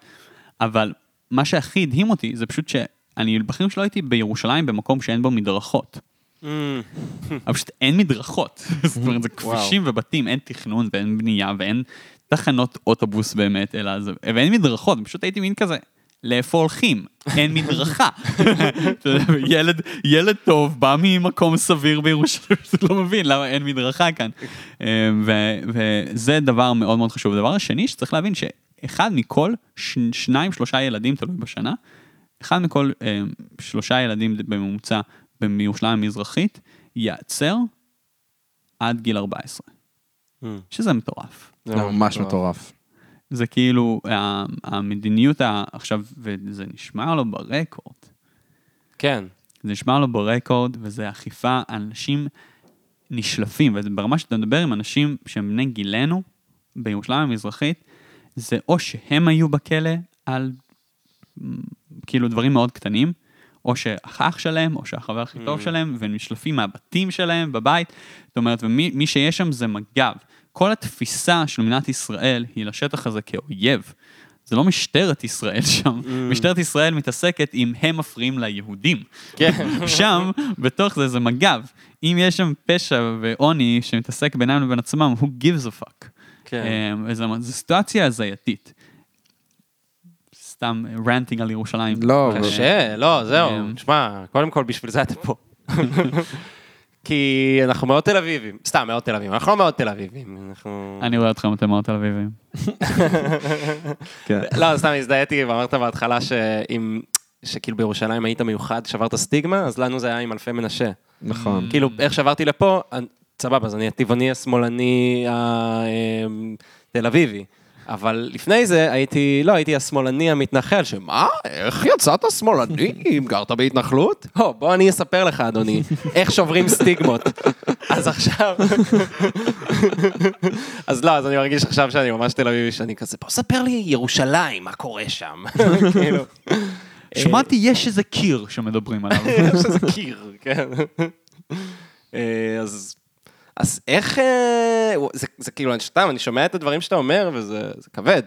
Speaker 3: אבל מה שהכי הדהים אותי זה פשוט שאני בחיים שלא הייתי בירושלים במקום שאין בו מדרכות. אבל פשוט אין מדרכות. (laughs) זאת אומרת, זה כבישים ובתים, אין תכנון ואין בנייה ואין תחנות אוטובוס באמת, אלא זה, ואין מדרכות, פשוט הייתי מין כזה, לאיפה הולכים? אין מדרכה. (laughs) ילד, ילד טוב בא ממקום סביר בירושלים, (laughs) אתה לא מבין למה אין מדרכה כאן. ו- וזה דבר מאוד מאוד חשוב. הדבר השני שצריך להבין שאחד מכל ש- שניים, שלושה ילדים, תלוי בשנה, אחד מכל אה, שלושה ילדים בממוצע בירושלים המזרחית, ייעצר עד גיל 14, שזה מטורף.
Speaker 1: זה ממש מטורף.
Speaker 3: זה כאילו, ה- המדיניות, עכשיו, וזה נשמע לו ברקורד,
Speaker 2: כן.
Speaker 3: זה נשמע לו ברקורד, וזה אכיפה, אנשים נשלפים, וזה ברמה שאתה מדבר עם אנשים שהם בני גילנו, בירושלים המזרחית, זה או שהם היו בכלא על כאילו דברים מאוד קטנים, או שהאח שלהם, או שהחבר הכי טוב שלהם, והם נשלפים מהבתים שלהם בבית. זאת אומרת, ומי מי שיש שם זה מג"ב. כל התפיסה של מדינת ישראל היא לשטח הזה כאויב. זה לא משטרת ישראל שם, משטרת ישראל מתעסקת אם הם מפריעים ליהודים.
Speaker 2: כן. (laughs)
Speaker 3: שם, בתוך זה, זה מג"ב. אם יש שם פשע ועוני שמתעסק בינם לבין עצמם, who gives a fuck.
Speaker 2: כן.
Speaker 3: אה, וזה- זו סיטואציה הזייתית. סתם רנטינג על ירושלים.
Speaker 1: לא,
Speaker 2: קשה, לא, זהו.
Speaker 3: אמ.
Speaker 2: תשמע, קודם כל בשביל זה אתה פה. (laughs) כי אנחנו מאוד תל אביבים. סתם, מאוד תל אביבים. אנחנו לא מאוד תל אביבים. אנחנו...
Speaker 3: אני רואה אתכם, אתם מאוד תל אביבים.
Speaker 1: כן.
Speaker 2: לא, סתם הזדהיתי ואמרת בהתחלה שאם... שכאילו בירושלים היית מיוחד, שברת סטיגמה, אז לנו זה היה עם אלפי מנשה.
Speaker 1: נכון.
Speaker 2: כאילו, איך שעברתי לפה, סבבה, אז אני הטבעוני השמאלני התל אביבי. אבל לפני זה הייתי, לא, הייתי השמאלני המתנחל, שמה? איך יצאת שמאלני אם גרת בהתנחלות? (laughs) או, בוא אני אספר לך, אדוני, איך שוברים סטיגמות. (laughs) אז עכשיו... (laughs) אז לא, אז אני מרגיש עכשיו שאני ממש תל אביבי, שאני כזה, בוא ספר לי ירושלים, מה קורה שם. כאילו,
Speaker 3: שמעתי, יש איזה קיר שמדברים עליו.
Speaker 2: יש איזה קיר, כן. אה, אז, אז איך, אה, זה, זה כאילו, אני סתם, אני שומע את הדברים שאתה אומר, וזה זה כבד,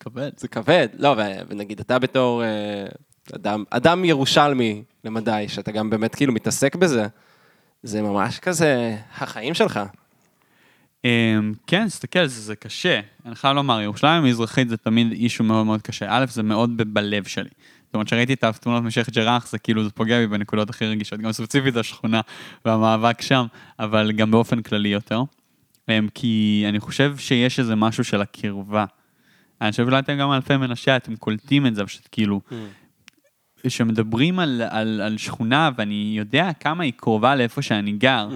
Speaker 3: כבד.
Speaker 2: זה כבד. לא, ו, ונגיד, אתה בתור אה, אדם, אדם ירושלמי למדי, שאתה גם באמת כאילו מתעסק בזה, זה ממש כזה החיים שלך.
Speaker 3: אמ, כן, תסתכל, זה, זה קשה. אני חייב לומר, ירושלים המזרחית זה תמיד אישו מאוד מאוד קשה. א', זה מאוד בלב שלי. זאת אומרת, שראיתי את התמונות משייח' ג'ראח, זה כאילו, זה פוגע בי בנקודות הכי רגישות, גם ספציפית השכונה והמאבק שם, אבל גם באופן כללי יותר. אמ, כי אני חושב שיש איזה משהו של הקרבה. אני חושב אולי אתם גם אלפי מנשה, אתם קולטים את זה, פשוט כאילו, כשמדברים על, על, על שכונה, ואני יודע כמה היא קרובה לאיפה שאני גר,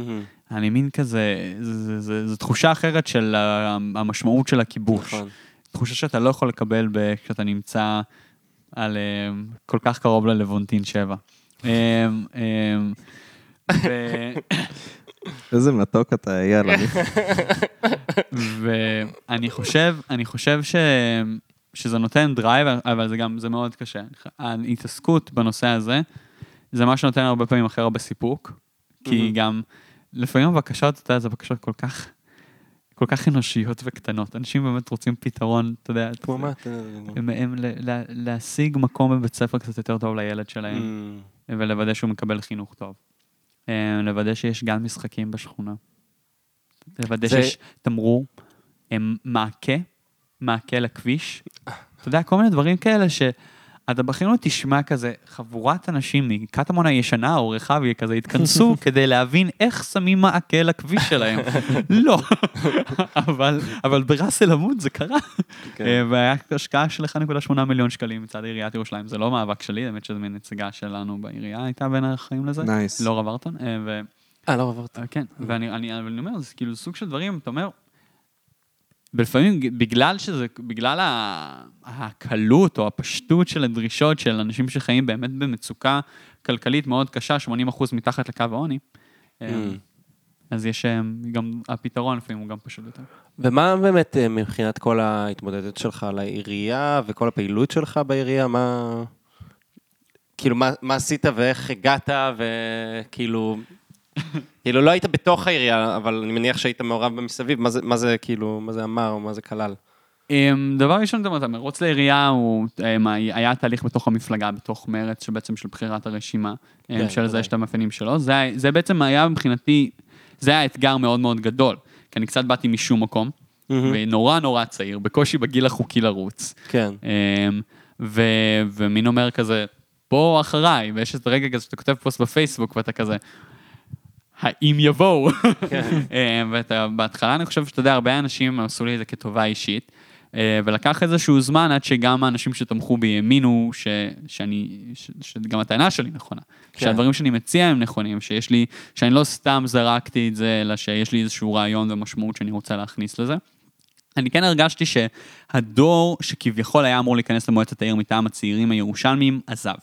Speaker 3: אני מין כזה, זה, זה, זה, זה תחושה אחרת של המשמעות של הכיבוש.
Speaker 2: נכון.
Speaker 3: תחושה שאתה לא יכול לקבל כשאתה נמצא על אה, כל כך קרוב ללוונטין 7. אה, אה, (laughs)
Speaker 1: איזה מתוק אתה, יאללה.
Speaker 3: ואני חושב, אני חושב ש... שזה נותן דרייב, אבל זה גם, זה מאוד קשה. ההתעסקות בנושא הזה, זה מה שנותן הרבה פעמים הכי הרבה סיפוק, כי גם לפעמים הבקשות, אתה יודע, זה בקשות כל כך, כל כך אנושיות וקטנות. אנשים באמת רוצים פתרון, אתה יודע,
Speaker 2: כמו מה?
Speaker 3: הם, הם ל- ל- להשיג מקום בבית ספר קצת יותר טוב לילד שלהם,
Speaker 2: Mm.
Speaker 3: ולוודא שהוא מקבל חינוך טוב. אה, לוודא שיש גן משחקים בשכונה. לוודא
Speaker 2: זה-
Speaker 3: שיש תמרור, הם מעקה, מעקה לכביש. אתה יודע, כל מיני דברים כאלה שאתה בכלל לא תשמע כזה, חבורת אנשים מקטמון הישנה או רחביה כזה התכנסו (laughs) כדי להבין איך שמים מעקה לכביש שלהם. (laughs) לא. אבל, אבל בראס אל עמוד זה קרה.
Speaker 2: כן.
Speaker 3: אה, והיה השקעה של 1.8 מיליון שקלים מצד עיריית ירושלים. זה לא מאבק שלי, האמת שזו מין נציגה שלנו בעירייה הייתה בין האחראים לזה.
Speaker 1: נייס.
Speaker 3: לא רב ארטון. אה, ו...
Speaker 2: אה, לא עברת.
Speaker 3: אה, כן, ואני אני, אבל אני אומר, זה כאילו סוג של דברים, אתה אומר, ולפעמים בגלל שזה, בגלל הקלות או הפשטות של הדרישות של אנשים שחיים באמת במצוקה כלכלית מאוד קשה, 80% מתחת לקו העוני, אה, אז יש אה, גם, הפתרון לפעמים הוא גם פשוט יותר.
Speaker 2: ומה באמת אה, מבחינת כל ההתמודדות שלך לעירייה וכל הפעילות שלך בעירייה, מה... כאילו, מה, מה עשית ואיך הגעת, וכאילו... כאילו, לא היית בתוך העירייה, אבל אני מניח שהיית מעורב במסביב, מה זה, מה זה כאילו, מה זה אמר, או מה זה כלל?
Speaker 3: אמ, דבר ראשון, זאת אומרת, המרוץ לעירייה הוא, אמ, היה תהליך בתוך המפלגה, בתוך מרץ, שבעצם של בחירת הרשימה, אמ,
Speaker 2: כן,
Speaker 3: שלזה
Speaker 2: ודאי.
Speaker 3: יש את המאפיינים שלו. זה, זה בעצם היה מבחינתי, זה היה אתגר מאוד מאוד גדול, כי אני קצת באתי משום מקום, ונורא נורא צעיר, בקושי בגיל החוקי לרוץ.
Speaker 2: כן.
Speaker 3: ו, ומין אומר כזה, בוא אחריי, ויש את הרגע כזה שאתה כותב פוסט בפייסבוק ואתה כזה, האם יבואו? אמ, ואתה, בהתחלה אני חושב שאתה יודע, הרבה אנשים עשו לי את זה כטובה אישית, אה, ולקח איזשהו זמן עד שגם האנשים שתמכו בי האמינו ש, שאני, ש, שגם הטענה שלי נכונה.
Speaker 2: כן.
Speaker 3: שהדברים שאני מציע הם נכונים, שיש לי, שאני לא סתם זרקתי את זה, אלא שיש לי איזשהו רעיון ומשמעות שאני רוצה להכניס לזה. אני כן הרגשתי שהדור שכביכול היה אמור להיכנס למועצת העיר מטעם הצעירים הירושלמים, עזב.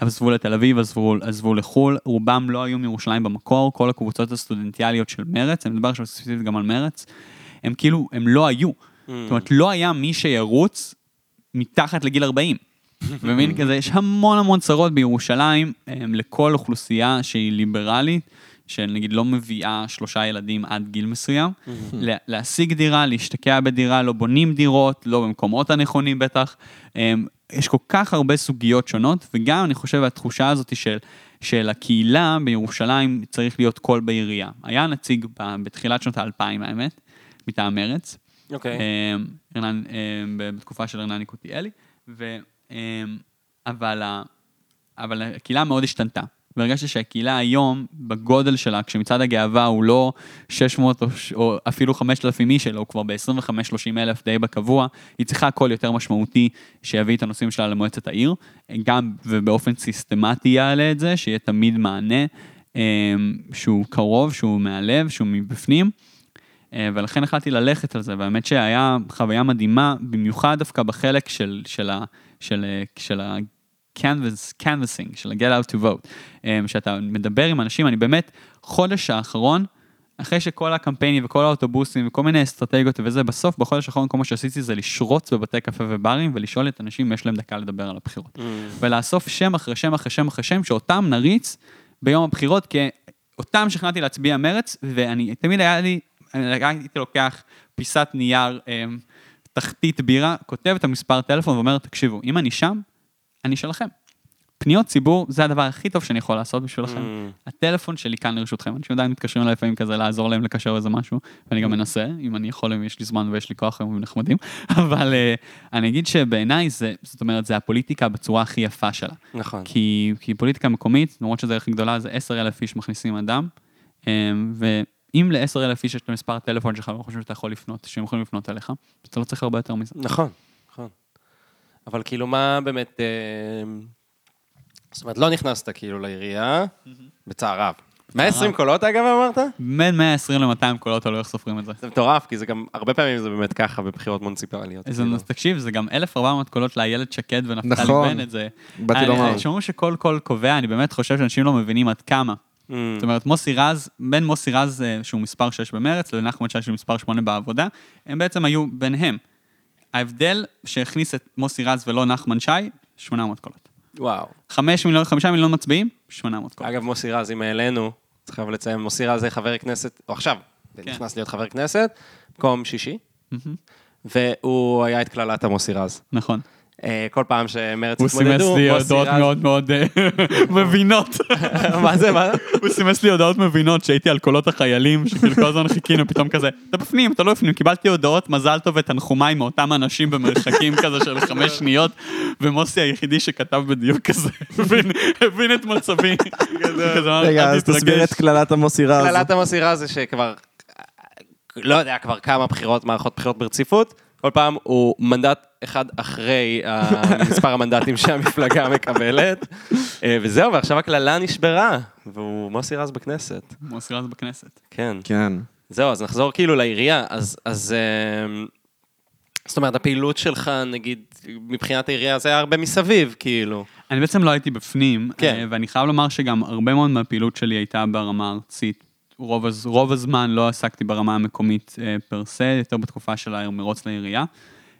Speaker 3: עזבו לתל אביב, עזבו, עזבו לחו"ל, רובם לא היו מירושלים במקור, כל הקבוצות הסטודנטיאליות של מרץ, אני מדבר עכשיו ספציפית גם על מרץ, הם כאילו, הם לא היו. זאת אומרת, לא היה מי שירוץ מתחת לגיל 40. ומין (laughs) כזה, יש המון המון צרות בירושלים הם, לכל אוכלוסייה שהיא ליברלית, שנגיד לא מביאה שלושה ילדים עד גיל מסוים, לה- להשיג דירה, להשתקע בדירה, לא בונים דירות, לא במקומות הנכונים בטח. הם, יש כל כך הרבה סוגיות שונות, וגם אני חושב התחושה הזאת של, של הקהילה בירושלים צריך להיות קול בעירייה. היה נציג ב- בתחילת שנות האלפיים האמת, מטעם מרץ,
Speaker 2: אוקיי.
Speaker 3: אמ, רנן, אמ, בתקופה של רנן ניקוטיאלי, ו... אמ, אבל, אבל הקהילה מאוד השתנתה. והרגשתי שהקהילה היום, בגודל שלה, כשמצעד הגאווה הוא לא 600 או, או אפילו 5,000 איש, אלא הוא כבר ב-25-30 אלף די בקבוע, היא צריכה קול יותר משמעותי שיביא את הנושאים שלה למועצת העיר, גם ובאופן סיסטמטי יעלה את זה, שיהיה תמיד מענה אה, שהוא קרוב, שהוא מהלב, שהוא מבפנים. אה, ולכן החלטתי ללכת על זה, והאמת שהיה חוויה מדהימה, במיוחד דווקא בחלק של, של. של, אה, של ה canvas, canvassing, של ה-get out to vote, אה, שאתה מדבר עם אנשים, אני באמת, חודש האחרון, אחרי שכל הקמפיינים וכל האוטובוסים וכל מיני אסטרטגיות וזה, בסוף, בחודש האחרון, כל מה שעשיתי זה לשרוץ בבתי קפה וברים ולשאול את אנשים אם יש להם דקה לדבר על הבחירות. ולאסוף שם אחרי שם אחרי שם אחרי שם, שאותם נריץ ביום הבחירות, כי אותם שכנעתי להצביע מרץ, ואני, תמיד היה לי, אני הייתי לוקח פיסת נייר, אמ, תחתית בירה, כותב את המספר טלפון ואומר, תקשיבו, אם אני שם, אני שלכם. פניות ציבור זה הדבר הכי טוב שאני יכול לעשות בשבילכם.
Speaker 2: Mm.
Speaker 3: הטלפון שלי כאן לרשותכם, אנשים עדיין מתקשרים אליי לפעמים כזה לעזור להם לקשר איזה משהו, ואני גם מנסה, אם אני יכול, אם יש לי זמן ויש לי כוח, הם נחמדים, (laughs) אבל אה, אני אגיד שבעיניי זה, זאת אומרת, זה הפוליטיקה בצורה הכי יפה שלה.
Speaker 2: נכון.
Speaker 3: כי, כי פוליטיקה מקומית, למרות שזו הכי גדולה, זה 10 אלף איש מכניסים אדם, אמ, ואם ל-10 אלף איש יש את המספר הטלפון שלך, ואני חושב שאתה יכול לפנות, שהם יכולים לפנות אליך, אתה לא צריך הרבה יותר מזה.
Speaker 2: נכון. אבל כאילו, מה באמת... אה, זאת אומרת, לא נכנסת כאילו לעירייה, בצער רב. 120 קולות אגב אמרת?
Speaker 3: בין 120 ל-200 קולות, תלוי איך סופרים את זה.
Speaker 2: זה מטורף, כי זה גם, הרבה פעמים זה באמת ככה בבחירות מוניציפליות.
Speaker 3: אז
Speaker 2: כאילו.
Speaker 3: תקשיב, זה גם 1,400 קולות לאיילת שקד ונפתלי
Speaker 1: נכון.
Speaker 3: בנט, זה...
Speaker 1: באתי
Speaker 3: אני-
Speaker 1: לומר.
Speaker 3: שאומרים שכל קול קובע, אני באמת חושב שאנשים לא מבינים עד כמה.
Speaker 2: Mm,
Speaker 3: זאת אומרת, מוסי רז, בין מוסי רז, אה, שהוא מספר 6 במרץ, לנחמן שי, שהוא מספר 8 בעבודה, הם בעצם היו ביניהם. ההבדל שהכניס את מוסי רז ולא נחמן שי, 800 קולות.
Speaker 2: וואו.
Speaker 3: 5 מיליון, 5 מיליון מצביעים, 800 קולות.
Speaker 2: אגב, מוסי רז, אם העלינו, צריך אבל לציין, מוסי רז זה חבר כנסת, או עכשיו, נכנס להיות חבר כנסת, מקום שישי,
Speaker 3: מהמם.
Speaker 2: והוא היה את קללת המוסי רז.
Speaker 3: נכון.
Speaker 2: אה, כל פעם שמרץ
Speaker 3: הוא סימס
Speaker 2: התמודדו,
Speaker 3: לי הודעות. מאוד מאוד אה, (laughs) מבינות. (laughs)
Speaker 2: מה זה, מה?
Speaker 3: הוא סימס לי הודעות מבינות שהייתי על קולות החיילים, שכאילו כל הזמן חיכינו, פתאום כזה, אתה בפנים, אתה לא בפנים, קיבלתי הודעות מזל טוב ותנחומיי מאותם אנשים במרחקים כזה של חמש שניות, ומוסי היחידי שכתב בדיוק כזה, (laughs) הבין- את מצבי.
Speaker 1: רגע,
Speaker 3: "אל
Speaker 1: אז תסביר
Speaker 3: תתרגש."
Speaker 1: את קללת המוסי רז.
Speaker 2: קללת המוסי רז זה שכבר, לא יודע, כבר כמה בחירות, מערכות בחירות ברציפות, כל פעם הוא מנדט אחד אחרי (laughs) מספר המנדטים שהמפלגה מקבלת, אה, וזהו, ועכשיו הקללה נשברה, והוא מוסי רז בכנסת.
Speaker 3: מוסי רז בכנסת.
Speaker 2: כן.
Speaker 1: כן.
Speaker 2: זהו, אז נחזור כאילו לעירייה, אז, אז אה, זאת אומרת, הפעילות שלך, נגיד, מבחינת העירייה, זה היה הרבה מסביב, כאילו.
Speaker 3: אני בעצם לא הייתי בפנים,
Speaker 2: כן.
Speaker 3: אה, ואני חייב לומר שגם הרבה מאוד מהפעילות שלי הייתה ברמה הארצית. רוב, רוב הזמן לא עסקתי ברמה המקומית אה, פר סה, יותר בתקופה של המרוץ לעירייה,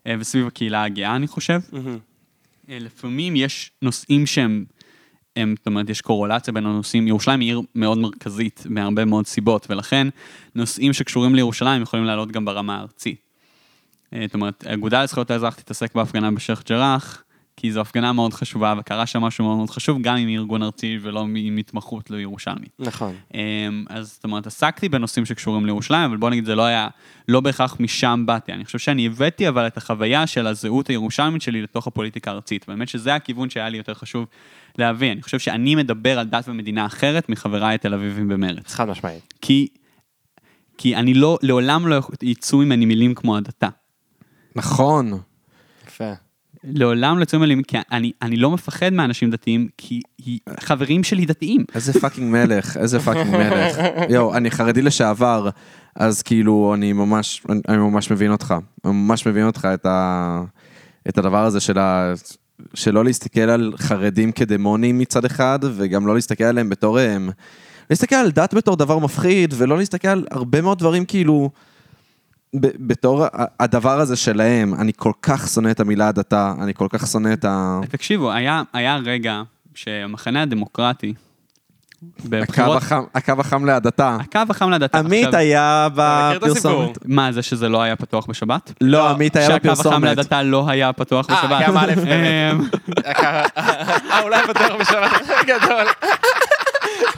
Speaker 3: אה, וסביב הקהילה הגאה, אני חושב. אה, לפעמים יש נושאים שהם, הם, זאת אומרת, יש קורולציה בין הנושאים, ירושלים היא עיר מאוד מרכזית מהרבה מאוד סיבות, ולכן נושאים שקשורים לירושלים יכולים לעלות גם ברמה הארצית. אה, זאת אומרת, האגודה לזכויות האזרח תתעסק בהפגנה בשייח' ג'ראח, כי זו הפגנה מאוד חשובה, וקרה שם משהו מאוד מאוד חשוב, גם היא ארגון ארצי ולא עם התמחות לא ירושלמית.
Speaker 2: נכון.
Speaker 3: אמ, אז זאת אומרת, עסקתי בנושאים שקשורים לירושלים, אבל בוא נגיד, זה לא היה, לא בהכרח משם באתי. אני חושב שאני הבאתי אבל את החוויה של הזהות הירושלמית שלי לתוך הפוליטיקה הארצית. באמת שזה הכיוון שהיה לי יותר חשוב להביא. אני חושב שאני מדבר על דת ומדינה אחרת מחבריי התל אביבים במרץ.
Speaker 2: חד משמעית.
Speaker 3: כי, כי אני לא, לעולם לא יצאו ממני מילים כמו הדתה.
Speaker 1: נכון.
Speaker 2: יפה.
Speaker 3: לעולם לא יצאו מילים, כי אני, אני לא מפחד מאנשים דתיים, כי היא- חברים שלי דתיים.
Speaker 1: איזה fucking מלך, איזה fucking מלך. יואו, אני חרדי לשעבר, אז כאילו, אני ממש, אני, אני ממש מבין אותך. אני ממש מבין אותך את, ה, את הדבר הזה של ה... שלא להסתכל על חרדים כדמונים מצד אחד, וגם לא להסתכל עליהם בתור... הם, להסתכל על דת בתור דבר מפחיד, ולא להסתכל על הרבה מאוד דברים כאילו... ב- בתור הדבר הזה שלהם, אני כל כך שונא את המילה הדתה, אני כל כך שונא את ה...
Speaker 3: תקשיבו, היה, היה רגע שהמחנה הדמוקרטי,
Speaker 1: הקו
Speaker 3: בבחירות,
Speaker 1: החם, הקו החם להדתה.
Speaker 3: הקו החם לדתה.
Speaker 1: עמית
Speaker 3: עכשיו,
Speaker 1: היה? בפרסומת.
Speaker 3: מה, זה שזה לא היה פתוח בשבת?
Speaker 1: לא, עמית היה
Speaker 3: שהקו החם
Speaker 1: בפרסומת.
Speaker 3: לדתה לא היה פתוח
Speaker 2: אה,
Speaker 3: בשבת.
Speaker 2: גם א',
Speaker 3: אמ,
Speaker 2: אה, אולי פתוח בשבת גדול.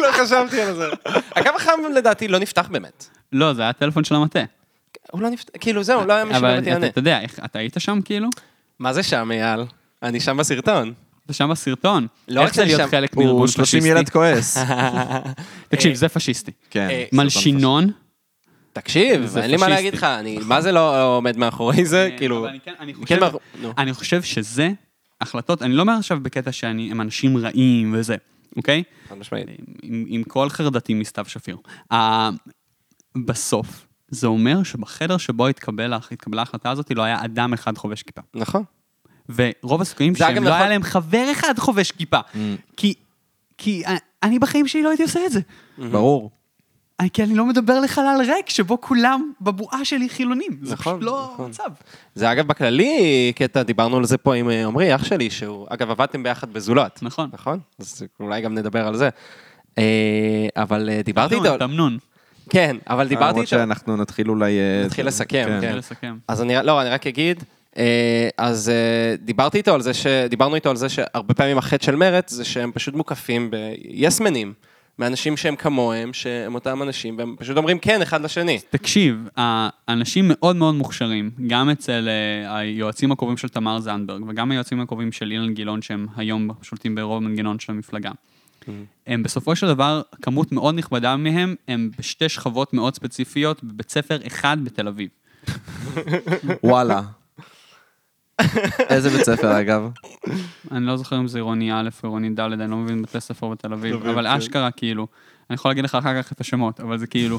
Speaker 2: לא חשבתי על זה. הקו החם לדעתי לא נפתח באמת.
Speaker 3: לא, זה היה טלפון של המטה.
Speaker 2: הוא לא נפתח, כאילו זהו, לא היה מי
Speaker 3: אבל
Speaker 2: שבאמת
Speaker 3: אתה-
Speaker 2: יענה.
Speaker 3: אתה יודע, אתה היית שם כאילו?
Speaker 2: מה זה שם, אייל? אני שם בסרטון.
Speaker 3: אתה שם בסרטון.
Speaker 2: לא
Speaker 3: איך זה להיות
Speaker 2: שם-
Speaker 3: חלק מארגון
Speaker 1: הוא
Speaker 3: פשיסטי?
Speaker 1: 30 ילד כועס. (laughs)
Speaker 3: תקשיב, זה פשיסטי.
Speaker 1: כן.
Speaker 2: אה,
Speaker 3: מלשינון.
Speaker 2: תקשיב, אין לי מה. להגיד לך, מה זה לא עומד מאחורי זה,
Speaker 3: כן,
Speaker 2: כאילו,
Speaker 3: אבל אני כן-
Speaker 2: כן,
Speaker 3: חושב-. אני חושב שזה החלטות, אני לא אומר עכשיו בקטע שהם אנשים רעים וזה, אוקיי?
Speaker 2: חד משמעית.
Speaker 3: עם, עם כל חרדתי מסתיו שפיר. בסוף, זה אומר שבחדר שבו התקבל, התקבלה ההחלטה הזאת לא היה אדם אחד חובש כיפה.
Speaker 2: נכון.
Speaker 3: ורוב הסיכויים
Speaker 2: זה
Speaker 3: שהם לא
Speaker 2: נכון.
Speaker 3: היה להם חבר אחד חובש כיפה. כי, כי אה, אני בחיים שלי לא הייתי עושה את זה.
Speaker 1: ברור.
Speaker 3: אני- כי אני לא מדבר לחלל ריק שבו כולם בבועה שלי חילונים. זה
Speaker 2: נכון,
Speaker 3: פשוט לא
Speaker 2: נכון.
Speaker 3: מצב.
Speaker 2: זה אגב בכללי, קטע, דיברנו על זה פה עם אה, עמרי, אח שלי, שהוא, אגב, עבדתם ביחד בזולת.
Speaker 3: נכון.
Speaker 2: נכון? אז אולי גם נדבר על זה. אה, אבל אה, דיברתי איתו,
Speaker 3: תמנון, תמנון.
Speaker 2: כן, אבל דיברתי
Speaker 1: למרות
Speaker 2: איתו,
Speaker 1: שאנחנו נתחיל אולי... אה,
Speaker 2: נתחיל לסכם, כן.
Speaker 3: נתחיל לסכם.
Speaker 2: אז אני, לא, אני רק אגיד, אה, אז אה, דיברתי איתו על זה, ש... דיברנו איתו על זה שהרבה פעמים החטא של מרצ זה שהם פשוט מוקפים ביסמנים, מאנשים שהם כמוהם, שהם אותם אנשים, והם פשוט אומרים כן אחד לשני.
Speaker 3: תקשיב, האנשים מאוד מאוד מוכשרים, גם אצל היועצים הקרובים של תמר זנדברג, וגם היועצים הקרובים של אילן גילאון, שהם היום שולטים ברוב המנגנון של המפלגה. הם בסופו של דבר, כמות מאוד נכבדה מהם, הם בשתי שכבות מאוד ספציפיות, בבית ספר אחד בתל אביב. (laughs)
Speaker 1: וואלה. איזה בית ספר אגב?
Speaker 3: אני לא זוכר אם זה עירוני א' או עירוני ד', אני לא מבין בתי ספר בתל אביב,
Speaker 2: אביב,
Speaker 3: אבל
Speaker 2: כן.
Speaker 3: אשכרה כאילו, אני יכול להגיד לך אחר כך את השמות, אבל זה כאילו,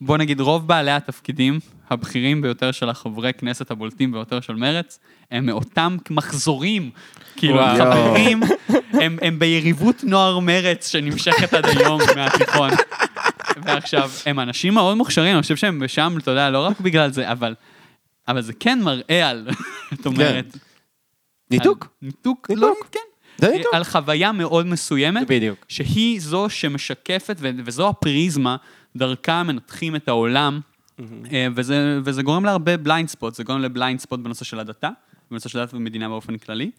Speaker 3: בוא נגיד רוב בעלי התפקידים הבכירים ביותר של החברי כנסת הבולטים ביותר של מרץ, הם מאותם מחזורים, כאילו, הם
Speaker 2: וואו.
Speaker 3: חברים, הם, הם ביריבות נוער מרץ שנמשכת עד היום מהתיכון. ועכשיו, הם אנשים מאוד מוכשרים, אני חושב שהם שם, אתה יודע, לא רק בגלל זה, אבל, אבל זה כן מראה על, את אומרת. על ניתוק,
Speaker 2: ניתוק.
Speaker 3: לא, כן.
Speaker 2: ניתוק.
Speaker 3: על חוויה מאוד מסוימת,
Speaker 2: בדיוק.
Speaker 3: שהיא זו שמשקפת, וזו הפריזמה, דרכה מנתחים את העולם, אה, וזה, וזה גורם להרבה blind spot, זה גורם ל blind spot בנושא של הדתה, בנושא של דת ומדינה באופן כללי.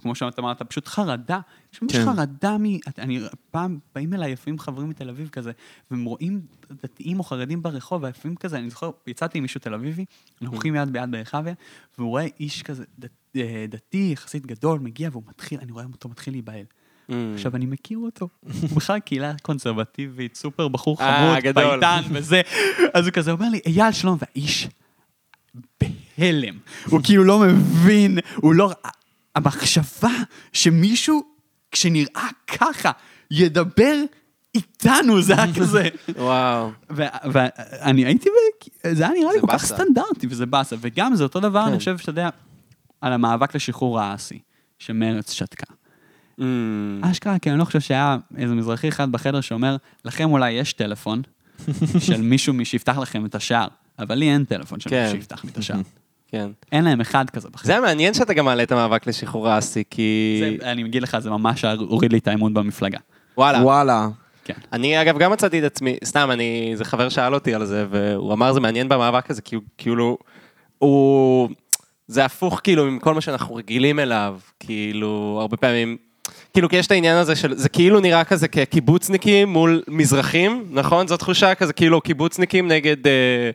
Speaker 3: כמו שאתה אמרת, פשוט חרדה. יש ממש
Speaker 1: כן.
Speaker 3: חרדה מ... אני, פעם באים אליי לפעמים חברים מתל אביב כזה, והם רואים דתיים או חרדים ברחוב, ולפעמים כזה, אני זוכר, יצאתי עם מישהו תל אביבי, אנחנו הולכים יד ביד ברחביה, והוא רואה איש כזה דת, אה, דתי, יחסית גדול, מגיע, והוא מתחיל, אני רואה אותו מתחיל להיבהל.
Speaker 2: Mm.
Speaker 3: עכשיו, אני מכיר אותו. הוא בכלל קהילה קונסרבטיבית, סופר בחור
Speaker 2: אה,
Speaker 3: חמוד. פייטן וזה. אז הוא כזה אומר לי, אייל, שלום, והאיש בהלם. הוא כאילו לא מבין, הוא לא... המחשבה שמישהו, כשנראה ככה, ידבר איתנו, זה היה כזה. (laughs)
Speaker 2: וואו.
Speaker 3: ואני הייתי, זה היה נראה לי כל כך. סטנדרטי, וזה באסה. וגם זה אותו דבר,
Speaker 2: כן.
Speaker 3: אני חושב שאתה יודע, על המאבק לשחרור האסי, שמרץ שתקה.
Speaker 2: Mm.
Speaker 3: אשכרה, כי אני לא חושב שהיה איזה מזרחי אחד בחדר שאומר, לכם אולי יש טלפון (laughs) של מישהו מי שיפתח לכם את השער, אבל לי אין טלפון של
Speaker 2: כן.
Speaker 3: מישהו שיפתח לי את השער. (laughs)
Speaker 2: כן.
Speaker 3: אין להם אחד כזה בחדר.
Speaker 2: זה היה מעניין שאתה גם מעלה את המאבק לשחרור האסי, כי...
Speaker 3: זה- אני אגיד לך, זה ממש הוריד לי את האמון במפלגה.
Speaker 2: וואלה.
Speaker 1: וואלה.
Speaker 3: כן.
Speaker 2: אני אגב גם מצאתי את עצמי, סתם, אני, זה חבר שאל אותי על זה, והוא אמר זה מעניין במאבק הזה, כי הוא כאילו, הוא, זה הפוך כאילו מכל מה שאנחנו רגילים אליו, כאילו, הרבה פעמים, כאילו, כי יש את העניין הזה של, זה כאילו נראה כזה כקיבוצניקים מול מזרחים, נכון? זו תחושה כזה, כאילו, קיבוצניקים נגד, אה,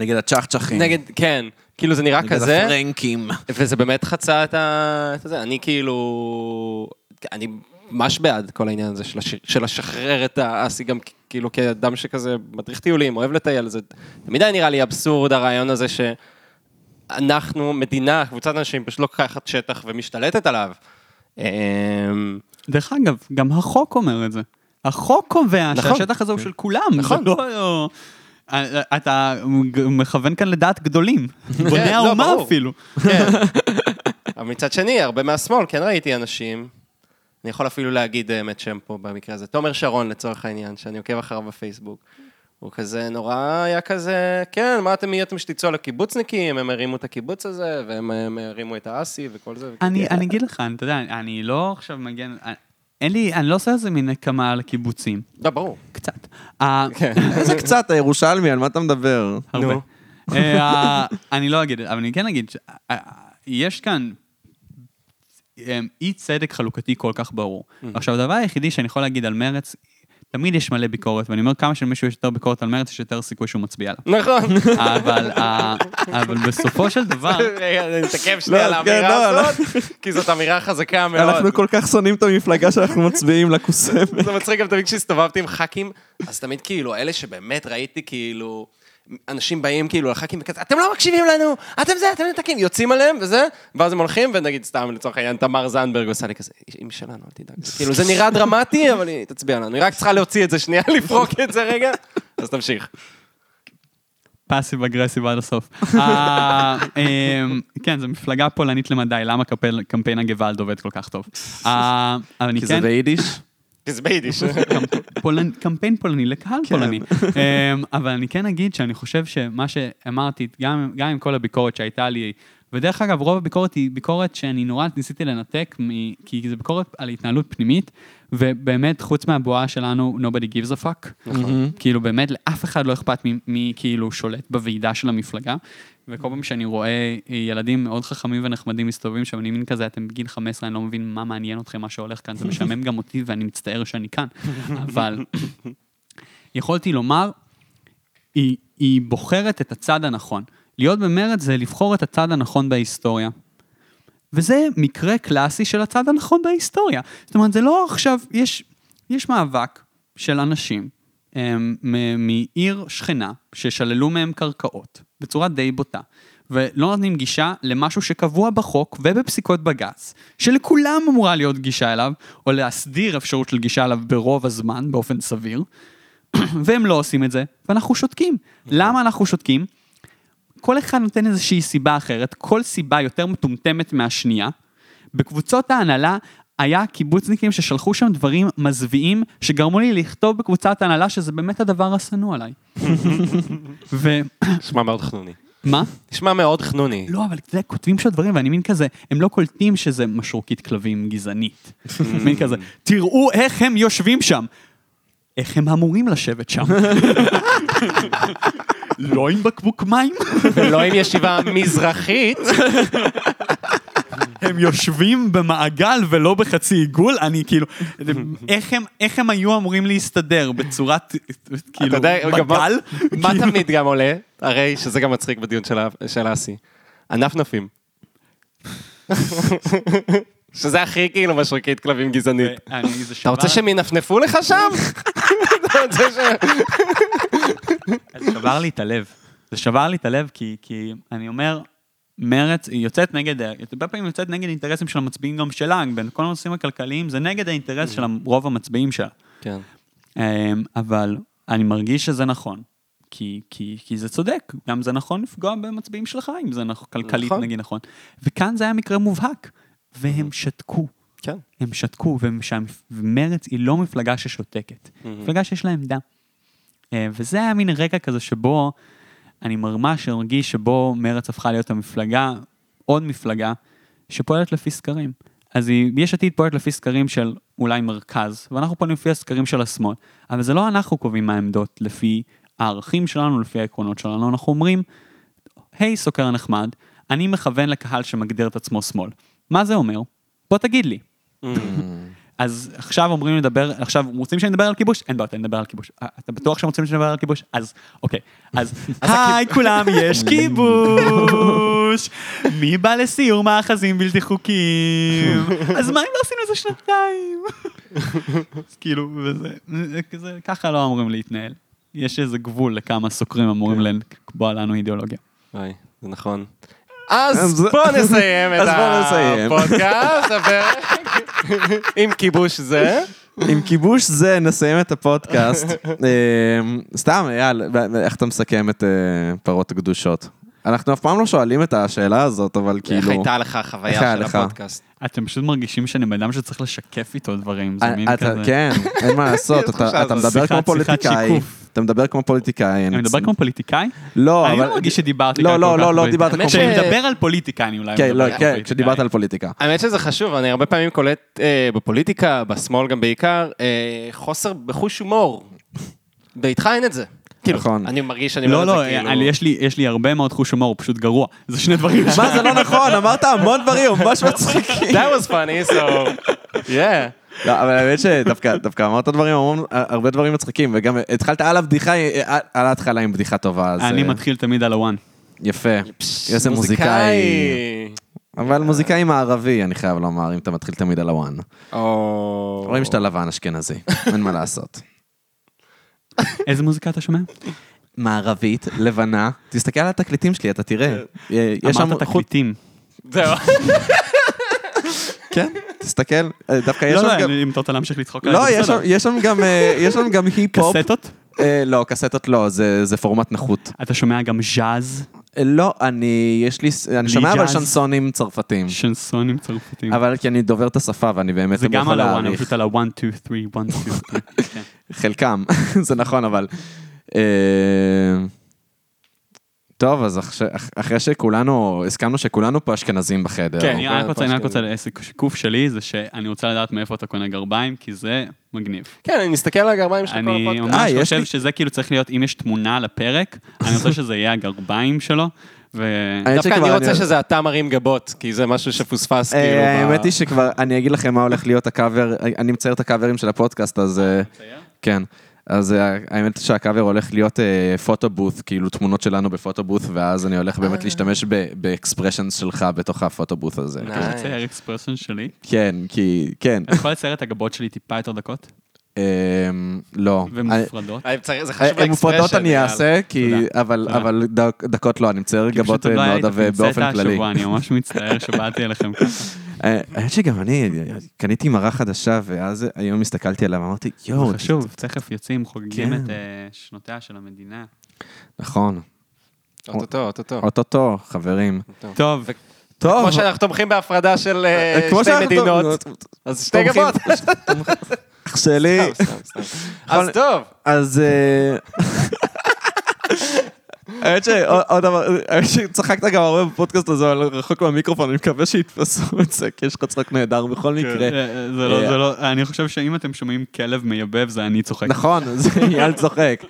Speaker 1: נגד הצ'חצ'חים.
Speaker 2: נגד, כן, כאילו זה נראה
Speaker 1: נגד
Speaker 2: כזה.
Speaker 1: הפרנקים.
Speaker 2: וזה באמת חצה את ה... את זה. אני כאילו... אני ממש בעד כל העניין הזה של, הש... של לשחרר את האסי, גם כאילו כאדם שכזה מדריך טיולים, אוהב לטייל, זה תמיד היה נראה לי אבסורד הרעיון הזה שאנחנו, מדינה, קבוצת אנשים, פשוט לוקחת שטח ומשתלטת עליו. אמ,
Speaker 3: דרך אגב, גם החוק אומר את זה. החוק קובע
Speaker 2: נכון.
Speaker 3: שהשטח הזה הוא של כולם.
Speaker 2: נכון.
Speaker 3: זה לא... אתה מכוון כאן לדעת גדולים. (laughs) בוני
Speaker 2: לא,
Speaker 3: האומה. אפילו.
Speaker 2: כן. (laughs) אבל מצד שני, הרבה מהשמאל, כן ראיתי אנשים, אני יכול אפילו להגיד האמת שם פה במקרה הזה, תומר שרון לצורך העניין, שאני עוקב אחריו בפייסבוק. הוא כזה נורא היה כזה, כן, מה אתם מי אתם שתצאו לקיבוצניקים, הם הרימו את הקיבוץ הזה, והם הם הרימו את האסי וכל זה.
Speaker 3: אני אני אגיד לך, אתה יודע, אני לא עכשיו מגן... אין לי, אני לא עושה איזה מין נקמה על הקיבוצים.
Speaker 2: לא, ברור.
Speaker 3: קצת. אה, (laughs)
Speaker 2: כן.
Speaker 1: איזה קצת, הירושלמי, על מה אתה מדבר?
Speaker 3: הרבה.
Speaker 2: נו.
Speaker 3: אה, אני לא אגיד, אבל אני כן אגיד, יש כאן אה, אי צדק חלוקתי כל כך ברור. עכשיו, הדבר היחידי שאני יכול להגיד על מרץ, תמיד יש מלא ביקורת, ואני אומר, כמה שלמישהו יש יותר ביקורת על מרץ, יש יותר סיכוי שהוא מצביע עליו.
Speaker 2: נכון.
Speaker 3: אבל, ה- אבל בסופו של דבר, (laughs)
Speaker 2: רגע, אני מתעכב שנייה על
Speaker 1: לא, כן,
Speaker 2: האמירה
Speaker 1: לא,
Speaker 2: הזאת, כי זאת אמירה חזקה מאוד.
Speaker 1: אנחנו כל כך שונאים את המפלגה שאנחנו מצביעים לקוסמת.
Speaker 2: זה מצחיק גם תמיד כשהסתובבתי עם ח"כים, אז תמיד כאילו, אלה שבאמת ראיתי כאילו... אנשים באים כאילו לח"כים וכזה, אתם לא מקשיבים לנו, אתם זה, אתם נתקים, יוצאים עליהם וזה, ואז הם הולכים, ונגיד סתם לצורך העניין תמר זנדברג עושה לי כזה, היא שלנו, אל תדאג. כאילו זה נראה דרמטי, אבל היא תצביע לנו, היא רק צריכה להוציא את זה שנייה, (laughs) לפרוק את זה רגע, אז תמשיך.
Speaker 3: passive aggressive עד הסוף. (laughs) אה, אמ, כן, זו מפלגה פולנית למדי, למה קמפיין- הגעוואלד עובד כל כך טוב? אה,
Speaker 1: כי זה
Speaker 3: כן...
Speaker 1: ביידיש.
Speaker 2: זה ביידיש.
Speaker 3: קמפיין פולני לקהל
Speaker 1: כן.
Speaker 3: פולני. אמ, אבל אני כן אגיד שאני חושב שמה שאמרתי, גם עם כל הביקורת שהייתה לי, ודרך אגב, רוב הביקורת היא ביקורת שאני נורא ניסיתי לנתק, כי זה ביקורת על התנהלות פנימית, ובאמת, חוץ מהבועה שלנו, nobody gives a fuck.
Speaker 1: נכון.
Speaker 3: כאילו, באמת, לאף אחד לא אכפת מי כאילו שולט בוועידה של המפלגה. וכל פעם שאני רואה ילדים מאוד חכמים ונחמדים מסתובבים שם, אני מין כזה, אתם בגיל 15, אני לא מבין מה מעניין אתכם, מה שהולך כאן, זה משעמם גם אותי ואני מצטער שאני כאן. אבל יכולתי לומר, היא, היא בוחרת את הצד הנכון. להיות במרד זה לבחור את הצד הנכון בהיסטוריה. וזה מקרה קלאסי של הצד הנכון בהיסטוריה. זאת אומרת, זה לא עכשיו, יש, יש מאבק של אנשים מעיר שכנה, ששללו מהם קרקעות, בצורה די בוטה, ולא נותנים גישה למשהו שקבוע בחוק ובפסיקות בג"ץ, שלכולם אמורה להיות גישה אליו, או להסדיר אפשרות של גישה אליו ברוב הזמן, באופן סביר, (clears throat) והם לא עושים את זה, ואנחנו שותקים. למה אנחנו שותקים? כל אחד נותן איזושהי סיבה אחרת, כל סיבה יותר מטומטמת מהשנייה. בקבוצות ההנהלה היה קיבוצניקים ששלחו שם דברים מזוויעים, שגרמו לי לכתוב בקבוצת ההנהלה שזה באמת הדבר השנוא עליי. (laughs) ומה?
Speaker 2: נשמע מאוד חנוני. נשמע מאוד חנוני.
Speaker 3: לא, אבל אתה יודע, כותבים שם דברים, ואני מין כזה, הם לא קולטים שזה משרוקית כלבים גזענית. (laughs) מין כזה, תראו איך הם יושבים שם. איך הם אמורים לשבת שם? לא עם בקבוק מים?
Speaker 2: ולא עם ישיבה מזרחית. (laughs)
Speaker 3: הם יושבים במעגל ולא בחצי עיגול, אני כאילו, איך הם, איך הם היו אמורים להסתדר בצורת, כאילו,
Speaker 2: גם מה-
Speaker 3: כאילו,
Speaker 2: תמיד גם עולה? הרי שזה גם מצחיק בדיון של של האסי. ענפנפים. (laughs) שזה הכי כאילו משרוקית כלבים גזענית.
Speaker 3: זה
Speaker 2: אתה רוצה שהם ינפנפו לך שם? (laughs) אתה רוצה ש...
Speaker 3: זה שבר לי את הלב. זה שבר לי את הלב כי אני אומר, מרץ היא יוצאת נגד, הרבה פעמים יוצאת נגד אינטרסים של המצביעים גם שלה, בין כל הנושאים הכלכליים, זה נגד האינטרס של רוב המצביעים שלה.
Speaker 2: כן.
Speaker 3: אמ, אבל אני מרגיש שזה נכון. כי, כי, כי זה צודק, גם זה נכון לפגוע במצביעים שלך, אם זה נכון, כלכלית
Speaker 2: נכון.
Speaker 3: נגיד נכון. וכאן זה היה מקרה מובהק, והם שתקו.
Speaker 2: כן.
Speaker 3: הם שתקו, ומרץ היא לא מפלגה ששותקת, מפלגה שיש לה עמדה. אה, וזה היה מין רגע כזה שבו אני ממש הרגיש שבו מרץ הפכה להיות המפלגה, עוד מפלגה, שפועלת לפי סקרים. אז יש עתיד פועלת לפי סקרים של אולי מרכז, ואנחנו פועלים לפי הסקרים של השמאל. אבל זה לא אנחנו קובעים מה העמדות לפי הערכים שלנו, לפי העקרונות שלנו. אנחנו אומרים, היי סוקר נחמד, אני מכוון לקהל שמגדיר את עצמו שמאל. מה זה אומר? בוא תגיד לי. אז עכשיו אומרים לדבר, עכשיו רוצים שנדבר על כיבוש? אין בעיה, נדבר על כיבוש. אה, אתה בטוח שהם רוצים שנדבר על כיבוש? אז אוקיי. אז היי כולם, יש כיבוש! מי בא לסיור מאחזים בלתי חוקיים? אז מה אם לא עשינו את זה שנתיים? אז כאילו, וזה, ככה לא אמורים להתנהל. יש איזה גבול לכמה סוקרים אמורים לקבוע לנו אידיאולוגיה.
Speaker 2: אוי, זה נכון. אז
Speaker 1: אז-
Speaker 2: בוא (laughs) נסיים את. הפודקאסט, (laughs) עם כיבוש זה.
Speaker 1: עם כיבוש זה נסיים את הפודקאסט. (laughs) אה, סתם, אייל, איך אתה מסכם את אה, פרות הקדושות? אנחנו אף פעם לא שואלים את השאלה הזאת, אבל
Speaker 2: איך
Speaker 1: כאילו...
Speaker 2: הייתה לך
Speaker 1: איך
Speaker 2: החוויה של? הפודקאסט?
Speaker 3: אתם פשוט מרגישים שאני בן אדם שצריך לשקף איתו דברים, זה מין
Speaker 1: אה, אתה-
Speaker 3: כזה...
Speaker 1: כן, אין מה לעשות, (laughs) אתה. מדבר כמו פוליטיקאי. אתה מדבר כמו פוליטיקאי.
Speaker 3: אני מדבר כמו פוליטיקאי?
Speaker 1: לא,
Speaker 3: אני
Speaker 1: אבל...
Speaker 3: לא מרגיש שדיברתי
Speaker 1: לא,
Speaker 3: כאן
Speaker 1: לא,
Speaker 3: כל כך
Speaker 1: לא, לא
Speaker 3: פוליטיקאי.
Speaker 1: דיברת כמו...
Speaker 3: כשאני מדבר על פוליטיקה, אני אולי
Speaker 1: כן,
Speaker 3: מדבר
Speaker 1: לא,
Speaker 3: על
Speaker 1: כן,
Speaker 3: פוליטיקאי.
Speaker 1: כשדיברת על פוליטיקה.
Speaker 2: האמת שזה חשוב, אני הרבה פעמים קולט אה, בפוליטיקה, בשמאל גם בעיקר, אה, חוסר בחוש הומור. ואיתך אין את זה. כאילו,
Speaker 1: נכון.
Speaker 2: אני מרגיש שאני אומר
Speaker 3: לא,
Speaker 2: את
Speaker 3: לא,
Speaker 2: זה כאילו...
Speaker 3: אני- יש לי- יש לי הרבה מאוד חוש הומור, הוא פשוט גרוע. זה שני דברים
Speaker 1: מה, זה לא נכון, אמרת המון דברים ממש מצחיקים.
Speaker 2: That was funny, so... Yeah.
Speaker 1: לא, אבל האמת שדווקא דווקא אמרת דברים, המון- הרבה דברים מצחיקים, וגם התחלת על הבדיחה, על ההתחלה עם בדיחה טובה, אז...
Speaker 3: אני
Speaker 1: אה,
Speaker 3: מתחיל תמיד על הוואן.
Speaker 1: יפה. איזה מוזיקאי. אבל מוזיקאי מערבי, אני חייב לומר, אם אתה מתחיל תמיד על הוואן.
Speaker 2: או...
Speaker 1: רואים שאתה לבן אשכנזי, אין מה לעשות. (laughs)
Speaker 3: איזה מוזיקה אתה שומע?
Speaker 1: מערבית, לבנה, תסתכל על התקליטים שלי, אתה תראה. אה, יש שם
Speaker 3: אמרת. תקליטים.
Speaker 2: זהו.
Speaker 1: כן, תסתכל, אה, דווקא יש
Speaker 3: לא,
Speaker 1: שם
Speaker 3: לא,
Speaker 1: גם...
Speaker 3: אם אתה רוצה להמשיך לצחוק
Speaker 1: לא,
Speaker 3: עליי, זה בסדר.
Speaker 1: יש שם גם, אה, יש שם גם (laughs) היפ-הופ.
Speaker 3: קסטות?
Speaker 1: אה, לא, קסטות לא, זה זה פורמט נחות.
Speaker 3: אתה שומע גם ז'אז,
Speaker 1: אה, לא, אני, יש לי, אני שומע אבל. שנסונים צרפתים.
Speaker 3: שנסונים צרפתים.
Speaker 1: אבל כי אני דובר את השפה ואני באמת
Speaker 3: זה
Speaker 1: לא
Speaker 3: גם על הוואן,
Speaker 1: להעריך.
Speaker 3: פשוט על two, three, one, two, three. (laughs) כן.
Speaker 1: חלקם, (laughs) זה נכון, אבל... אה, טוב, אז אחרי שכולנו, הסכמנו שכולנו פה אשכנזים בחדר.
Speaker 2: כן.
Speaker 3: אני רק רוצה, אני רק. רוצה, השיקוף שלי זה שאני רוצה לדעת מאיפה אתה קונה גרביים, כי זה מגניב.
Speaker 2: כן, אני מסתכל על הגרביים שלך כל
Speaker 3: אני
Speaker 2: הפודקאסט.
Speaker 1: אה,
Speaker 3: ממש
Speaker 1: יש
Speaker 3: חושב שזה כאילו צריך להיות, אם יש תמונה לפרק, אני רוצה שזה יהיה הגרביים שלו, ו...
Speaker 2: דווקא אני רוצה
Speaker 1: אני-
Speaker 2: שזה אתה מרים גבות, כי זה משהו שפוספס
Speaker 1: אה,
Speaker 2: כאילו.
Speaker 1: האמת היא שכבר, אני אגיד לכם מה הולך להיות הקאבר, אני מצייר את הקאברים של הפודקאסט, אז אה, כן. אז אה, האמת שהקאבר הולך להיות פוטובוט, כאילו תמונות שלנו בפוטובוט, ואז אני הולך באמת להשתמש באקספרשנס שלך בתוך הפוטובוט הזה.
Speaker 3: אתה רוצה לצייר אקספרסון שלי?
Speaker 1: כן, כי, כן.
Speaker 3: אתה יכול לצייר את הגבות שלי טיפה יותר דקות?
Speaker 1: אמ, לא.
Speaker 3: ומופרדות?
Speaker 2: אה, צריך- זה
Speaker 1: אה,
Speaker 2: חשוב
Speaker 1: אה, מופרדות
Speaker 2: לאקספרשן,
Speaker 1: אני. אעשה. אבל, דקות לא, אני מצייר גבות
Speaker 3: לא
Speaker 1: מאוד
Speaker 3: את
Speaker 1: עבה
Speaker 3: הפינצטה
Speaker 1: באופן כללי.
Speaker 3: השבוע, אני ממש מצטער שבאתי אליכם ככה. (laughs)
Speaker 1: אה, האמת שגם אני קניתי מראה חדשה, ואז היום הסתכלתי עליה ואמרתי, יואו,
Speaker 3: זה חשוב, תכף יוצאים, חוגגים
Speaker 1: כן.
Speaker 3: את אה, שנותיה של המדינה.
Speaker 1: נכון,
Speaker 2: אוטוטו, אוטוטו.
Speaker 1: אוטוטו, חברים.
Speaker 3: טוב,
Speaker 1: טוב,
Speaker 2: כמו שאנחנו תומכים בהפרדה של אה,
Speaker 1: כמו
Speaker 2: שתי מדינות, אז שתי גבות. (laughs)
Speaker 1: אח שלי,
Speaker 2: סתם, סתם, סתם. אז טוב.
Speaker 1: אז... אה, האמת שעוד דבר, האמת שצחקת גם הרבה בפודקאסט הזה, אבל רחוק מהמיקרופון, אני מקווה שיתפסו את זה, כי יש לך צחוק נהדר בכל מקרה.
Speaker 3: אה, אה, זה לא, זה לא, אני חושב שאם אתם שומעים כלב מייבב, זה אני צוחק.
Speaker 1: נכון, זה אייל צוחק.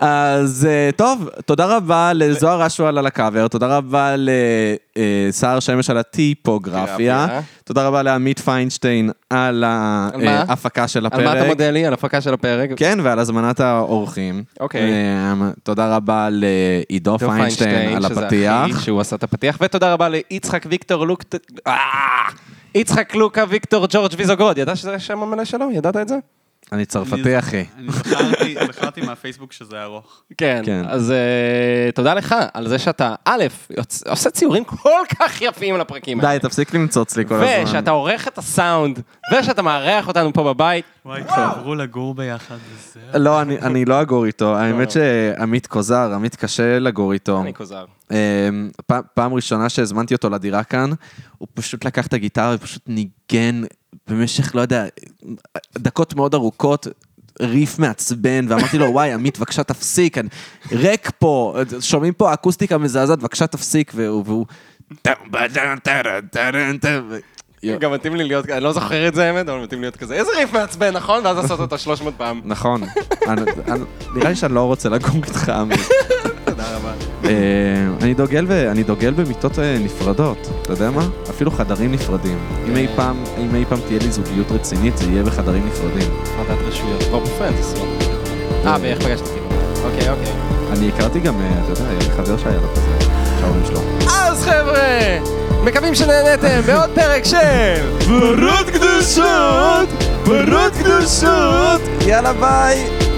Speaker 1: אז אה, טוב, תודה רבה לזוהר אשואל על הקאבר, תודה רבה לסער שמש על הטיפוגרפיה,
Speaker 2: גרפיה.
Speaker 1: תודה רבה לעמית פיינשטיין על? ההפקה של
Speaker 2: על מה אתה
Speaker 1: הפרק.
Speaker 2: מודה לי? על הפקה של הפרק?
Speaker 1: כן, ועל הזמנת האורחים.
Speaker 2: אוקיי.
Speaker 1: אה, תודה רבה לעידו
Speaker 2: דו
Speaker 1: פיינשטיין על הפתיח.
Speaker 2: שהוא עשה את הפתיח, ותודה רבה ליצחק ויקטור לוק... אה! יצחק לוקה ויקטור ג'ורג' ויזוגרוד, ידעת שזה השם המלא שלו? ידעת את זה?
Speaker 1: אני צרפתי, אחי.
Speaker 3: אני זכרתי, מהפייסבוק שזה ארוך.
Speaker 2: כן.
Speaker 1: כן.
Speaker 2: אז אה, תודה לך על זה שאתה, א', עושה ציורים כל כך יפים לפרקים האלה.
Speaker 1: די, תפסיק למצוץ לי כל הזמן.
Speaker 2: ושאתה עורך את הסאונד, ושאתה מארח אותנו פה בבית.
Speaker 3: וואי, תעברו לגור ביחד. וזה-
Speaker 1: לא, אני- אני לא אגור איתו. האמת שעמית כוזר, עמית קשה לגור איתו.
Speaker 2: אני כוזר.
Speaker 1: אמ, פעם ראשונה שהזמנתי אותו לדירה כאן, הוא פשוט לקח את הגיטרה ופשוט ניגן במשך, לא יודע, דקות מאוד ארוכות. ריף מעצבן, ואמרתי לו, וואי, עמית, בבקשה תפסיק, אני ריק פה, שומעים פה אקוסטיקה מזעזעת, בבקשה תפסיק, והוא... והוא...
Speaker 2: גם מתאים לי להיות, אני לא זוכר את זה האמת, אבל מתאים להיות כזה, איזה ריף מעצבן, נכון? ואז לעשות אותו 300 פעם.
Speaker 1: נכון, נראה לי שאני לא רוצה לגור איתך, עמית.
Speaker 2: תודה רבה.
Speaker 1: אה, אני דוגל במיטות אה, נפרדות, אתה יודע מה? אפילו חדרים נפרדים. אם אי פעם, אם אי פעם תהיה לי זוגיות רצינית, זה יהיה בחדרים נפרדים.
Speaker 2: הפרדת רשויות. כבר בפרנדס. אה, ואיך פגשת אותי? אוקיי, אוקיי.
Speaker 1: אני הכרתי גם, אה, אתה יודע, חבר שהיה לו כזה, שההורים שלו.
Speaker 2: אז חבר'ה, מקווים שנהנתם בעוד פרק של...
Speaker 1: פרות קדושות! פרות קדושות! יאללה ביי!